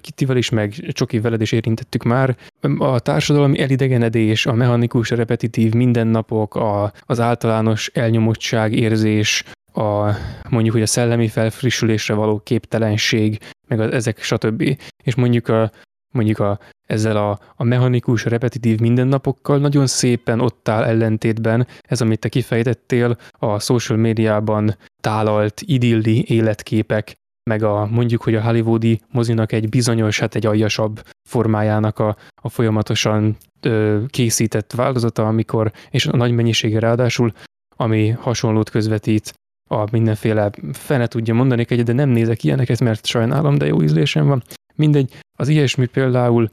S1: Kittivel is, meg Csoki veled is érintettük már. A társadalmi elidegenedés, a mechanikus, repetitív mindennapok, a, az általános elnyomottság érzés, a, mondjuk, hogy a szellemi felfrissülésre való képtelenség, meg az, ezek stb. És mondjuk a, mondjuk a, ezzel a, a mechanikus, repetitív mindennapokkal nagyon szépen ott áll ellentétben ez, amit te kifejtettél, a social médiában tálalt idilli életképek, meg a mondjuk, hogy a hollywoodi mozinak egy bizonyos, hát egy aljasabb formájának a, a folyamatosan ö, készített változata, amikor, és a nagy mennyisége ráadásul, ami hasonlót közvetít a mindenféle fene tudja mondani egy, de nem nézek ilyeneket, mert sajnálom, de jó ízlésem van. Mindegy, az ilyesmi például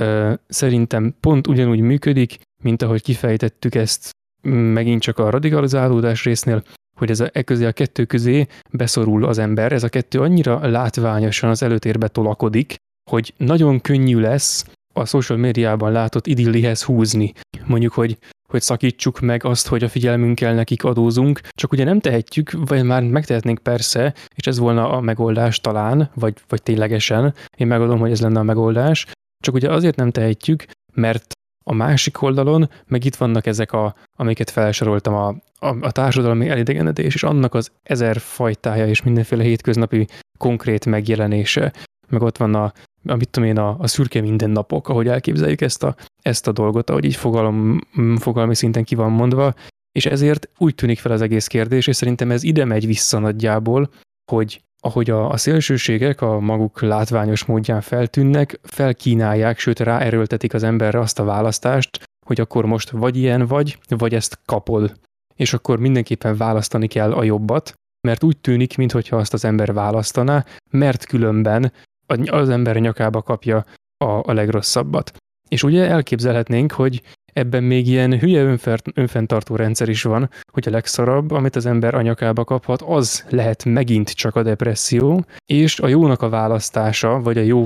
S1: ö, szerintem pont ugyanúgy működik, mint ahogy kifejtettük ezt megint csak a radikalizálódás résznél, hogy ez a, e közé a kettő közé beszorul az ember, ez a kettő annyira látványosan az előtérbe tolakodik, hogy nagyon könnyű lesz a social médiában látott idillihez húzni. Mondjuk, hogy hogy szakítsuk meg azt, hogy a figyelmünkkel nekik adózunk, csak ugye nem tehetjük, vagy már megtehetnénk persze, és ez volna a megoldás talán, vagy, vagy ténylegesen, én megadom, hogy ez lenne a megoldás, csak ugye azért nem tehetjük, mert a másik oldalon meg itt vannak ezek, a, amiket felsoroltam, a, a, a társadalmi elidegenedés, és annak az ezer fajtája és mindenféle hétköznapi konkrét megjelenése. Meg ott van a, amit tudom én, a, a szürke mindennapok, ahogy elképzeljük ezt a, ezt a dolgot, ahogy így fogalom, fogalmi szinten ki van mondva, és ezért úgy tűnik fel az egész kérdés, és szerintem ez ide megy vissza nagyjából, hogy ahogy a, a szélsőségek a maguk látványos módján feltűnnek, felkínálják, sőt ráerőltetik az emberre azt a választást, hogy akkor most vagy ilyen vagy, vagy ezt kapod. És akkor mindenképpen választani kell a jobbat, mert úgy tűnik, mintha azt az ember választaná, mert különben az ember nyakába kapja a, a legrosszabbat. És ugye elképzelhetnénk, hogy ebben még ilyen hülye önfenntartó rendszer is van, hogy a legszarabb, amit az ember anyakába kaphat, az lehet megint csak a depresszió, és a jónak a választása, vagy a jó,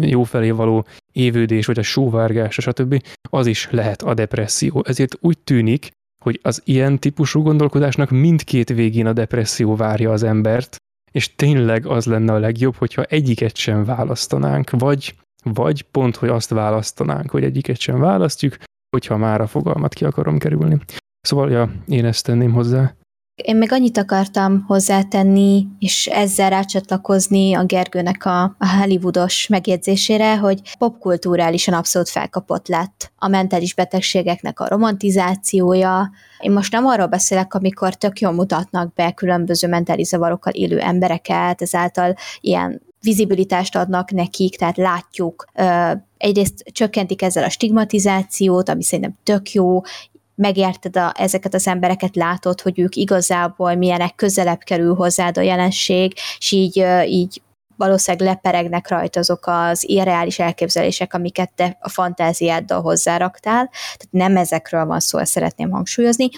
S1: jó felé való évődés, vagy a sóvárgás, stb. az is lehet a depresszió. Ezért úgy tűnik, hogy az ilyen típusú gondolkodásnak mindkét végén a depresszió várja az embert, és tényleg az lenne a legjobb, hogyha egyiket sem választanánk, vagy, vagy pont, hogy azt választanánk, hogy egyiket sem választjuk, hogyha már a fogalmat ki akarom kerülni. Szóval, ja, én ezt tenném hozzá.
S2: Én meg annyit akartam hozzátenni, és ezzel rácsatlakozni a Gergőnek a, a Hollywoodos megjegyzésére, hogy popkulturálisan abszolút felkapott lett a mentális betegségeknek a romantizációja. Én most nem arról beszélek, amikor tök jól mutatnak be különböző mentális zavarokkal élő embereket, ezáltal ilyen vizibilitást adnak nekik, tehát látjuk, egyrészt csökkentik ezzel a stigmatizációt, ami szerintem tök jó, megérted a, ezeket az embereket, látod, hogy ők igazából milyenek közelebb kerül hozzád a jelenség, és így, így valószínűleg leperegnek rajta azok az irreális elképzelések, amiket te a fantáziáddal hozzáraktál. Tehát nem ezekről van szó, ezt szeretném hangsúlyozni,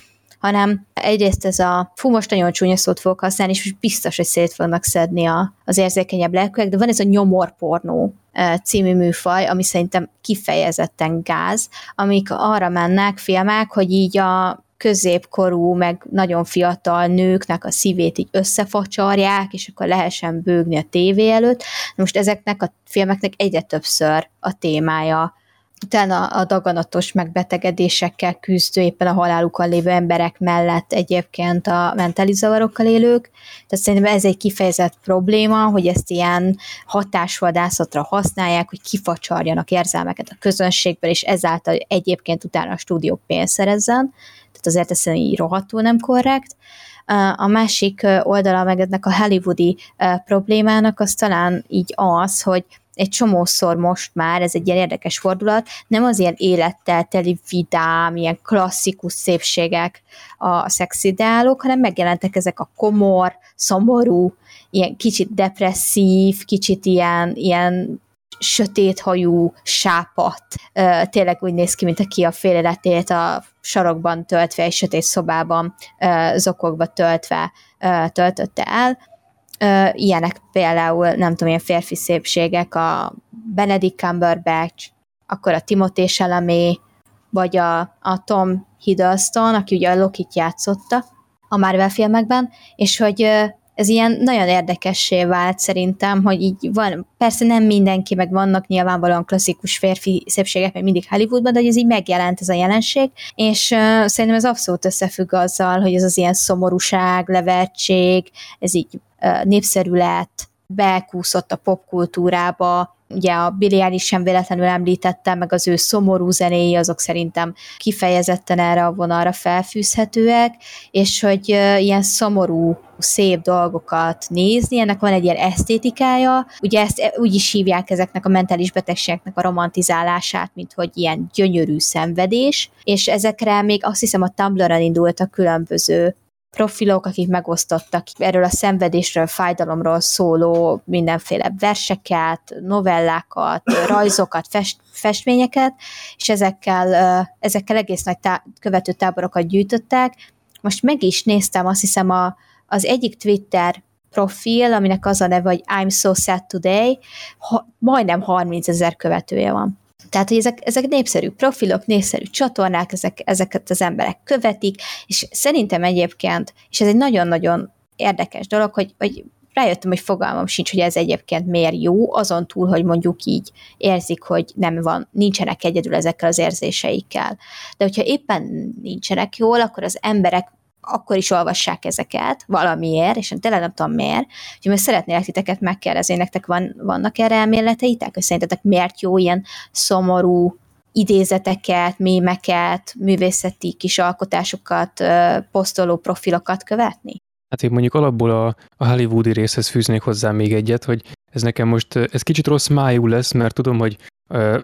S2: hanem egyrészt ez a, fú, most nagyon csúnya szót fogok használni, és biztos, hogy szét fognak szedni a, az érzékenyebb lelkűek, de van ez a nyomorpornó című műfaj, ami szerintem kifejezetten gáz, amik arra mennek filmek, hogy így a középkorú, meg nagyon fiatal nőknek a szívét így összefacsarják, és akkor lehessen bőgni a tévé előtt. Most ezeknek a filmeknek egyre többször a témája utána a daganatos megbetegedésekkel küzdő, éppen a halálukon lévő emberek mellett egyébként a mentális zavarokkal élők. Tehát szerintem ez egy kifejezett probléma, hogy ezt ilyen hatásvadászatra használják, hogy kifacsarjanak érzelmeket a közönségből, és ezáltal egyébként utána a stúdió pénzt szerezzen. Tehát azért ez így rohadtul nem korrekt. A másik oldala meg ennek a hollywoodi problémának az talán így az, hogy egy csomószor most már, ez egy ilyen érdekes fordulat, nem az ilyen élettel teli vidám, ilyen klasszikus szépségek a szexideálok, hanem megjelentek ezek a komor, szomorú, ilyen kicsit depresszív, kicsit ilyen, ilyen sötéthajú sápat. Tényleg úgy néz ki, mint aki a fél életét a sarokban töltve, egy sötét szobában zokogva töltve töltötte el. Ilyenek például, nem tudom, ilyen férfi szépségek, a Benedict Cumberbatch, akkor a Timothée Chalamet, vagy a, a Tom Hiddleston, aki ugye a Lokit játszotta a Marvel filmekben, és hogy ez ilyen nagyon érdekessé vált szerintem, hogy így van, persze nem mindenki, meg vannak nyilvánvalóan klasszikus férfi szépségek, meg mindig Hollywoodban, de hogy ez így megjelent ez a jelenség, és uh, szerintem ez abszolút összefügg azzal, hogy ez az ilyen szomorúság, levertség, ez így népszerű lett, bekúszott a popkultúrába, ugye a Billy sem véletlenül említettem, meg az ő szomorú zenéi, azok szerintem kifejezetten erre a vonalra felfűzhetőek, és hogy ilyen szomorú, szép dolgokat nézni, ennek van egy ilyen esztétikája, ugye ezt úgy is hívják ezeknek a mentális betegségeknek a romantizálását, mint hogy ilyen gyönyörű szenvedés, és ezekre még azt hiszem a Tumblr-on indultak különböző profilok, akik megosztottak erről a szenvedésről, fájdalomról szóló mindenféle verseket, novellákat, rajzokat, fest, festményeket, és ezekkel, ezekkel egész nagy tá- követő táborokat gyűjtöttek. Most meg is néztem, azt hiszem a, az egyik Twitter profil, aminek az a neve, hogy I'm so sad today, ha, majdnem 30 ezer követője van. Tehát, hogy ezek, ezek népszerű profilok, népszerű csatornák, ezek, ezeket az emberek követik, és szerintem egyébként, és ez egy nagyon-nagyon érdekes dolog, hogy, hogy rájöttem, hogy fogalmam sincs, hogy ez egyébként miért jó, azon túl, hogy mondjuk így érzik, hogy nem van, nincsenek egyedül ezekkel az érzéseikkel. De hogyha éppen nincsenek jól, akkor az emberek akkor is olvassák ezeket valamiért, és én tényleg nem tudom miért, úgyhogy most szeretnélek titeket megkérdezni, nektek van, vannak erre elméleteitek, hogy szerintetek miért jó ilyen szomorú idézeteket, mémeket, művészeti kis alkotásokat, posztoló profilokat követni?
S1: Hát én mondjuk alapból a, a hollywoodi részhez fűznék hozzá még egyet, hogy ez nekem most, ez kicsit rossz májú lesz, mert tudom, hogy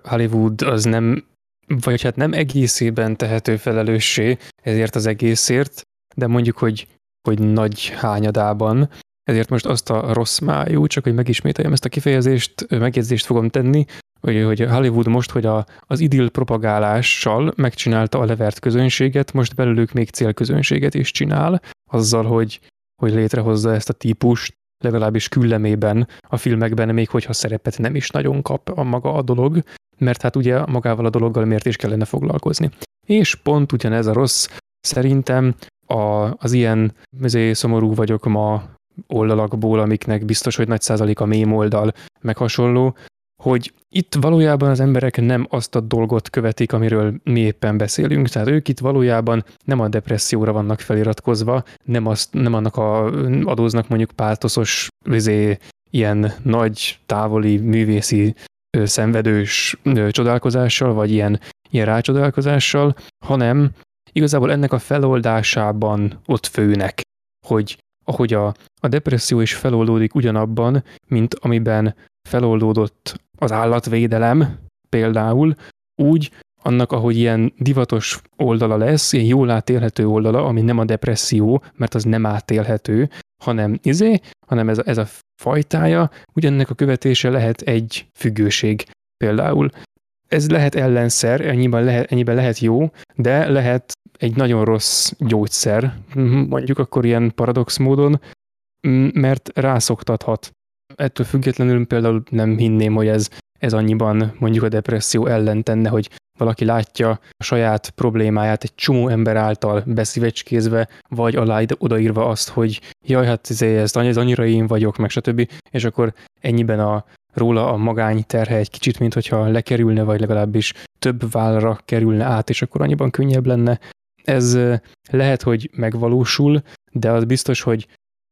S1: Hollywood az nem, vagy hát nem egészében tehető felelőssé ezért az egészért, de mondjuk, hogy, hogy nagy hányadában, ezért most azt a rossz májú, csak hogy megismételjem ezt a kifejezést, megjegyzést fogom tenni, hogy, hogy Hollywood most, hogy a, az idill propagálással megcsinálta a levert közönséget, most belőlük még célközönséget is csinál, azzal, hogy, hogy létrehozza ezt a típust, legalábbis küllemében a filmekben, még hogyha szerepet nem is nagyon kap a maga a dolog, mert hát ugye magával a dologgal miért is kellene foglalkozni. És pont ugyanez a rossz szerintem a, az ilyen azért szomorú vagyok ma oldalakból, amiknek biztos, hogy nagy százalék a mém oldal, meg hasonló, hogy itt valójában az emberek nem azt a dolgot követik, amiről mi éppen beszélünk, tehát ők itt valójában nem a depresszióra vannak feliratkozva, nem, azt, nem annak a, adóznak mondjuk páltoszos, vizé, ilyen nagy, távoli, művészi, szenvedős csodálkozással, vagy ilyen, ilyen rácsodálkozással, hanem igazából ennek a feloldásában ott főnek, hogy ahogy a, a depresszió is feloldódik ugyanabban, mint amiben feloldódott az állatvédelem például, úgy annak, ahogy ilyen divatos oldala lesz, ilyen jól átélhető oldala, ami nem a depresszió, mert az nem átélhető, hanem izé, hanem ez a, ez a fajtája, ugyanennek a követése lehet egy függőség például. Ez lehet ellenszer, ennyiben lehet, ennyiben lehet jó, de lehet egy nagyon rossz gyógyszer, mondjuk akkor ilyen paradox módon, mert rászoktathat. Ettől függetlenül például nem hinném, hogy ez, ez annyiban mondjuk a depresszió ellen tenne, hogy valaki látja a saját problémáját egy csomó ember által beszívecskézve, vagy alá odaírva azt, hogy jaj, hát ez, ez, ez annyira én vagyok, meg stb. És akkor ennyiben a, róla a magány terhe egy kicsit, mint hogyha lekerülne, vagy legalábbis több vállra kerülne át, és akkor annyiban könnyebb lenne ez lehet, hogy megvalósul, de az biztos, hogy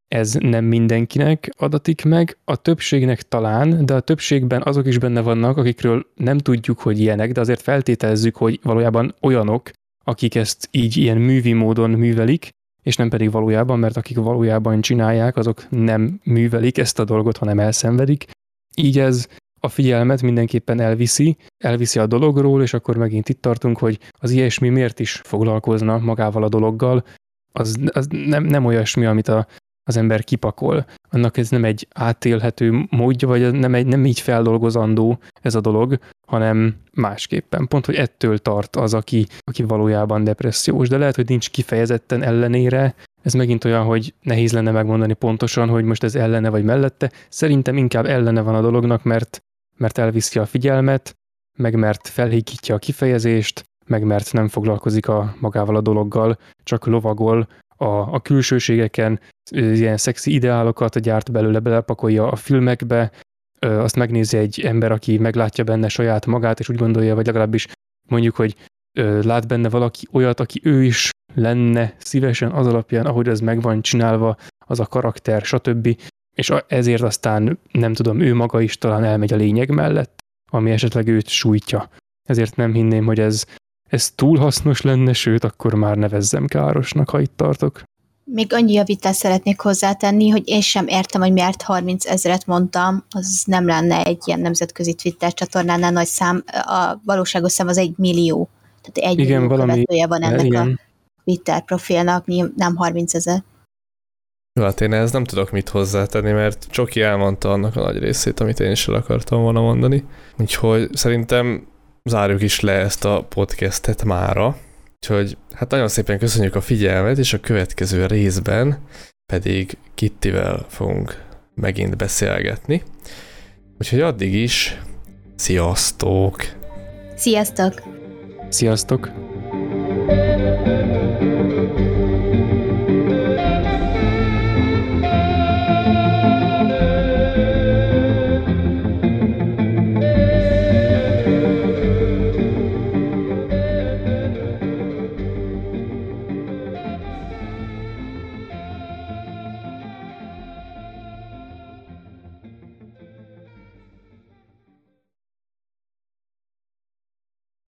S1: ez nem mindenkinek adatik meg, a többségnek talán, de a többségben azok is benne vannak, akikről nem tudjuk, hogy ilyenek, de azért feltételezzük, hogy valójában olyanok, akik ezt így ilyen művi módon művelik, és nem pedig valójában, mert akik valójában csinálják, azok nem művelik ezt a dolgot, hanem elszenvedik. Így ez a figyelmet mindenképpen elviszi, elviszi a dologról, és akkor megint itt tartunk, hogy az ilyesmi miért is foglalkozna magával a dologgal, az, az nem, nem olyasmi, amit a, az ember kipakol. Annak ez nem egy átélhető módja, vagy nem, egy, nem így feldolgozandó ez a dolog, hanem másképpen. Pont, hogy ettől tart az, aki, aki valójában depressziós, de lehet, hogy nincs kifejezetten ellenére, ez megint olyan, hogy nehéz lenne megmondani pontosan, hogy most ez ellene vagy mellette. Szerintem inkább ellene van a dolognak, mert, mert elviszi a figyelmet, meg mert felhígítja a kifejezést, meg mert nem foglalkozik a magával a dologgal, csak lovagol a, a külsőségeken, ilyen szexi ideálokat gyárt belőle, belepakolja a filmekbe, azt megnézi egy ember, aki meglátja benne saját magát, és úgy gondolja, vagy legalábbis mondjuk, hogy lát benne valaki olyat, aki ő is lenne szívesen az alapján, ahogy ez meg van csinálva, az a karakter, stb. És ezért aztán nem tudom, ő maga is talán elmegy a lényeg mellett, ami esetleg őt sújtja. Ezért nem hinném, hogy ez, ez túl hasznos lenne, sőt, akkor már nevezzem károsnak, ha itt tartok.
S2: Még annyi javítást szeretnék hozzátenni, hogy én sem értem, hogy miért 30 ezeret mondtam, az nem lenne egy ilyen nemzetközi Twitter csatornánál nagy szám, a valóságos szám az egy millió. Tehát egy
S1: Igen,
S2: millió
S1: valami,
S2: követője van ennek
S1: igen.
S2: a Twitter profilnak, nem 30 ezer.
S3: Jó, hát én ehhez nem tudok mit hozzátenni, mert Csoki elmondta annak a nagy részét, amit én is el akartam volna mondani. Úgyhogy szerintem zárjuk is le ezt a podcastet mára. Úgyhogy hát nagyon szépen köszönjük a figyelmet, és a következő részben pedig Kittivel fogunk megint beszélgetni. Úgyhogy addig is, sziasztok!
S2: Sziasztok!
S1: Sziasztok!